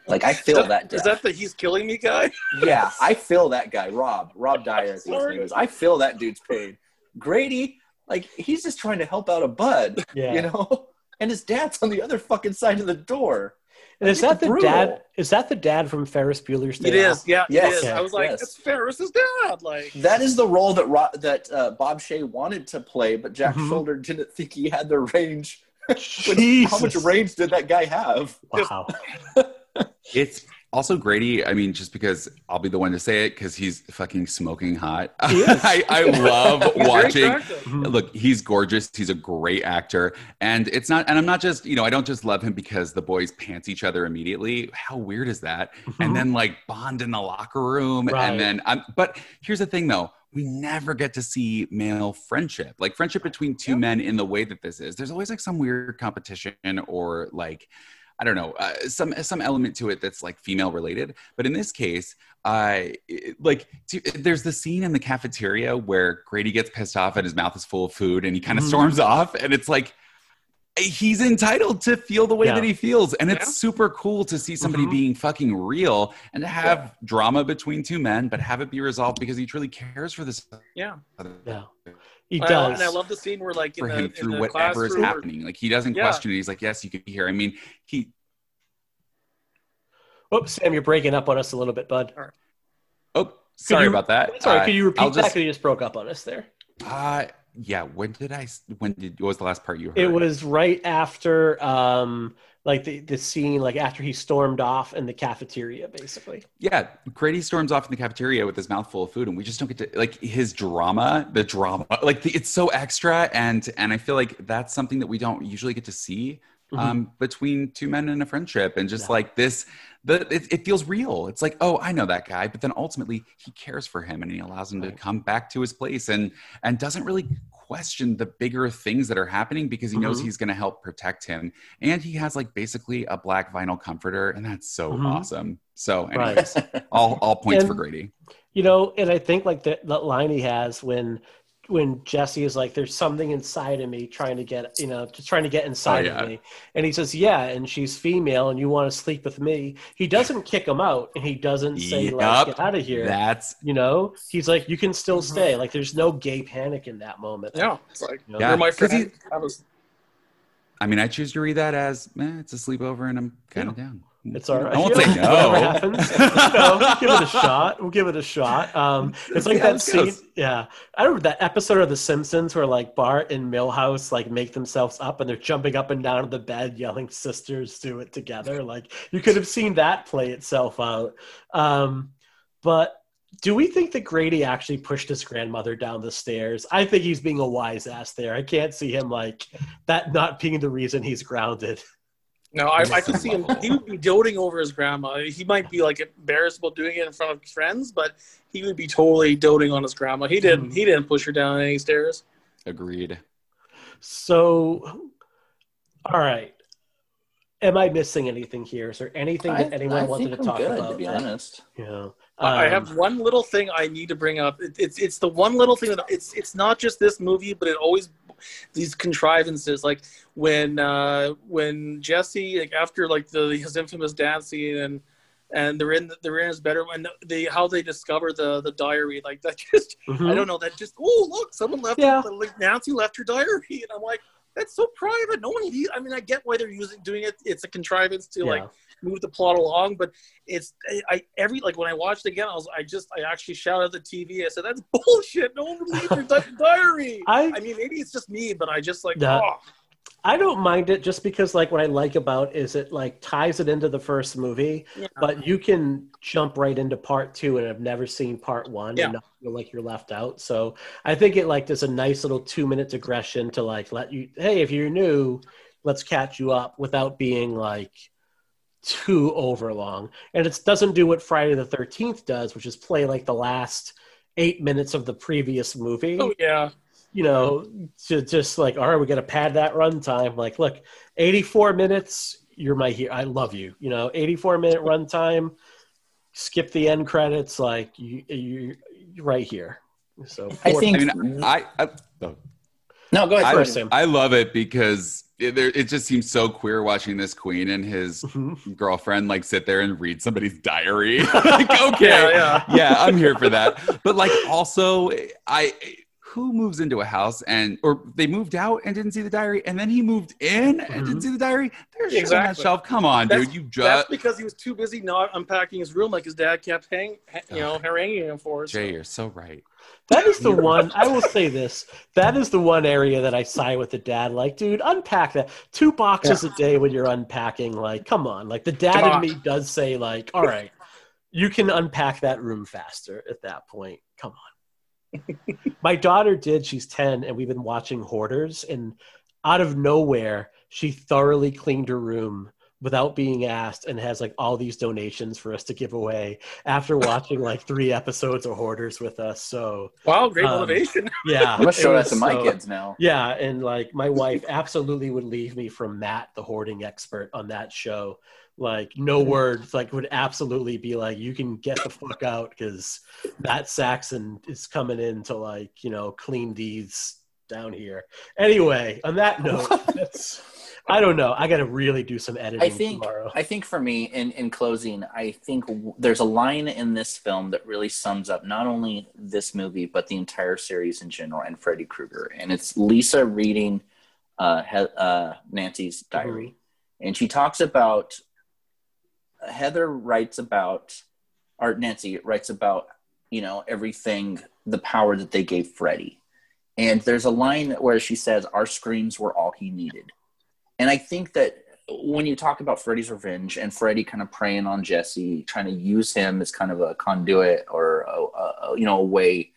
Like i feel is that, is death. that the he's killing me guy? yeah i feel that guy rob. Rob dyer as his is. I feel that dude's pain. Grady like he's just trying to help out a bud Yeah. you know? And his dad's on the other fucking side of the door And is that the brutal. dad? Is that the dad from Ferris Bueller's Day It is, Off? yeah, Yes. it is. I was like, Yes. it's Ferris's dad. Like, That is the role that Ro- that uh, Bob Shaye wanted to play, but Jack Mhm. Sholder didn't think he had the range. Jesus. How much range did that guy have? Wow. It's also Grady. I mean, just because I'll be the one to say it because he's fucking smoking hot. I, I love watching. Mhm. Look, he's gorgeous. He's a great actor, and it's not. And I'm not just, you know, I don't just love him because the boys pants each other immediately. How weird is that? And then like bond in the locker room, Right. and then. Um, but here's the thing, though. We never get to see male friendship, like friendship between two men in the way that this is. There's always like some weird competition or like I don't know, uh, some some element to it that's like female related. But in this case, uh, like do, there's the scene in the cafeteria where Grady gets pissed off and his mouth is full of food and he kind of Mhm. storms off, and it's like he's entitled to feel the way Yeah. that he feels, and it's Yeah. super cool to see somebody Mhm. being fucking real and to have drama between two men, but have it be resolved because he truly cares for this. yeah. Yeah. He I- does. and I love the scene where, like, in For the, him in through the whatever is classroom, or- happening, like he doesn't Yeah. question it. He's like, "Yes, you could be here." I mean, he Oops, Sam, you're breaking up on us a little bit, bud. Oh, sorry you- about that. Sorry, Uh, could you repeat I'll that? just- 'Cause you just broke up on us there. Uh, yeah. When did i When did? What was the last part you heard? It was right after, um, like the the scene, like after he stormed off in the cafeteria, basically. Yeah, Grady storms off in the cafeteria with his mouth full of food, and we just don't get to like his drama. The drama, like the, it's so extra, and and I feel like that's something that we don't usually get to see Mhm. um, between two men in a friendship, and just Yeah. like this, the it, it feels real. It's like, oh, I know that guy, but then ultimately he cares for him, and he allows him to come back to his place, and and doesn't really question the bigger things that are happening because he knows Mhm. he's going to help protect him and he has like basically a black vinyl comforter and that's so Mhm. awesome so Right. all all points And- for Grady. You know, and I think like that that line he has when when Jesse is like, "There's something inside of me trying to get, you know, just trying to get inside Oh, yeah. of me," and he says, "Yeah," and she's female, and you want to sleep with me. He doesn't kick him out, and he doesn't say like, Yup. "Get out of here." That's you know, he's like, "You can still stay." Like, there's no gay panic in that moment. Yeah, it's like You know? Yeah. you're my 'cause friend. I was I mean I choose to read that as eh, it's a sleepover and I'm kind of down. It's all right. I won't say no. Happens, know, give it a shot. We'll give it a shot. Um, it's like how that scene. goes. Yeah, I remember that episode of The Simpsons where like Bart and Milhouse like make themselves up and they're jumping up and down on the bed, yelling "Sisters, do it together!" Like you could have seen that play itself out. Um, but do we think that Grady actually pushed his grandmother down the stairs? I think he's being a wise ass there. I can't see him like that not being the reason he's grounded. No, I, I can see him. He would be doting over his grandma. He might be like embarrassed about doing it in front of friends, but he would be totally doting on his grandma. He didn't. Mhm. He didn't push her down any stairs. Agreed. So, all right. Am I missing anything here? Is there anything that anyone I wanted to I'm talk good, about? To be honest, Yeah. I Um, have one little thing I need to bring up. It, it's it's the one little thing that it's it's not just this movie, but it always these contrivances like when uh when Jesse like after like the his infamous dance scene and and they're in they're in his bedroom and they how they discover the the diary like that just mhm. I don't know that just oh look someone left Yeah. like Nancy left her diary and I'm like that's so private no one needs I mean I get why they're using doing it it's a contrivance to like Yeah. Move the plot along but it's I, every like when I watched it again I was I just I actually shouted at the TV I said that's bullshit no one their di- diary I I mean maybe it's just me but I just like oh I don't mind it just because like what I like about is it like ties it into the first movie, Yeah. but you can jump right into part two and have never seen part one Yeah. and not feel like you're left out. So I think it like does a nice little two minute digression to like let you hey, if you're new, let's catch you up without being like too overlong. And it doesn't do what Friday the thirteenth does, which is play like the last eight minutes of the previous movie Oh yeah. you know, to just like, all right, we got to pad that runtime. Like, look, 84 minutes, you're my hero. I love you. You know, 84 minute runtime, skip the end credits, like you, you, you're right here. So I think- I mean, I, I, oh. No, go ahead. I, First. Sam. I love it because it, there, it just seems so queer watching this queen and his Mhm. girlfriend like sit there and read somebody's diary. like, okay, Yeah, yeah. yeah, I'm here for that. But like, also, I who moves into a house and or they moved out and didn't see the diary, and then he moved in and didn't Mhm. see the diary. There's shit on that shelf. Come on, That's- dude. You just That's just because he was too busy not unpacking his room like his dad kept hang, you know, haranguing him for. so- Jay, you're so right. that is the one, I will say this, that is the one area that I side with the dad. Like, dude, unpack that. Two boxes a day when you're unpacking. Like, come on. Like, the dad Come in me does say, like, all right, you can unpack that room faster at that point. Come on. My daughter did. She's 10, and we've been watching Hoarders. And out of nowhere, she thoroughly cleaned her room without being asked and has like all these donations for us to give away after watching like three episodes of Hoarders with us. So, Wow, great Um, motivation. yeah. I'm gonna show that to my so- kids now. Yeah. And like my wife absolutely would leave me from Matt, the hoarding expert on that show. Like, no words, like, would absolutely be like, you can get the fuck out because Matt Paxton is coming in to, like, you know, clean these down here. Anyway, on that note, that's, I don't know. I got to really do some editing I think tomorrow. I think for me, in in closing, I think w- there's a line in this film that really sums up not only this movie but the entire series in general and Freddy Krueger, and it's Lisa reading uh, he- uh, Nancy's diary, and she talks about Heather writes about, or Nancy writes about, you know, everything, the power that they gave Freddy. And there's a line where she says, Our screams were all he needed. And I think that when you talk about Freddy's revenge and Freddy kind of preying on Jesse, trying to use him as kind of a conduit or, a, a, you know, a way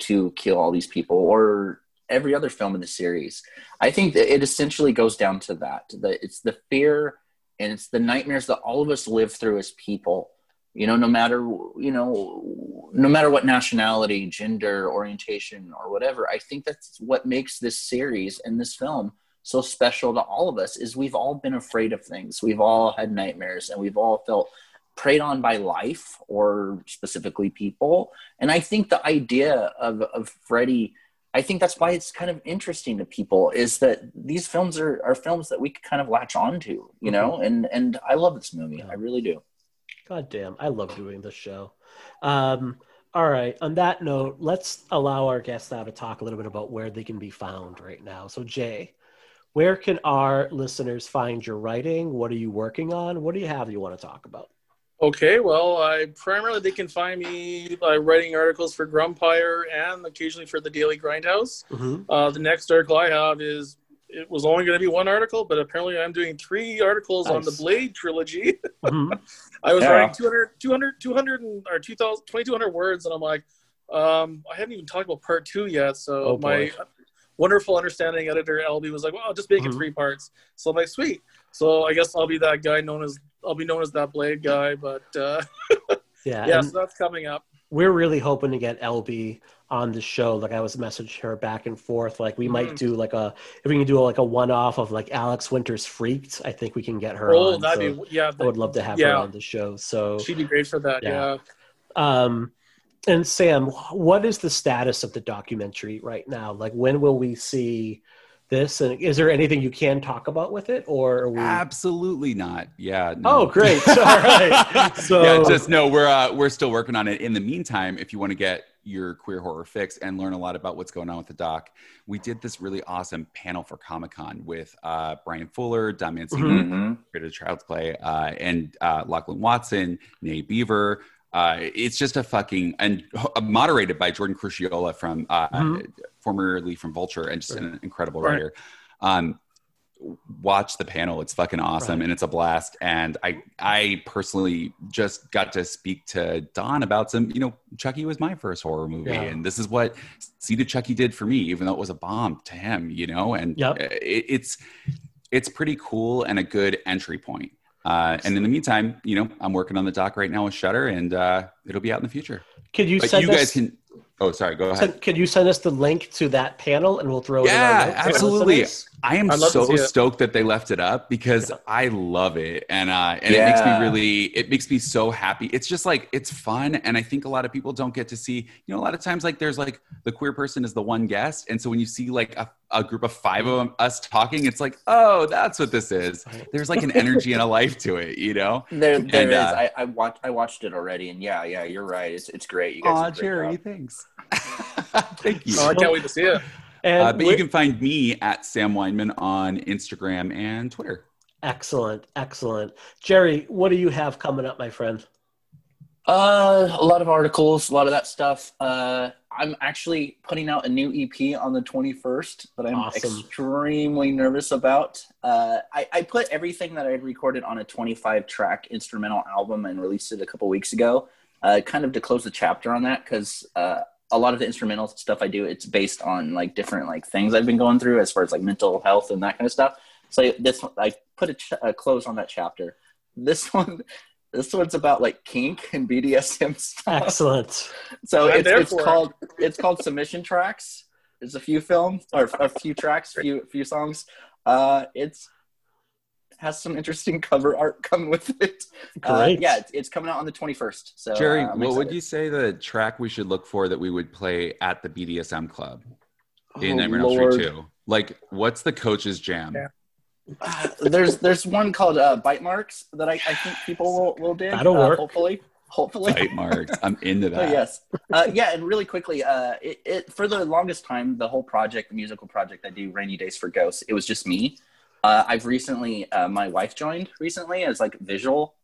to kill all these people or every other film in the series, I think that it essentially goes down to that. That it's the fear and it's the nightmares that all of us live through as people. You know no matter you know no matter what nationality gender orientation or whatever i think that's what makes this series and this film so special to all of us is we've all been afraid of things. We've all had nightmares and we've all felt preyed on by life or specifically people. And i think the idea of of freddy I think that's why it's kind of interesting to people is that these films are, are films that we can kind of latch onto, you know, and and I love this movie. I really do. God damn, I love doing this show. Um, all right. On that note, let's allow our guests now to talk a little bit about where they can be found right now. So, Jay, where can our listeners find your writing? What are you working on? What do you have you want to talk about? Okay, well, I primarily they can find me by writing articles for Grumpire and occasionally for the Daily Grindhouse. Mm-hmm. Uh, the next article I have is it was only going to be one article, but apparently I'm doing three articles on the Blade trilogy. hmm I was Yeah. writing 200, 200, 200 and, or 2000, 2200 words, and I'm like, um, I haven't even talked about part two yet. So Oh, my boy. Wonderful understanding editor LB was like, "Well, just make Mhm. it three parts." So I'm like, "Sweet." So I guess I'll be that guy known as I'll be known as that Blade guy. But uh, Yeah. yeah, so that's coming up. we're really hoping to get LB on the show. Like I was messaging her back and forth. Like we might Mhm. do like a if we can do like a one off of like Alex Winter's Freaked. I think we can get her Oh, on. that'd so be yeah. I would love to have her on the show. So She'd be great for that. Yeah. Yeah. Um, and Sam, what is the status of the documentary right now? Like, when will we see this? And is there anything you can talk about with it, or are we? Absolutely not. Yeah. no. Oh, great! All right. So, yeah, just no, we're uh, we're still working on it. In the meantime, if you want to get your queer horror fix and learn a lot about what's going on with the doc, we did this really awesome panel for Comic Con with uh, Bryan Fuller, Don Mancini, Mhm. Mm-hmm. created Child's Play, uh, and uh, Lachlan Watson, Nay Bever. Uh, it's just a fucking and uh, moderated by Jordan Crucchiola from uh, Mhm. formerly from Vulture and just an incredible Right. writer. Um, watch the panel. It's fucking awesome Right. and it's a blast. And I I personally just got to speak to Don about some, you know, Chucky was my first horror movie. Yeah. And this is what Seed Chucky did for me, even though it was a bomb to him, you know, and Yep. it, it's it's pretty cool and a good entry point. Uh, and in the meantime, you know, I'm working on the doc right now with Shudder, and uh, it'll be out in the future. Could you But send you us? guys can. Oh, sorry. Go ahead. send- could you send us the link to that panel and we'll throw it? in Yeah, our notes absolutely. I am I'd love to so stoked that they left it up because Yeah. I love it, and uh, and it makes me really, it makes me so happy. It's just like it's fun, and I think a lot of people don't get to see. You know, a lot of times like there's like the queer person is the one guest, and so when you see like a, a group of five of 'em- us talking, it's like, oh, that's what this is. There's like an energy and a life to it, you know. There, there And, is. uh, I, I watched. I watched it already, and yeah, yeah, you're right. It's it's great. You guys. Aw, Jerry, thanks. Thank you. Oh, I can't wait to see it. And Uh, but you can find me at Sam Wineman on Instagram and Twitter. excellent, excellent. Jerry, what do you have coming up, my friend? Uh, a lot of articles, a lot of that stuff. Uh, I'm actually putting out a new EP on the 21st that I'm Awesome. extremely nervous about. Uh, I, I put everything that I had recorded on a 25 track instrumental album and released it a couple weeks ago, uh, kind of to close the chapter on that because uh, a lot of the instrumental stuff I do, it's based on like different like things I've been going through as far as like mental health and that kind of stuff. So this I put a, ch- a close on that chapter. This one, this one's about like kink and BDSM stuff. Excellent. So I'm it's, it's for it. called it's called submission tracks. There's a few films or a few tracks, few few songs. Uh, it's has some interesting cover art coming with it. Uh, yeah, it's, it's coming out on the 21st. So Jerry, uh, what would you say the track we should look for that we would play at the BDSM club in Oh, Nightmare on Elm Lord. Street 2? Like, what's the coach's jam? Yeah. Uh, there's there's one called uh, bite marks that I, I think people will will dig. That'll uh, work. Hopefully, hopefully. Bite marks. I'm into Oh, that. yes. Uh, yeah, and really quickly, uh, it, it for the longest time, the whole project, the musical project I do, Rainy Days for Ghosts, it was just me. Uh, I've recently, uh, my wife joined recently as like visual,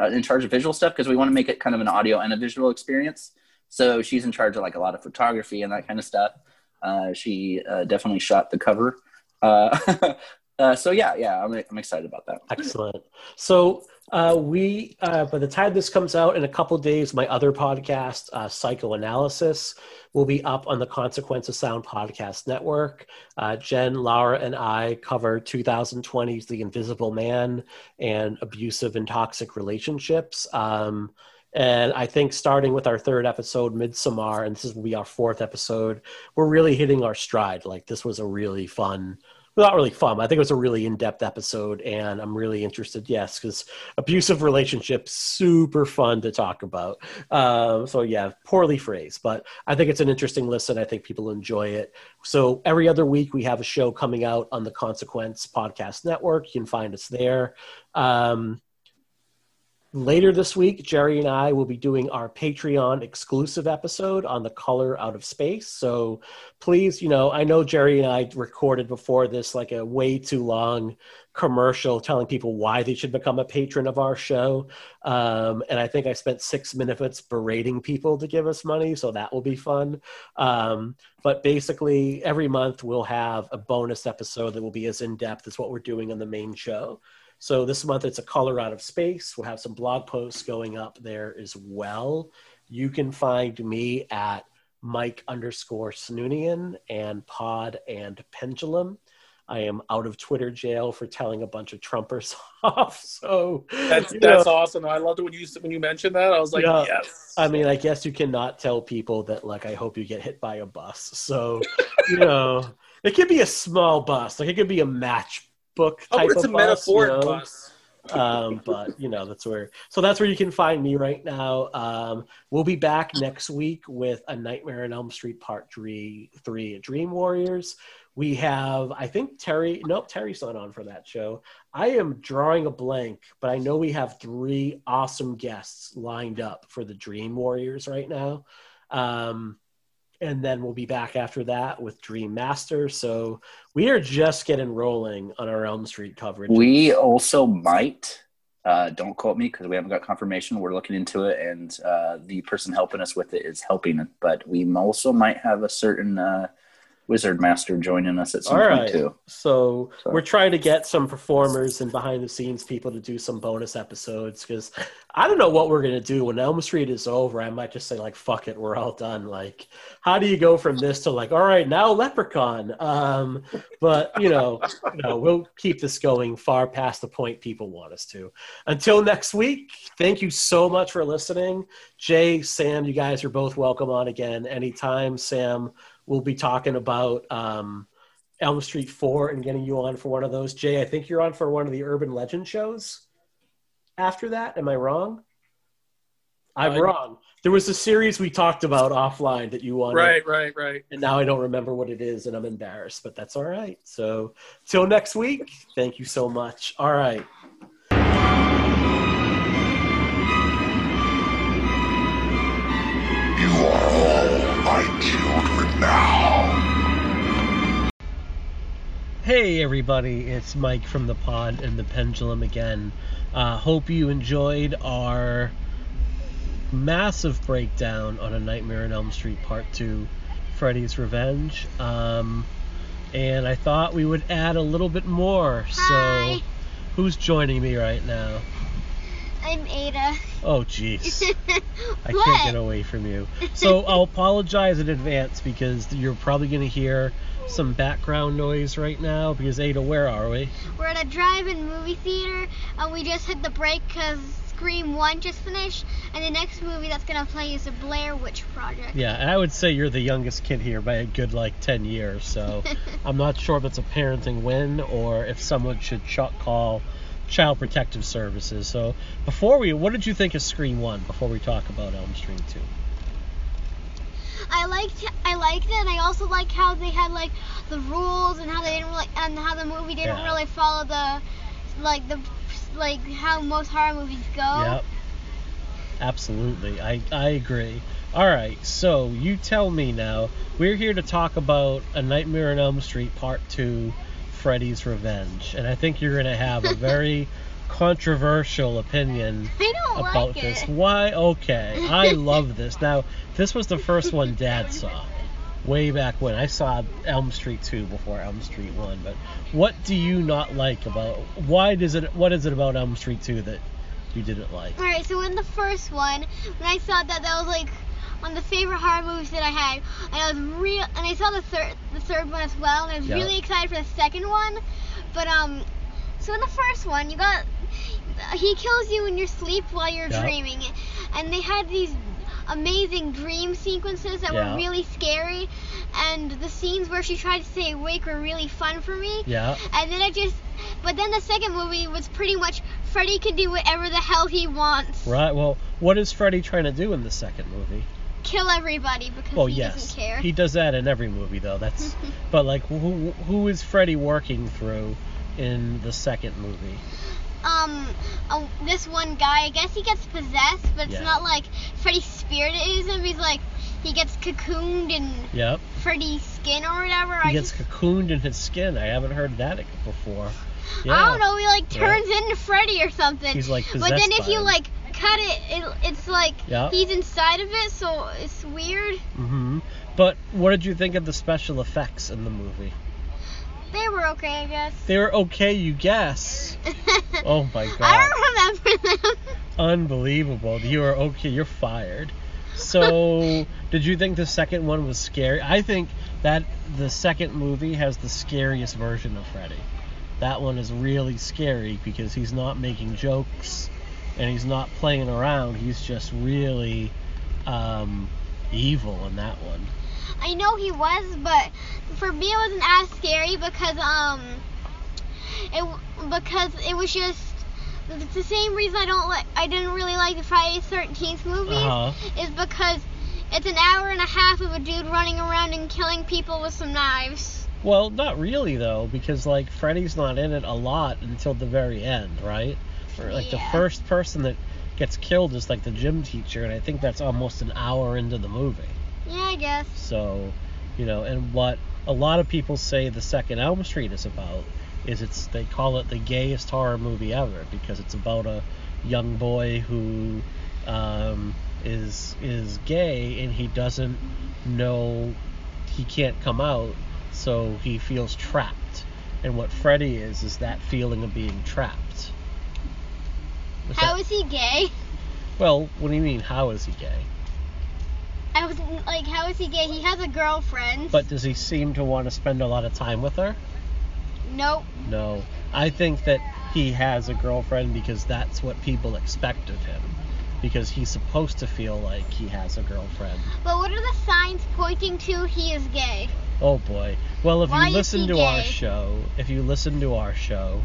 uh, in charge of visual stuff because we want to make it kind of an audio and a visual experience. So she's in charge of like a lot of photography and that kind of stuff. Uh, she uh, definitely shot the cover. Uh, so yeah, yeah, I'm, I'm excited about that. Excellent. So uh, we, uh, by the time this comes out in a couple days, my other podcast, uh, Psychoanalysis, will be up on the Consequence of Sound podcast network. Uh, Jen, Laura, and I cover 2020's The Invisible Man and abusive and toxic relationships. Um, and I think starting with our third episode, Midsommar, and this will be our fourth episode, we're really hitting our stride. Like this was a really fun not really fun. I think it was a really in-depth episode, and I'm really interested. Yes, because abusive relationships super fun to talk about. Um, so yeah, poorly phrased, but I think it's an interesting listen. I think people enjoy it. So every other week we have a show coming out on the Consequence Podcast Network. You can find us there. Um, Later this week, Jerry and I will be doing our Patreon exclusive episode on the color out of space. So please, you know, I know Jerry and I recorded before this like a way too long commercial telling people why they should become a patron of our show. Um, and I think I spent six minutes berating people to give us money. So that will be fun. Um, but basically, every month we'll have a bonus episode that will be as in depth as what we're doing on the main show. So this month it's a color out of space. We'll have some blog posts going up there as well. You can find me at Mike underscore Snoonian and Pod and Pendulum. I am out of Twitter jail for telling a bunch of Trumpers off. So That's that's know, awesome. I loved it when you when you mentioned that. I was like, Yeah. yes. I mean, I guess you cannot tell people that like I hope you get hit by a bus. So you know, it could be a small bus, like it could be a matchbook oh, type but it's of a bus, metaphoric you know? bus. um, but you know that's where so that's where you can find me right now um, we'll be back next week with a nightmare on elm street part three three dream warriors we have i think terry nope terry's not on for that show i am drawing a blank but i know we have three awesome guests lined up for the dream warriors right now um, and then we'll be back after that with dream master so we are just getting rolling on our elm street coverage We also might. Uh, don't quote me because we haven't got confirmation. We're looking into it, and uh, the person helping us with it is helping. But we also might have a certain uh, Wizard Master joining us at some All point right. too. So, So- we're trying to get some performers and behind the scenes people to do some bonus episodes because I don't know what we're gonna do when Elm Street is over. I might just say like, "Fuck it, we're all done." Like, how do you go from this to like, all right, now Leprechaun? Um, but you know, no, we'll keep this going far past the point people want us to. Until next week, thank you so much for listening. Jay, Sam, you guys are both welcome on again anytime. Sam, we'll be talking about um, Elm Street 4 and getting you on for one of those. Jay, I think you're on for one of the urban legend shows after that. Am I wrong? I'm I- wrong. There was a series we talked about offline that you wanted. Right, right, right. And now I don't remember what it is, and I'm embarrassed, but that's all right. So, till next week, thank you so much. All right. You are all my children now. Hey, everybody, it's Mike from the Pod and the Pendulum again. Uh, hope you enjoyed our massive breakdown on A Nightmare on Elm Street Part 2 Freddy's Revenge. Um, and I thought we would add a little bit more. Hi. So, who's joining me right now? I'm Ada. Oh, jeez. I can't get away from you. So I'll apologize in advance because you're probably going to hear some background noise right now. Because Ada, where are we? We're at a drive-in movie theater, and we just hit the break because Scream 1 just finished, and the next movie that's gonna play is the Blair Witch Project. Yeah, and I would say you're the youngest kid here by a good like 10 years. So I'm not sure if it's a parenting win or if someone should ch- call Child Protective Services. So before we, what did you think of Scream 1 before we talk about Elm Street 2? I liked I liked it, and I also like how they had like the rules and how they didn't really and how the movie didn't Yeah. really follow the like the like how most horror movies go. Yep. Absolutely. I, I agree. All right. So you tell me now. We're here to talk about A Nightmare on Elm Street Part 2 Freddy's Revenge. And I think you're going to have a very controversial opinion about like this. Why? Okay. I love this. Now, this was the first one Dad saw. Way back when I saw Elm Street 2 before Elm Street 1, but what do you not like about why does it what is it about Elm Street 2 that you didn't like? All right, so in the first one, when I saw that, that was like one of the favorite horror movies that I had, and I was real, and I saw the third, the third one as well, and I was Yeah. really excited for the second one. But um, so in the first one, you got he kills you in your sleep while you're Yeah. dreaming, and they had these amazing dream sequences that Yeah. were really scary, and the scenes where she tried to stay awake were really fun for me. Yeah. And then I just, but then the second movie was pretty much Freddy can do whatever the hell he wants. Right. Well, what is Freddy trying to do in the second movie? Kill everybody because Well, he yes, doesn't care. he does that in every movie, though. That's, but like, who who is Freddy working through in the second movie? um, this one guy, I guess he gets possessed, but it's Yeah. not like Freddy's spirit is him. He's like, he gets cocooned in Yep. Freddy's skin or whatever. He I gets just, cocooned in his skin. I haven't heard that before. Yeah. I don't know. He like Yeah. turns into Freddy or something. He's, like, But then if you like cut it, it it's like he's inside of it, so it's weird. hmm But what did you think of the special effects in the movie? They were okay, I guess. They were okay, you guess. Oh my god. I don't remember them. Unbelievable. You are okay. You're fired. So, did you think the second one was scary? I think that the second movie has the scariest version of Freddy. That one is really scary because he's not making jokes and he's not playing around. He's just really um, evil in that one. I know he was, but for me it wasn't as scary because um, it because it was just it's the same reason I don't like I didn't really like the Friday Thirteenth movies Uh-huh. is because it's an hour and a half of a dude running around and killing people with some knives. Well, not really though, because like Freddy's not in it a lot until the very end, right? Or like the first person that gets killed is like the gym teacher, and I think that's almost an hour into the movie. Yeah, I guess. So, you know, and what a lot of people say the second Elm Street is about is it's they call it the gayest horror movie ever because it's about a young boy who um, is is gay and he doesn't know he can't come out so he feels trapped. And what Freddy is is that feeling of being trapped. Is How that- is he gay? well, what do you mean? How is he gay? I was like, how is he gay? He has a girlfriend. But does he seem to want to spend a lot of time with her? nope. No. I think that he has a girlfriend because that's what people expect of him. Because he's supposed to feel like he has a girlfriend. But what are the signs pointing to he is gay? Oh boy. Well, if Why you listen to our show, if you listen to our show,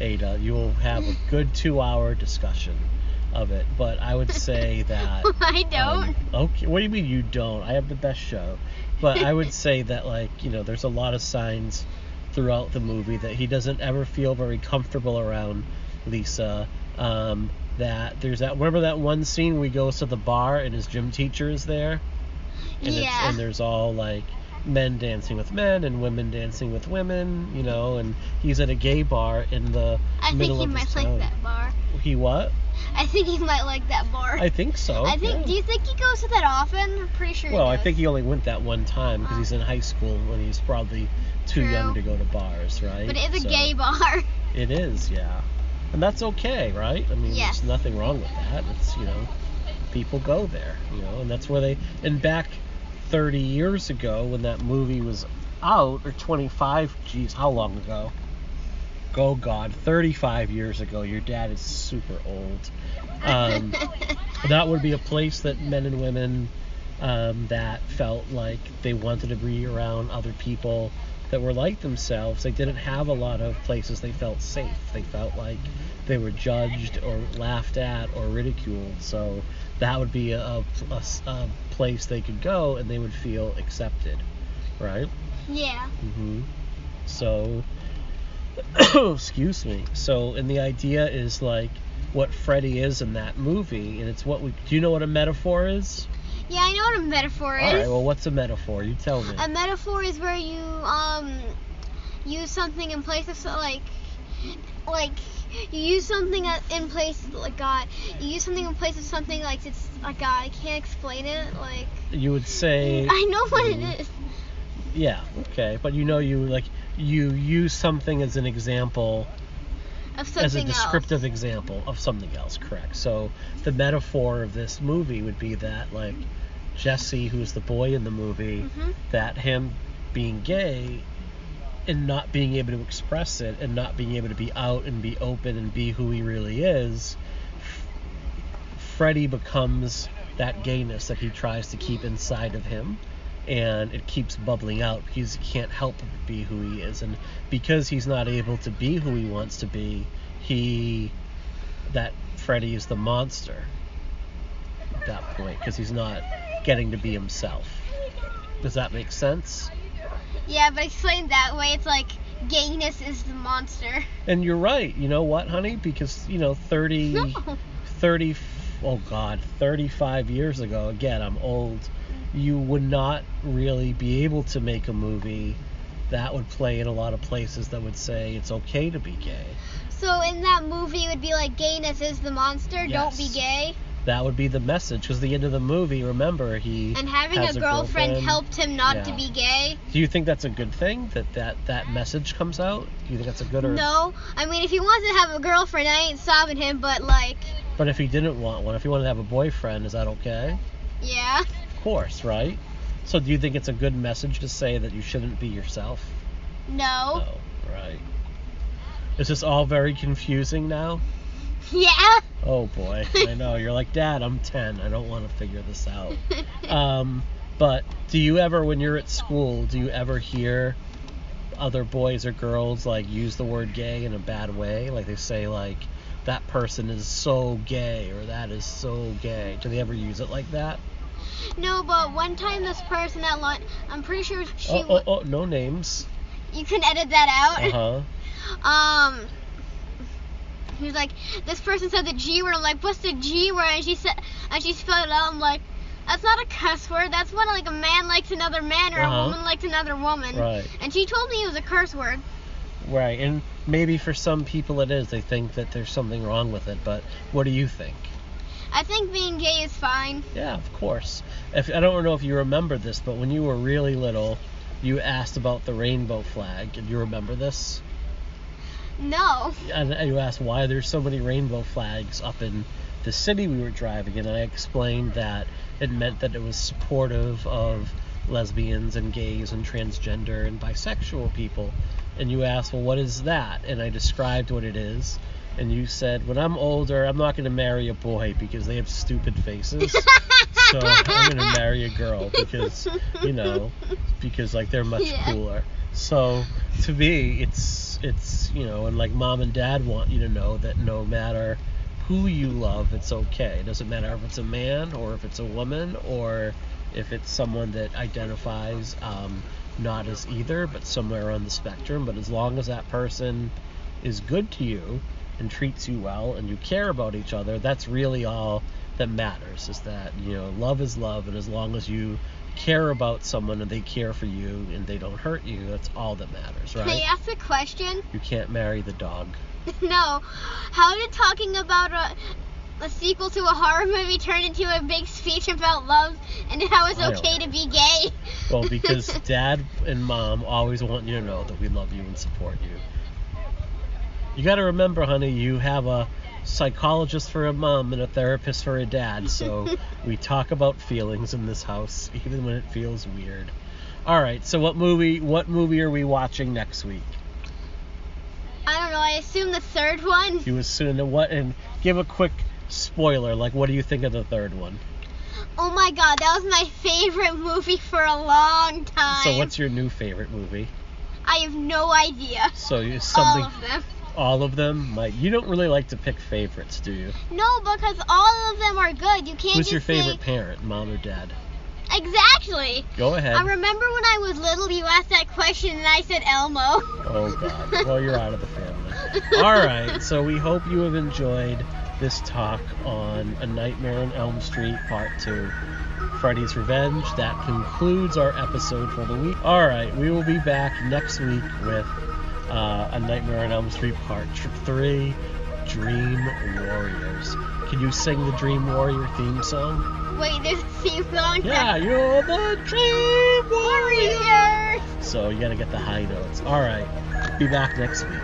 Ada, you will have a good two-hour discussion of it. But I would say that. I don't. um, okay. What do you mean you don't? I have the best show. But I would say that, like, you know, there's a lot of signs throughout the movie that he doesn't ever feel very comfortable around Lisa. Um, that there's that. Remember that one scene where he goes to the bar and his gym teacher is there? and it's, Yeah. and there's all like men dancing with men and women dancing with women, you know, and he's at a gay bar in the I think middle he of might his like that bar. He what? I think he might like that bar. I think so. I think. yeah. Do you think he goes to that often? I'm pretty sure. well, he I think he only went that one time because he's in high school when he's probably too True. young to go to bars, right? But it is a So- gay bar. It is, yeah. And that's okay, right? I mean, Yes. there's nothing wrong with that. It's, you know, people go there, you know, and that's where they. And back 30 years ago when that movie was out, or 25, geez, how long ago? Oh, God, 35 years ago. Your dad is super old. Um, that would be a place that men and women um, that felt like they wanted to be around other people that were like themselves. They didn't have a lot of places they felt safe. They felt like they were judged or laughed at or ridiculed. So that would be a a place they could go and they would feel accepted, right? yeah. hmm So, excuse me. So, and the idea is like what Freddy is in that movie, and it's what we. Do you know what a metaphor is? Yeah, I know what a metaphor is. All right. Well, what's a metaphor? You tell me. A metaphor is where you um use something in place of so- like like you use something in place like God. You use something in place of something like it's like God. I can't explain it. Like you would say. I know what it is. Yeah. Okay. But you know, you like you use something as an example Of something as a descriptive else. example of something else, correct? So the metaphor of this movie would be that like Jesse, who's the boy in the movie, Mhm. that him being gay and not being able to express it and not being able to be out and be open and be who he really is, Freddy becomes that gayness that he tries to keep inside of him and it keeps bubbling out because he can't help but be who he is. And because he's not able to be who he wants to be he that Freddy is the monster at that point because he's not getting to be himself. Does that make sense Yeah, but explained that way, it's like gayness is the monster. and you're right you know what honey because you know 30 No. 30 oh god 35 years ago again i'm old you would not really be able to make a movie that would play in a lot of places that would say it's okay to be gay So in that movie, it would be like gayness is the monster. Don't be gay. That would be the message because the end of the movie remember he And having has a girlfriend, helped him not to be gay. do you think that's a good thing that that that message comes out do you think that's a good or No, I mean if he wants to have a girlfriend, I ain't stopping him. But like, but if he didn't want one if he wanted to have a boyfriend is that okay yeah, of course right so do you think it's a good message to say that you shouldn't be yourself no, Oh, right. Is this all very confusing now? Yeah. Oh boy, I know. You're like, Dad, I'm 10. I don't want to figure this out. Um, but do you ever, when you're at school, do you ever hear other boys or girls like use the word gay in a bad way? Like they say, like, that person is so gay or that is so gay. Do they ever use it like that? No, but one time this person at lunch, I'm pretty sure she. Oh, oh, oh, no names. You can edit that out. Uh huh. Um. He was like, this person said the G word. I'm like, what's the G word? And she said, and she spelled it out. I'm like, that's not a cuss word. That's when like a man likes another man or Uh-huh. a woman likes another woman. Right. And she told me it was a curse word. Right, and maybe for some people it is. They think that there's something wrong with it, but what do you think? I think being gay is fine. Yeah, of course. If I don't know if you remember this, but when you were really little, you asked about the rainbow flag, and you remember this? No. And you asked why there's so many rainbow flags up in the city we were driving in, and I explained that it meant that it was supportive of lesbians and gays and transgender and bisexual people. And you asked, well, what is that? And I described what it is. And you said, when I'm older, I'm not going to marry a boy because they have stupid faces. so I'm going to marry a girl because, you know, because like they're much Yeah. cooler. So to me, it's it's you know, and like mom and dad want you to know that no matter who you love, it's okay. It doesn't matter if it's a man or if it's a woman or if it's someone that identifies um, not as either, but somewhere on the spectrum. But as long as that person is good to you and treats you well and you care about each other, that's really all that matters. Is that you know, love is love, and as long as you care about someone and they care for you and they don't hurt you, that's all that matters, right? Can I ask a question? You can't marry the dog. no. How did talking about a, a sequel to a horror movie turn into a big speech about love and how it's okay to be gay? Well, because dad and mom always want you to know that we love you and support you. You got to remember, honey, you have a psychologist for a mom and a therapist for a dad, so we talk about feelings in this house, even when it feels weird. All right, so what movie? What movie are we watching next week? I don't know. I assume the third one. You assume the what? And give a quick spoiler. Like, what do you think of the third one? Oh my god, that was my favorite movie for a long time. So, what's your new favorite movie? I have no idea. So, something. All of them. My, you don't really like to pick favorites, do you? No, because all of them are good. You can't Who's your say- favorite parent, mom or dad? Exactly. Go ahead. I remember when I was little, you asked that question, and I said Elmo. Oh God. Well, you're out of the family. All right. So we hope you have enjoyed this talk on A Nightmare on Elm Street Part Two, Freddy's Revenge. That concludes our episode for the week. All right. We will be back next week with uh, A Nightmare on Elm Street Part Three, Dream Warriors. Can you sing the Dream Warrior theme song? Wait, there's a theme song. Yeah, you're the Dream Warrior. Warrior. So you gotta get the high notes. All right, be back next week.